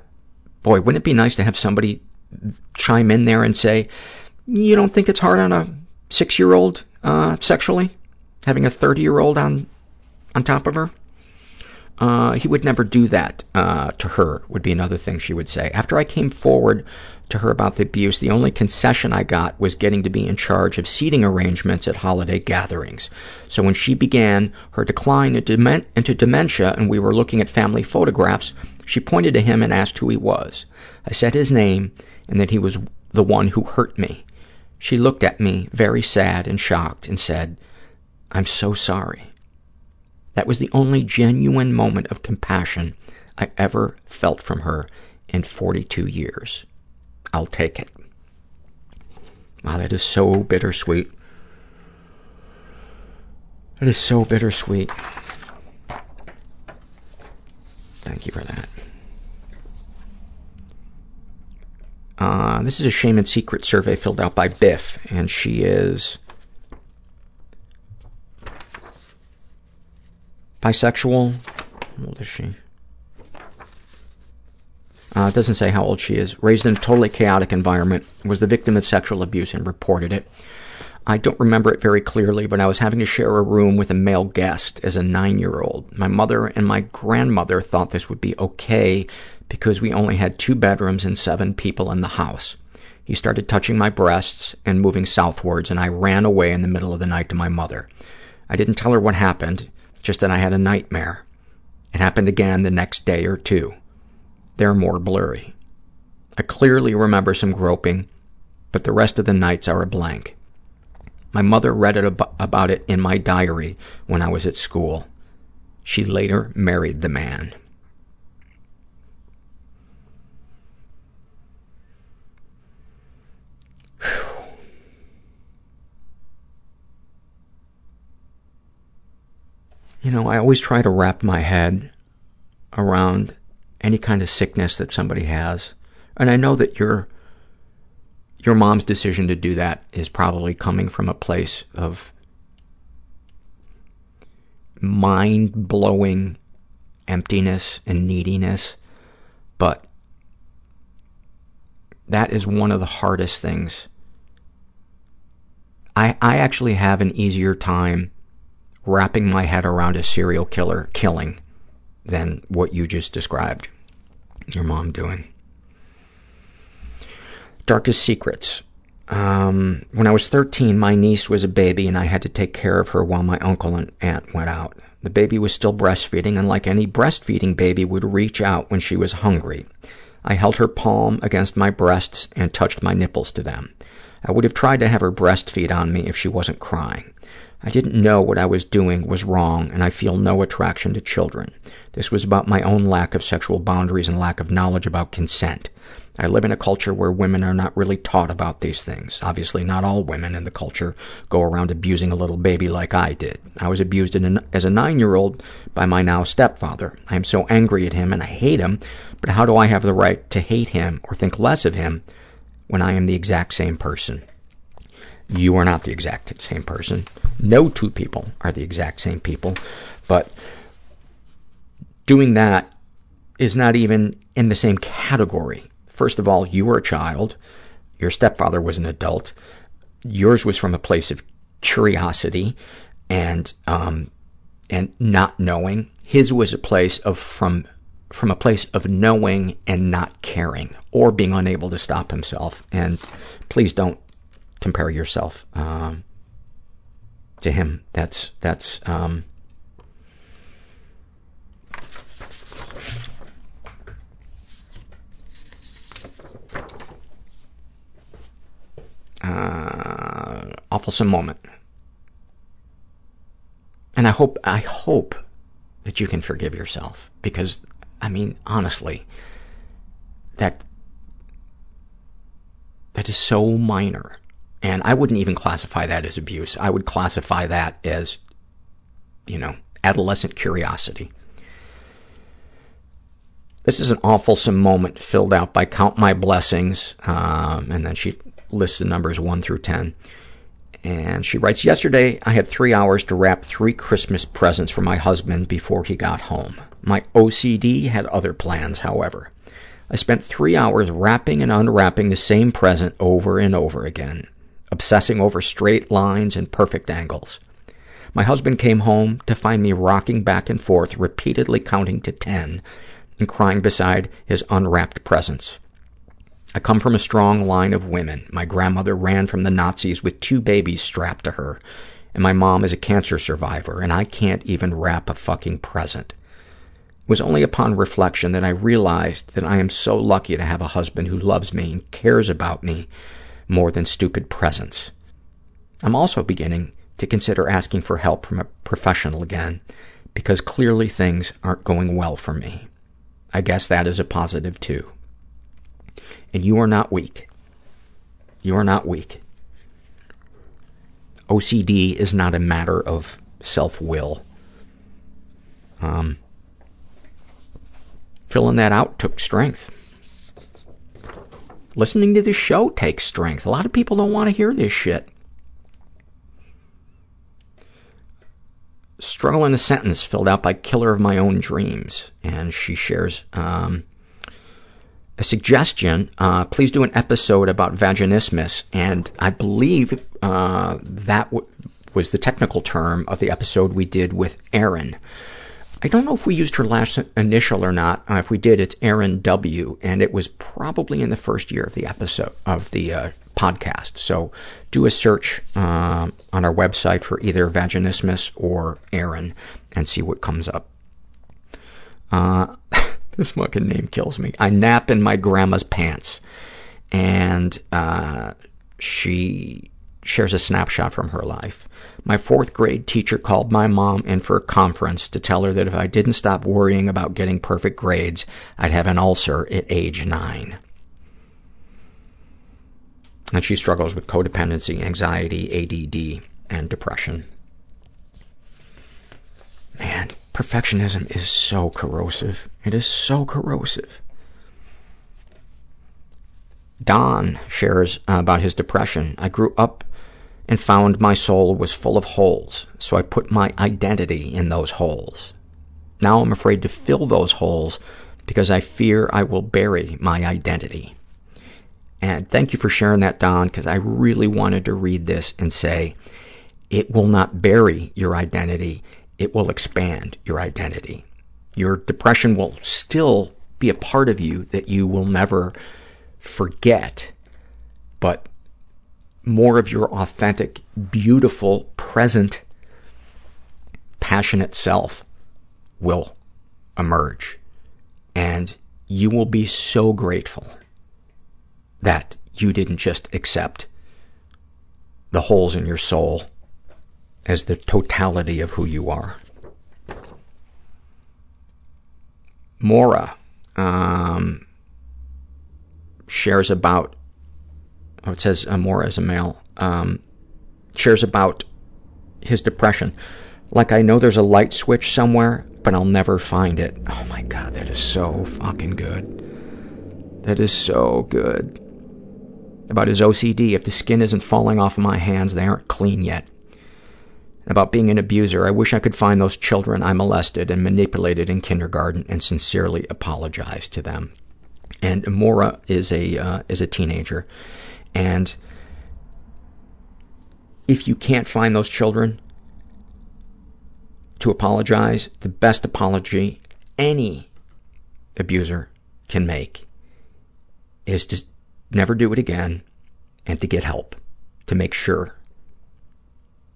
boy, wouldn't it be nice to have somebody chime in there and say, you don't think it's hard on a six-year-old uh, sexually, having a 30-year-old on on top of her? Uh, he would never do that uh, to her, would be another thing she would say. After I came forward to her about the abuse, the only concession I got was getting to be in charge of seating arrangements at holiday gatherings. So when she began her decline into dementia and we were looking at family photographs, she pointed to him and asked who he was. I said his name and that he was the one who hurt me. She looked at me, very sad and shocked, and said, I'm so sorry. That was the only genuine moment of compassion I ever felt from her in 42 years. I'll take it. Wow, that is so bittersweet. That is so bittersweet. Thank you for that. Uh, this is a shame and secret survey filled out by Biff, and she is bisexual. How old is she? Uh, doesn't say how old she is. Raised in a totally chaotic environment, was the victim of sexual abuse and reported it. I don't remember it very clearly, but I was having to share a room with a male guest as a nine-year-old. My mother and my grandmother thought this would be okay because we only had two bedrooms and seven people in the house. He started touching my breasts and moving southwards, and I ran away in the middle of the night to my mother. I didn't tell her what happened, just that I had a nightmare. It happened again the next day or two. They're more blurry. I clearly remember some groping, but the rest of the nights are a blank. My mother read it ab- about it in my diary when I was at school. She later married the man. You know, I always try to wrap my head around any kind of sickness that somebody has. And I know that your your mom's decision to do that is probably coming from a place of mind-blowing emptiness and neediness, but that is one of the hardest things. I I actually have an easier time wrapping my head around a serial killer killing than what you just described your mom doing. Darkest secrets. Um, when I was 13, my niece was a baby and I had to take care of her while my uncle and aunt went out. The baby was still breastfeeding and like any breastfeeding baby would reach out when she was hungry. I held her palm against my breasts and touched my nipples to them. I would have tried to have her breastfeed on me if she wasn't crying. I didn't know what I was doing was wrong, and I feel no attraction to children. This was about my own lack of sexual boundaries and lack of knowledge about consent. I live in a culture where women are not really taught about these things. Obviously, not all women in the culture go around abusing a little baby like I did. I was abused as a nine-year-old by my now stepfather. I am so angry at him and I hate him, but how do I have the right to hate him or think less of him when I am the exact same person? You are not the exact same person. No two people are the exact same people, but doing that is not even in the same category. First of all, you were a child. Your stepfather was an adult. Yours was from a place of curiosity and um, and not knowing. His was a place of from from a place of knowing and not caring or being unable to stop himself. And please don't compare yourself um, to him. That's that's um, uh, awfulsome moment. And I hope, I hope that you can forgive yourself because, I mean, honestly, that, that is so minor. And I wouldn't even classify that as abuse. I would classify that as, you know, adolescent curiosity. This is an awfulsome moment filled out by Count My Blessings. Um, and then she lists the numbers 1 through 10. And she writes, Yesterday, I had three hours to wrap three Christmas presents for my husband before he got home. My OCD had other plans, however. I spent three hours wrapping and unwrapping the same present over and over again, obsessing over straight lines and perfect angles. My husband came home to find me rocking back and forth, repeatedly counting to ten, and crying beside his unwrapped presents. I come from a strong line of women. My grandmother ran from the Nazis with two babies strapped to her, and my mom is a cancer survivor, and I can't even wrap a fucking present. It was only upon reflection that I realized that I am so lucky to have a husband who loves me and cares about me more than stupid presents. I'm also beginning to consider asking for help from a professional again, because clearly things aren't going well for me. I guess that is a positive, too. And you are not weak. You are not weak. OCD is not a matter of self-will. Um, filling that out took strength. Listening to this show takes strength. A lot of people don't want to hear this shit. Struggle in a sentence filled out by Killer of My Own Dreams. And she shares, um, a suggestion, uh, please do an episode about vaginismus, and I believe uh, that w- was the technical term of the episode we did with Erin. I don't know if we used her last initial or not. Uh, if we did, it's Erin W., and it was probably in the first year of the episode of the uh, podcast. So do a search uh, on our website for either vaginismus or Erin and see what comes up. This fucking name kills me. I nap in my grandma's pants. And uh, she shares a snapshot from her life. My fourth grade teacher called my mom in for a conference to tell her that if I didn't stop worrying about getting perfect grades, I'd have an ulcer at age nine. And she struggles with codependency, anxiety, ADD, and depression. Man, perfectionism is so corrosive. It is so corrosive. Don shares about his depression. I grew up and found my soul was full of holes, so I put my identity in those holes. Now I'm afraid to fill those holes because I fear I will bury my identity. And thank you for sharing that, Don, because I really wanted to read this and say, it will not bury your identity it will expand your identity. Your depression will still be a part of you that you will never forget, but more of your authentic, beautiful, present, passionate self will emerge. And you will be so grateful that you didn't just accept the holes in your soul as the totality of who you are. Mora um, shares about, oh, it says uh, Mora is a male, um, shares about his depression. Like I know there's a light switch somewhere, but I'll never find it. Oh my God, that is so fucking good. That is so good. About his OCD, if the skin isn't falling off my hands, they aren't clean yet. About being an abuser, I wish I could find those children I molested and manipulated in kindergarten and sincerely apologize to them. And Mora is a uh, is a teenager, and if you can't find those children to apologize, the best apology any abuser can make is to never do it again and to get help to make sure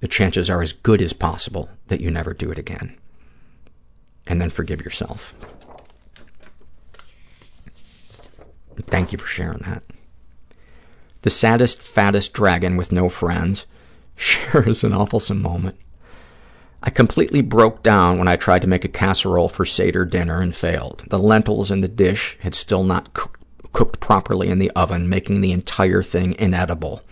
the chances are as good as possible that you never do it again. And then forgive yourself. Thank you for sharing that. The saddest, fattest dragon with no friends [laughs] shares an awfulsome moment. I completely broke down when I tried to make a casserole for Seder dinner and failed. The lentils in the dish had still not cooked, cooked properly in the oven, making the entire thing inedible.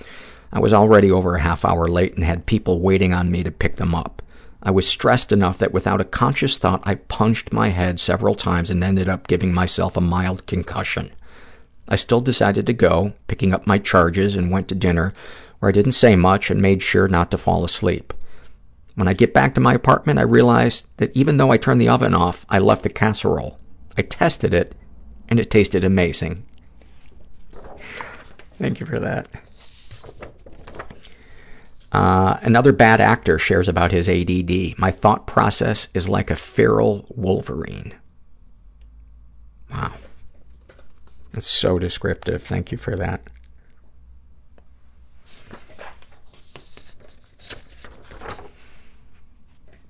I was already over a half hour late and had people waiting on me to pick them up. I was stressed enough that without a conscious thought, I punched my head several times and ended up giving myself a mild concussion. I still decided to go, picking up my charges, and went to dinner, where I didn't say much and made sure not to fall asleep. When I get back to my apartment, I realized that even though I turned the oven off, I left the casserole. I tested it, and it tasted amazing. Thank you for that. Uh, another bad actor shares about his ADD. My thought process is like a feral Wolverine. Wow. That's so descriptive. Thank you for that.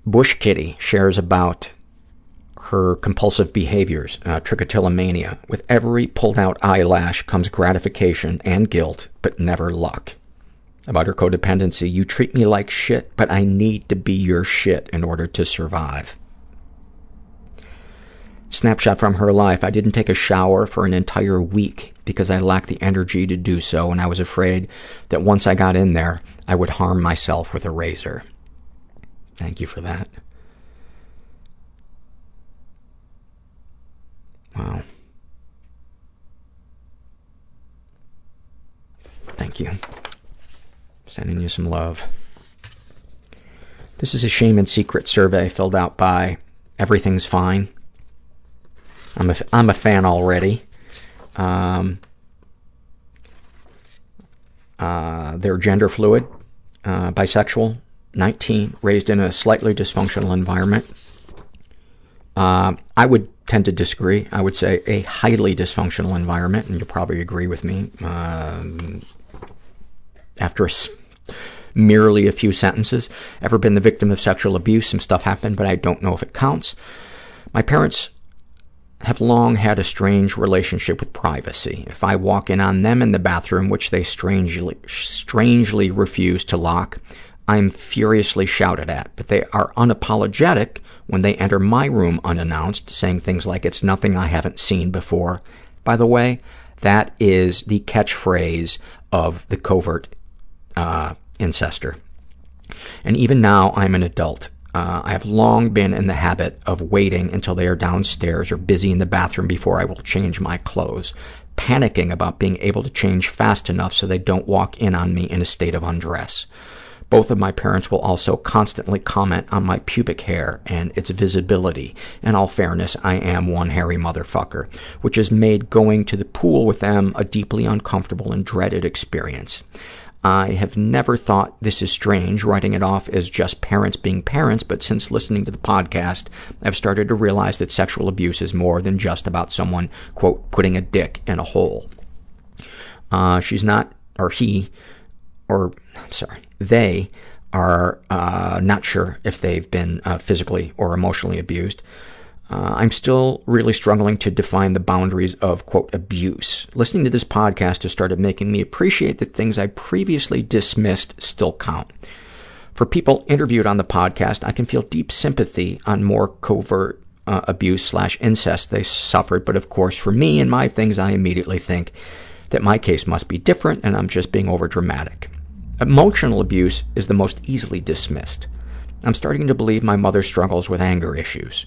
Bush Kitty shares about her compulsive behaviors, uh, trichotillomania. With every pulled out eyelash comes gratification and guilt, but never luck. About her codependency, you treat me like shit, but I need to be your shit in order to survive. Snapshot from her life. I didn't take a shower for an entire week because I lacked the energy to do so, and I was afraid that once I got in there, I would harm myself with a razor. Thank you for that. Wow. Thank you. Sending you some love. This is a shame and secret survey filled out by Everything's Fine. I'm a, I'm a fan already. Um, uh, they're gender fluid, uh, bisexual, 19, raised in a slightly dysfunctional environment. Uh, I would tend to disagree. I would say a highly dysfunctional environment, and you'll probably agree with me. Um, after a merely a few sentences, ever been the victim of sexual abuse? Some stuff happened, but I don't know if it counts. My parents have long had a strange relationship with privacy. If I walk in on them in the bathroom, which they strangely, strangely refuse to lock, I'm furiously shouted at, but they are unapologetic when they enter my room unannounced, saying things like, it's nothing I haven't seen before. By the way, that is the catchphrase of the covert uh, incester. And even now, I'm an adult. Uh, I have long been in the habit of waiting until they are downstairs or busy in the bathroom before I will change my clothes, panicking about being able to change fast enough so they don't walk in on me in a state of undress. Both of my parents will also constantly comment on my pubic hair and its visibility. In all fairness, I am one hairy motherfucker, which has made going to the pool with them a deeply uncomfortable and dreaded experience. I have never thought this is strange, writing it off as just parents being parents, but since listening to the podcast, I've started to realize that sexual abuse is more than just about someone, quote, putting a dick in a hole. Uh, she's not, or he, or, sorry, they are uh, not sure if they've been uh, physically or emotionally abused. Uh, I'm still really struggling to define the boundaries of, quote, abuse. Listening to this podcast has started making me appreciate that things I previously dismissed still count. For people interviewed on the podcast, I can feel deep sympathy on more covert uh, abuse slash incest they suffered, but of course, for me and my things, I immediately think that my case must be different and I'm just being overdramatic. Emotional abuse is the most easily dismissed. I'm starting to believe my mother struggles with anger issues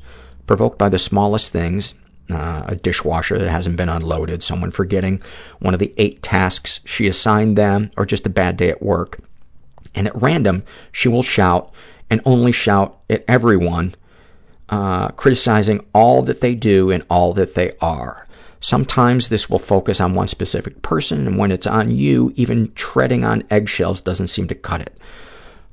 provoked by the smallest things, uh, a dishwasher that hasn't been unloaded, someone forgetting one of the eight tasks she assigned them, or just a bad day at work. And at random, she will shout and only shout at everyone, uh, criticizing all that they do and all that they are. Sometimes this will focus on one specific person, and when it's on you, even treading on eggshells doesn't seem to cut it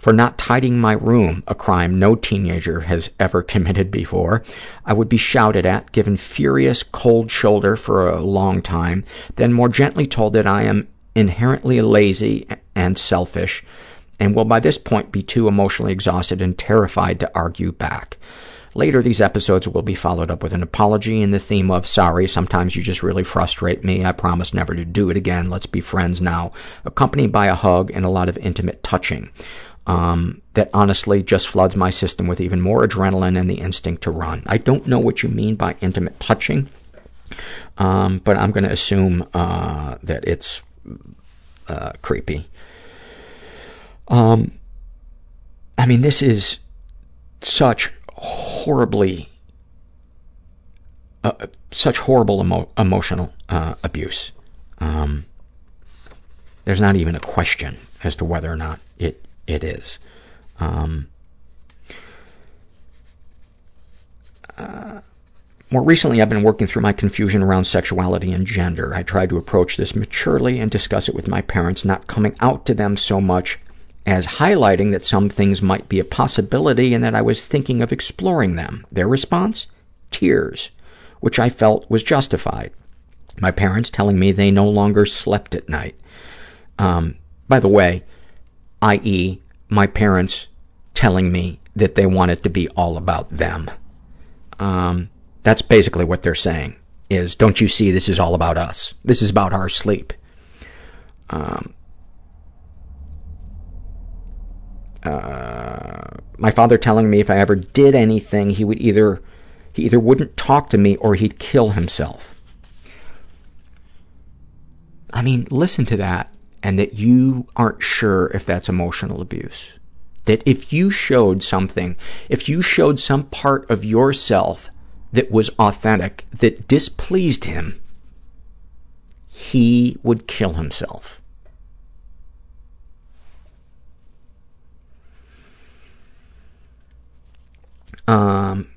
for not tidying my room, a crime no teenager has ever committed before. I would be shouted at, given furious cold shoulder for a long time, then more gently told that I am inherently lazy and selfish, and will by this point be too emotionally exhausted and terrified to argue back. Later, these episodes will be followed up with an apology and the theme of, sorry, sometimes you just really frustrate me. I promise never to do it again. Let's be friends now. Accompanied by a hug and a lot of intimate touching um, that honestly just floods my system with even more adrenaline and the instinct to run. I don't know what you mean by intimate touching, um, but I'm going to assume uh, that it's uh, creepy. Um, I mean, this is such horribly, uh, such horrible emo- emotional uh, abuse. Um, there's not even a question as to whether or not it it is. Um, uh, more recently, I've been working through my confusion around sexuality and gender. I tried to approach this maturely and discuss it with my parents, not coming out to them so much as highlighting that some things might be a possibility and that I was thinking of exploring them. Their response? Tears, which I felt was justified. My parents telling me they no longer slept at night. Um, by the way, i.e., my parents telling me that they want it to be all about them. Um, that's basically what they're saying, is don't you see this is all about us? This is about our sleep. Um, uh, my father telling me if I ever did anything, he would either, he either wouldn't talk to me or he'd kill himself. I mean, listen to that and that you aren't sure if that's emotional abuse. That if you showed something, if you showed some part of yourself that was authentic, that displeased him, he would kill himself. Um,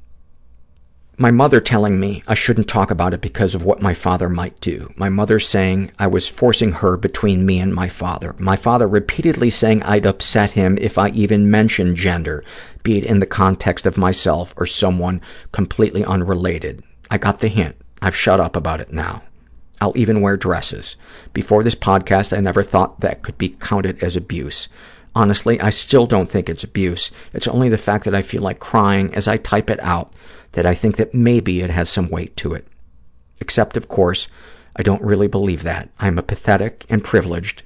my mother telling me I shouldn't talk about it because of what my father might do. My mother saying I was forcing her between me and my father. My father repeatedly saying I'd upset him if I even mentioned gender, be it in the context of myself or someone completely unrelated. I got the hint. I've shut up about it now. I'll even wear dresses. Before this podcast, I never thought that could be counted as abuse. Honestly, I still don't think it's abuse. It's only the fact that I feel like crying as I type it out that I think that maybe it has some weight to it. Except, of course, I don't really believe that. I'm a pathetic and privileged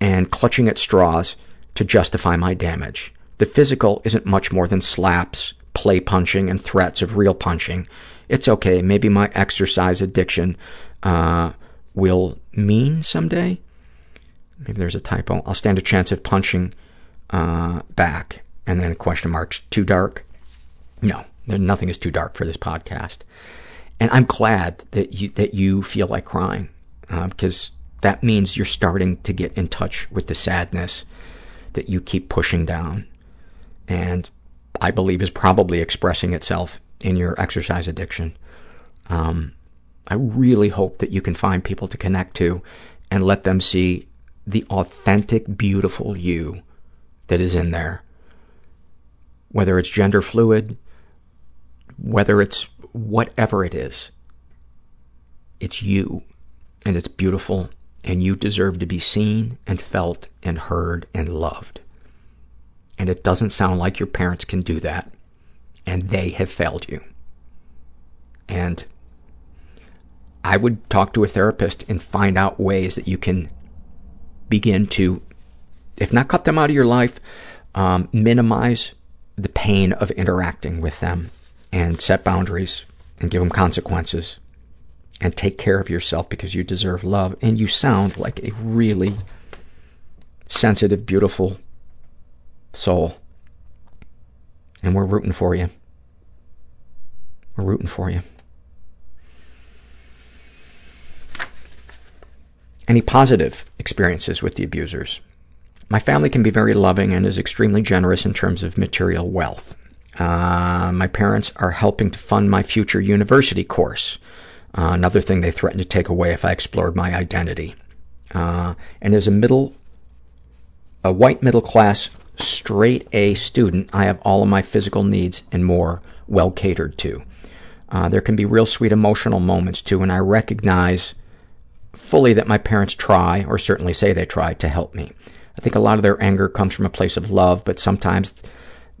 and clutching at straws to justify my damage. The physical isn't much more than slaps, play punching, and threats of real punching. It's okay. Maybe my exercise addiction uh, will mean someday. Maybe there's a typo. I'll stand a chance of punching uh, back. And then question marks. Too dark? No. Nothing is too dark for this podcast. And I'm glad that you, that you feel like crying, uh, because that means you're starting to get in touch with the sadness that you keep pushing down. And I believe is probably expressing itself in your exercise addiction. Um, I really hope that you can find people to connect to and let them see the authentic, beautiful you that is in there, whether it's gender fluid, whether it's whatever it is. It's you, and it's beautiful, and you deserve to be seen and felt and heard and loved. And it doesn't sound like your parents can do that, and they have failed you. And I would talk to a therapist and find out ways that you can begin to, if not cut them out of your life, um, minimize the pain of interacting with them and set boundaries and give them consequences and take care of yourself because you deserve love. And you sound like a really sensitive, beautiful soul. And we're rooting for you. We're rooting for you. Any positive experiences with the abusers? My family can be very loving and is extremely generous in terms of material wealth. Uh, my parents are helping to fund my future university course. Uh, another thing they threatened to take away if I explored my identity. Uh, and as a middle, a white middle class, straight A student, I have all of my physical needs and more well catered to. Uh, there can be real sweet emotional moments too, and I recognize fully that my parents try, or certainly say they try, to help me. I think a lot of their anger comes from a place of love, but sometimes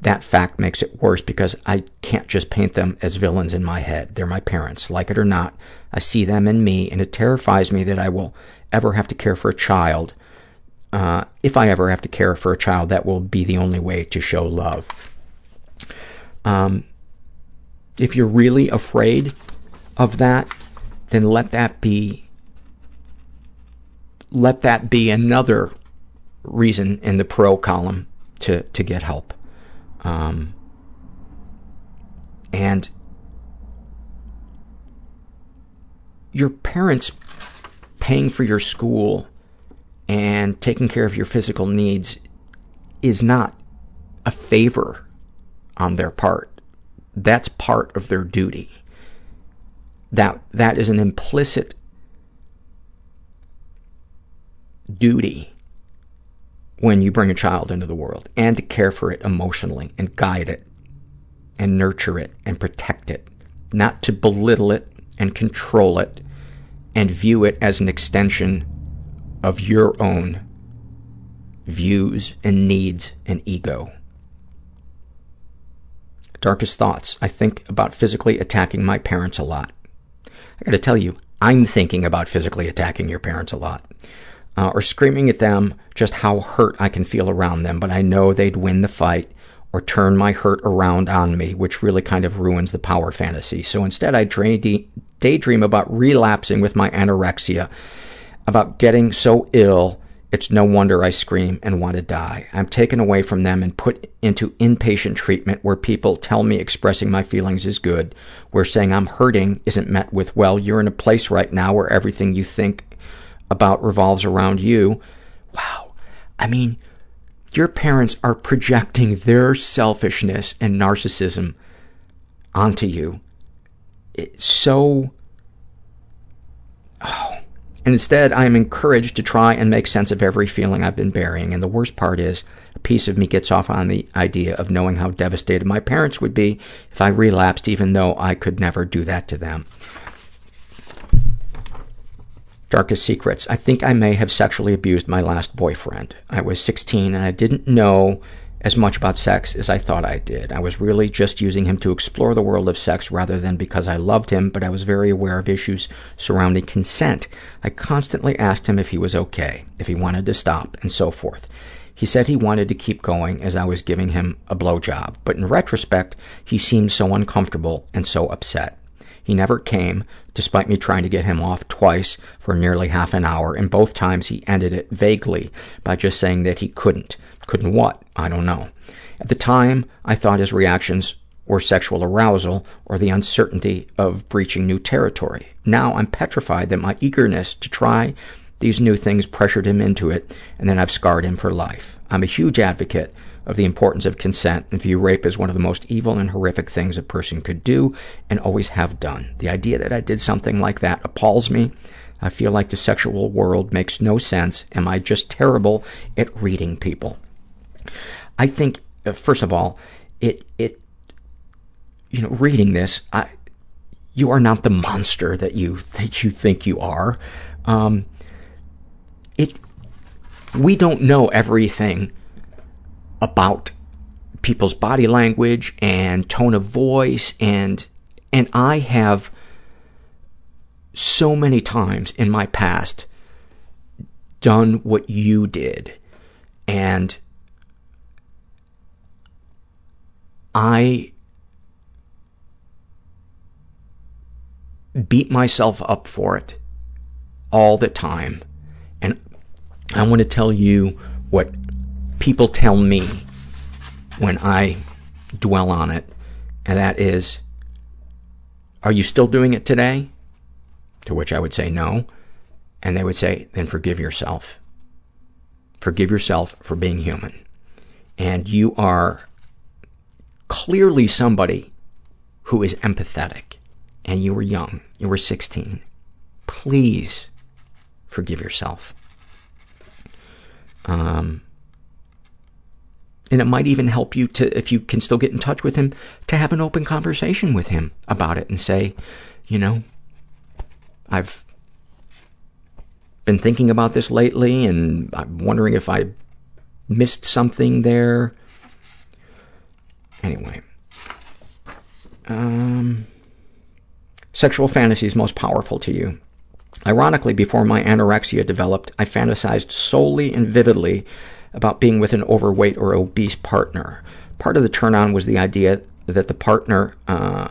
that fact makes it worse because I can't just paint them as villains in my head. They're my parents. Like it or not, I see them in me, and it terrifies me that I will ever have to care for a child. Uh, if I ever have to care for a child, that will be the only way to show love. Um, if you're really afraid of that, then let that be let that be another reason in the pro column to, to get help. Um, and your parents paying for your school and taking care of your physical needs is not a favor on their part. That's part of their duty. That, that is an implicit duty when you bring a child into the world and to care for it emotionally and guide it and nurture it and protect it, not to belittle it and control it and view it as an extension of your own views and needs and ego. Darkest thoughts. I think about physically attacking my parents a lot. I gotta tell you, I'm thinking about physically attacking your parents a lot Uh, or screaming at them just how hurt I can feel around them, but I know they'd win the fight or turn my hurt around on me, which really kind of ruins the power fantasy. So instead, I daydream about relapsing with my anorexia, about getting so ill it's no wonder I scream and want to die. I'm taken away from them and put into inpatient treatment where people tell me expressing my feelings is good, where saying I'm hurting isn't met with, well, you're in a place right now where everything you think about revolves around you. Wow. I mean, your parents are projecting their selfishness and narcissism onto you. It's so. Oh. And instead, I am encouraged to try and make sense of every feeling I've been burying. And the worst part is, a piece of me gets off on the idea of knowing how devastated my parents would be if I relapsed, even though I could never do that to them. Darkest secrets. I think I may have sexually abused my last boyfriend. I was 16 and I didn't know as much about sex as I thought I did. I was really just using him to explore the world of sex rather than because I loved him, but I was very aware of issues surrounding consent. I constantly asked him if he was okay, if he wanted to stop, and so forth. He said he wanted to keep going as I was giving him a blowjob, but in retrospect, he seemed so uncomfortable and so upset. He never came, despite me trying to get him off twice for nearly half an hour, and both times he ended it vaguely by just saying that he couldn't. Couldn't what? I don't know. At the time, I thought his reactions were sexual arousal or the uncertainty of breaching new territory. Now I'm petrified that my eagerness to try these new things pressured him into it, and then I've scarred him for life. I'm a huge advocate of the importance of consent and view rape as one of the most evil and horrific things a person could do and always have done. The idea that I did something like that appalls me. I feel like the sexual world makes no sense. Am I just terrible at reading people? I think, uh, first of all, it, it, you know, reading this, I, you are not the monster that you, that you think you are. Um, it, we don't know everything about people's body language and tone of voice and, and I have so many times in my past done what you did and I beat myself up for it all the time. And I want to tell you what people tell me when I dwell on it, and that is, are you still doing it today? To which I would say no. And they would say, then forgive yourself. Forgive yourself for being human. And you are clearly somebody who is empathetic. And you were young. You were 16. Please forgive yourself. Um, and it might even help you to, if you can still get in touch with him, to have an open conversation with him about it and say, you know, I've been thinking about this lately and I'm wondering if I missed something there. Anyway. Um, sexual fantasies most powerful to you. Ironically, before my anorexia developed, I fantasized solely and vividly about being with an overweight or obese partner. Part of the turn on was the idea that the partner, uh,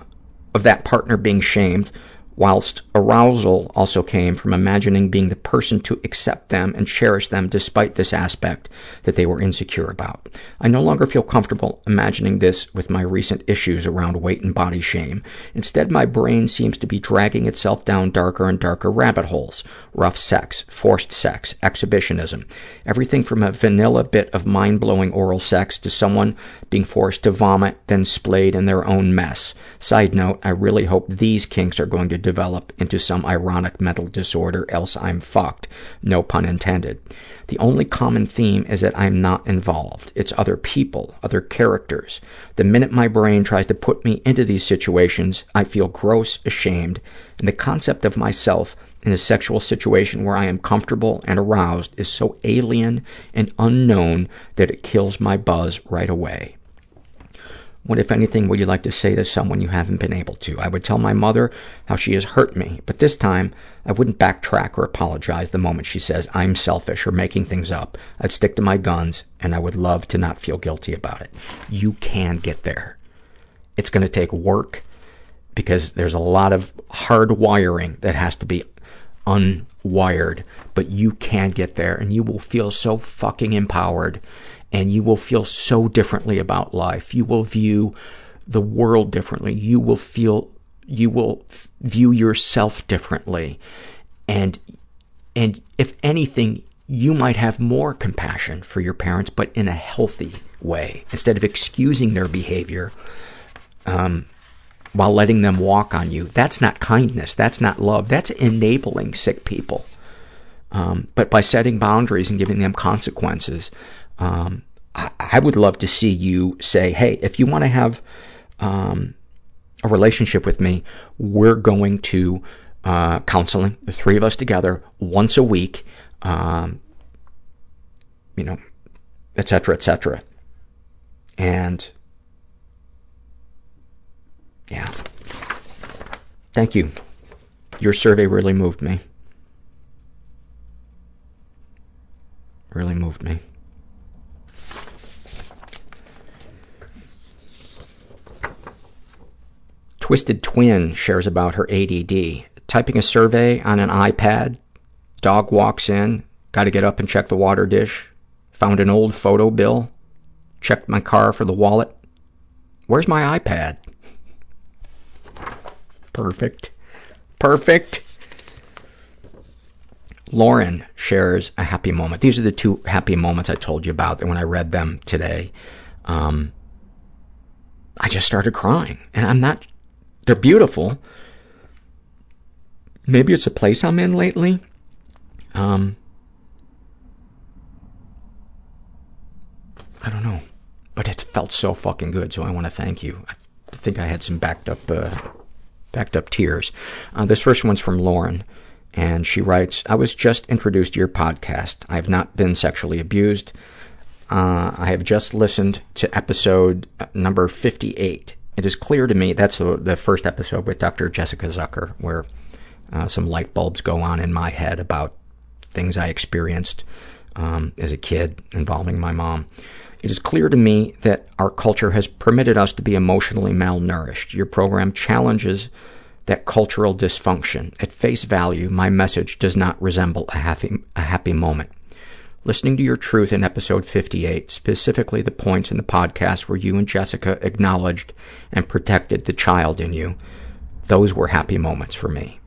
of that partner being shamed, whilst arousal also came from imagining being the person to accept them and cherish them despite this aspect that they were insecure about. I no longer feel comfortable imagining this with my recent issues around weight and body shame. Instead, my brain seems to be dragging itself down darker and darker rabbit holes. Rough sex, forced sex, exhibitionism. Everything from a vanilla bit of mind-blowing oral sex to someone being forced to vomit, then splayed in their own mess. Side note, I really hope these kinks are going to develop into some ironic mental disorder, else I'm fucked. No pun intended. The only common theme is that I'm not involved. It's other people, other characters. The minute my brain tries to put me into these situations, I feel gross, ashamed, and the concept of myself in a sexual situation where I am comfortable and aroused is so alien and unknown that it kills my buzz right away. What, if anything, would you like to say to someone you haven't been able to? I would tell my mother how she has hurt me, but this time I wouldn't backtrack or apologize the moment she says I'm selfish or making things up. I'd stick to my guns, and I would love to not feel guilty about it. You can get there. It's going to take work because there's a lot of hard wiring that has to be unwired, but you can get there, and you will feel so fucking empowered and you will feel so differently about life. You will view the world differently. You will feel, you will view yourself differently. And, and if anything, you might have more compassion for your parents, but in a healthy way, instead of excusing their behavior, um, while letting them walk on you. That's not kindness. That's not love. That's enabling sick people. Um, but by setting boundaries and giving them consequences, um, I, I would love to see you say, hey, if you want to have um, a relationship with me, we're going to uh, counseling, the three of us together, once a week, um, you know, et cetera, et cetera. And, yeah. Thank you. Your survey really moved me. Really moved me. Twisted Twin shares about her ADD. Typing a survey on an iPad, dog walks in, got to get up and check the water dish, found an old photo bill, checked my car for the wallet. Where's my iPad? Perfect. Perfect. Lauren shares a happy moment. These are the two happy moments I told you about when I read them today. Um, I just started crying. And I'm not, they're beautiful. maybe it's a place I'm in lately. Um, I don't know, but it felt so fucking good. So I want to thank you. I think I had some backed up, uh, backed up tears. Uh, this first one's from Lauren, and she writes, "I was just introduced to your podcast. I have not been sexually abused. Uh, I have just listened to episode uh, number 58. It is clear to me, that's the, the first episode with Dr. Jessica Zucker, where uh, some light bulbs go on in my head about things I experienced um, as a kid involving my mom. It is clear to me that our culture has permitted us to be emotionally malnourished. Your program challenges that cultural dysfunction. At face value, my message does not resemble a happy, a happy moment. Listening to your truth in episode 58, specifically the points in the podcast where you and Jessica acknowledged and protected the child in you, those were happy moments for me.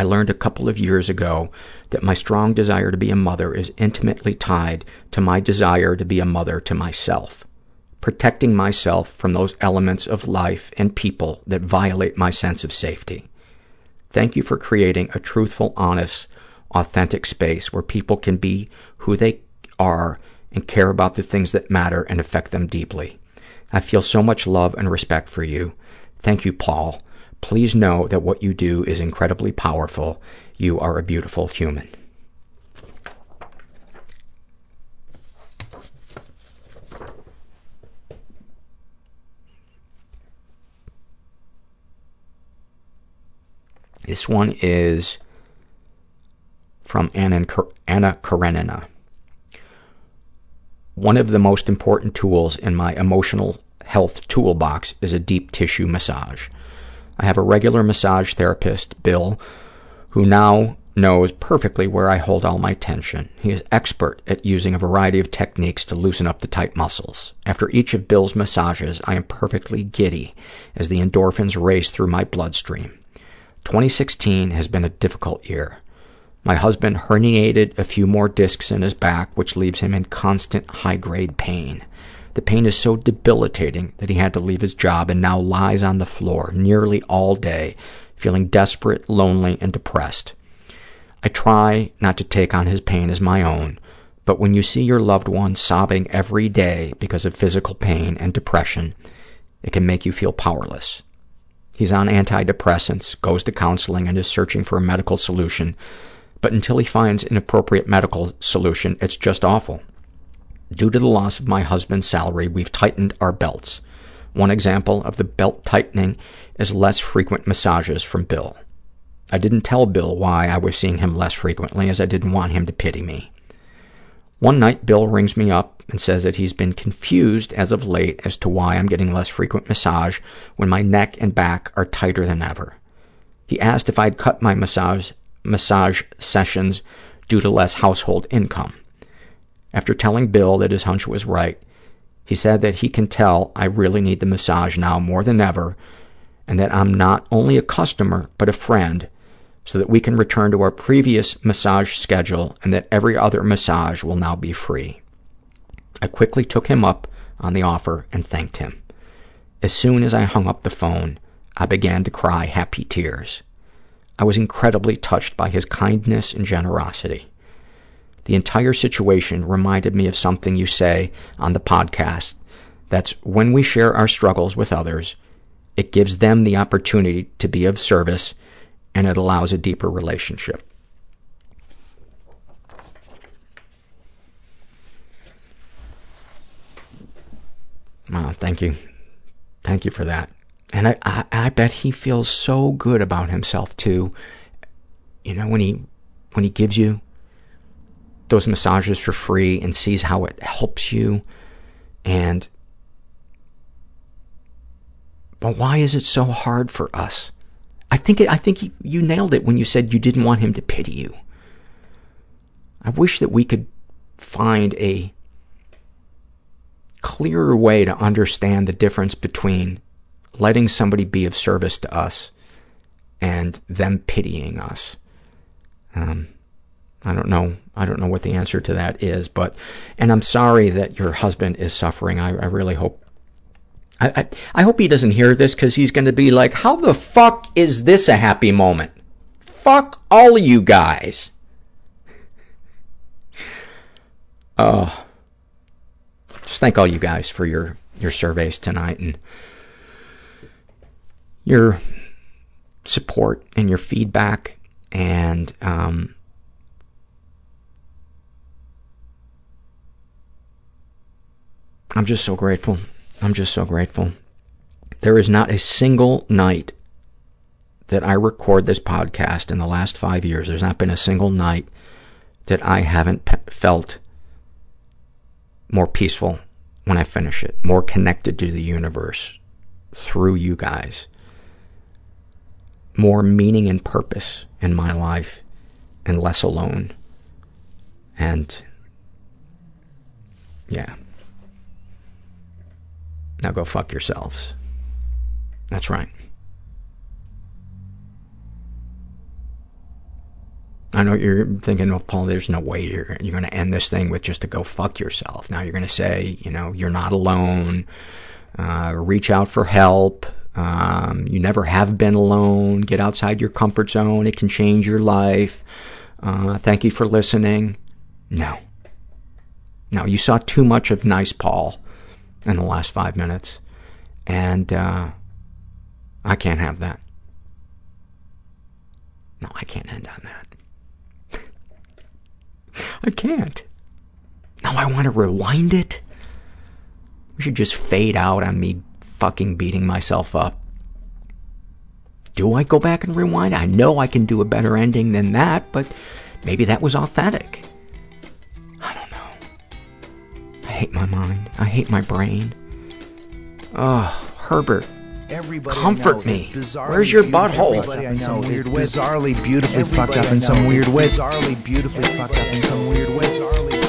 I learned a couple of years ago that my strong desire to be a mother is intimately tied to my desire to be a mother to myself, protecting myself from those elements of life and people that violate my sense of safety. Thank you for creating a truthful, honest, authentic space where people can be who they are and care about the things that matter and affect them deeply. I feel so much love and respect for you. Thank you, Paul. Please know that what you do is incredibly powerful. You are a beautiful human. This one is from Anna, Karenina. One of the most important tools in my emotional health toolbox is a deep tissue massage. I have a regular massage therapist, Bill, who now knows perfectly where I hold all my tension. He is expert at using a variety of techniques to loosen up the tight muscles. After each of Bill's massages, I am perfectly giddy as the endorphins race through my bloodstream. 2016 has been a difficult year. My husband herniated a few more discs in his back, which leaves him in constant high-grade pain. The pain is so debilitating that he had to leave his job and now lies on the floor nearly all day, feeling desperate, lonely, and depressed. I try not to take on his pain as my own, but when you see your loved one sobbing every day because of physical pain and depression, it can make you feel powerless. He's on antidepressants, goes to counseling, and is searching for a medical solution, but until he finds an appropriate medical solution, it's just awful. Due to the loss of my husband's salary, we've tightened our belts. One example of the belt tightening is less frequent massages from Bill. I didn't tell Bill why I was seeing him less frequently, as I didn't want him to pity me. One night, Bill rings me up and says that he's been confused as of late as to why I'm getting less frequent massage when my neck and back are tighter than ever. He asked if I'd cut my massage massage sessions due to less household income. After telling Bill that his hunch was right, he said that he can tell I really need the massage now more than ever and that I'm not only a customer but a friend so that we can return to our previous massage schedule and that every other massage will now be free. I quickly took him up on the offer and thanked him. As soon as I hung up the phone, I began to cry happy tears. I was incredibly touched by his kindness and generosity. The entire situation reminded me of something you say on the podcast. That's when we share our struggles with others, it gives them the opportunity to be of service and it allows a deeper relationship. Wow, thank you. Thank you for that. And I, I, I bet he feels so good about himself too. You know, when he, when he gives you those massages for free and sees how it helps you and but why is it so hard for us? I think I think you nailed it when you said you didn't want him to pity you. I wish that we could find a clearer way to understand the difference between letting somebody be of service to us and them pitying us. Um, I don't know. I don't know what the answer to that is, but, and I'm sorry that your husband is suffering. I, I really hope, I, I, I hope he doesn't hear this because he's going to be like, how the fuck is this a happy moment? fuck all you guys. [laughs] Oh. Just thank all you guys for your, your surveys tonight and your support and your feedback and um, I'm just so grateful. I'm just so grateful. There is not a single night that I record this podcast in the last five years. There's not been a single night that I haven't pe- felt more peaceful when I finish it, more connected to the universe through you guys, more meaning and purpose in my life, and less alone. And yeah. Now go fuck yourselves. That's right. I know you're thinking, well, Paul, there's no way you're, you're going to end this thing with just to go fuck yourself. Now you're going to say, you know, you're not alone. Uh, reach out for help. Um, you never have been alone. Get outside your comfort zone. It can change your life. Uh, thank you for listening. No. No, you saw too much of nice Paul in the last five minutes. And uh, I can't have that. No, I can't end on that. [laughs] I can't. Now I want to rewind it. We should just fade out on me fucking beating myself up. Do I go back and rewind? I know I can do a better ending than that, but maybe that was authentic. Hate my mind. I hate my brain. Oh, Herbert. Everybody Comfort me. Where's your butthole? Everybody I know weird bizarrely beautifully fucked up in some weird way. Bizarrely beautifully fucked up in some weird way. Bizarrely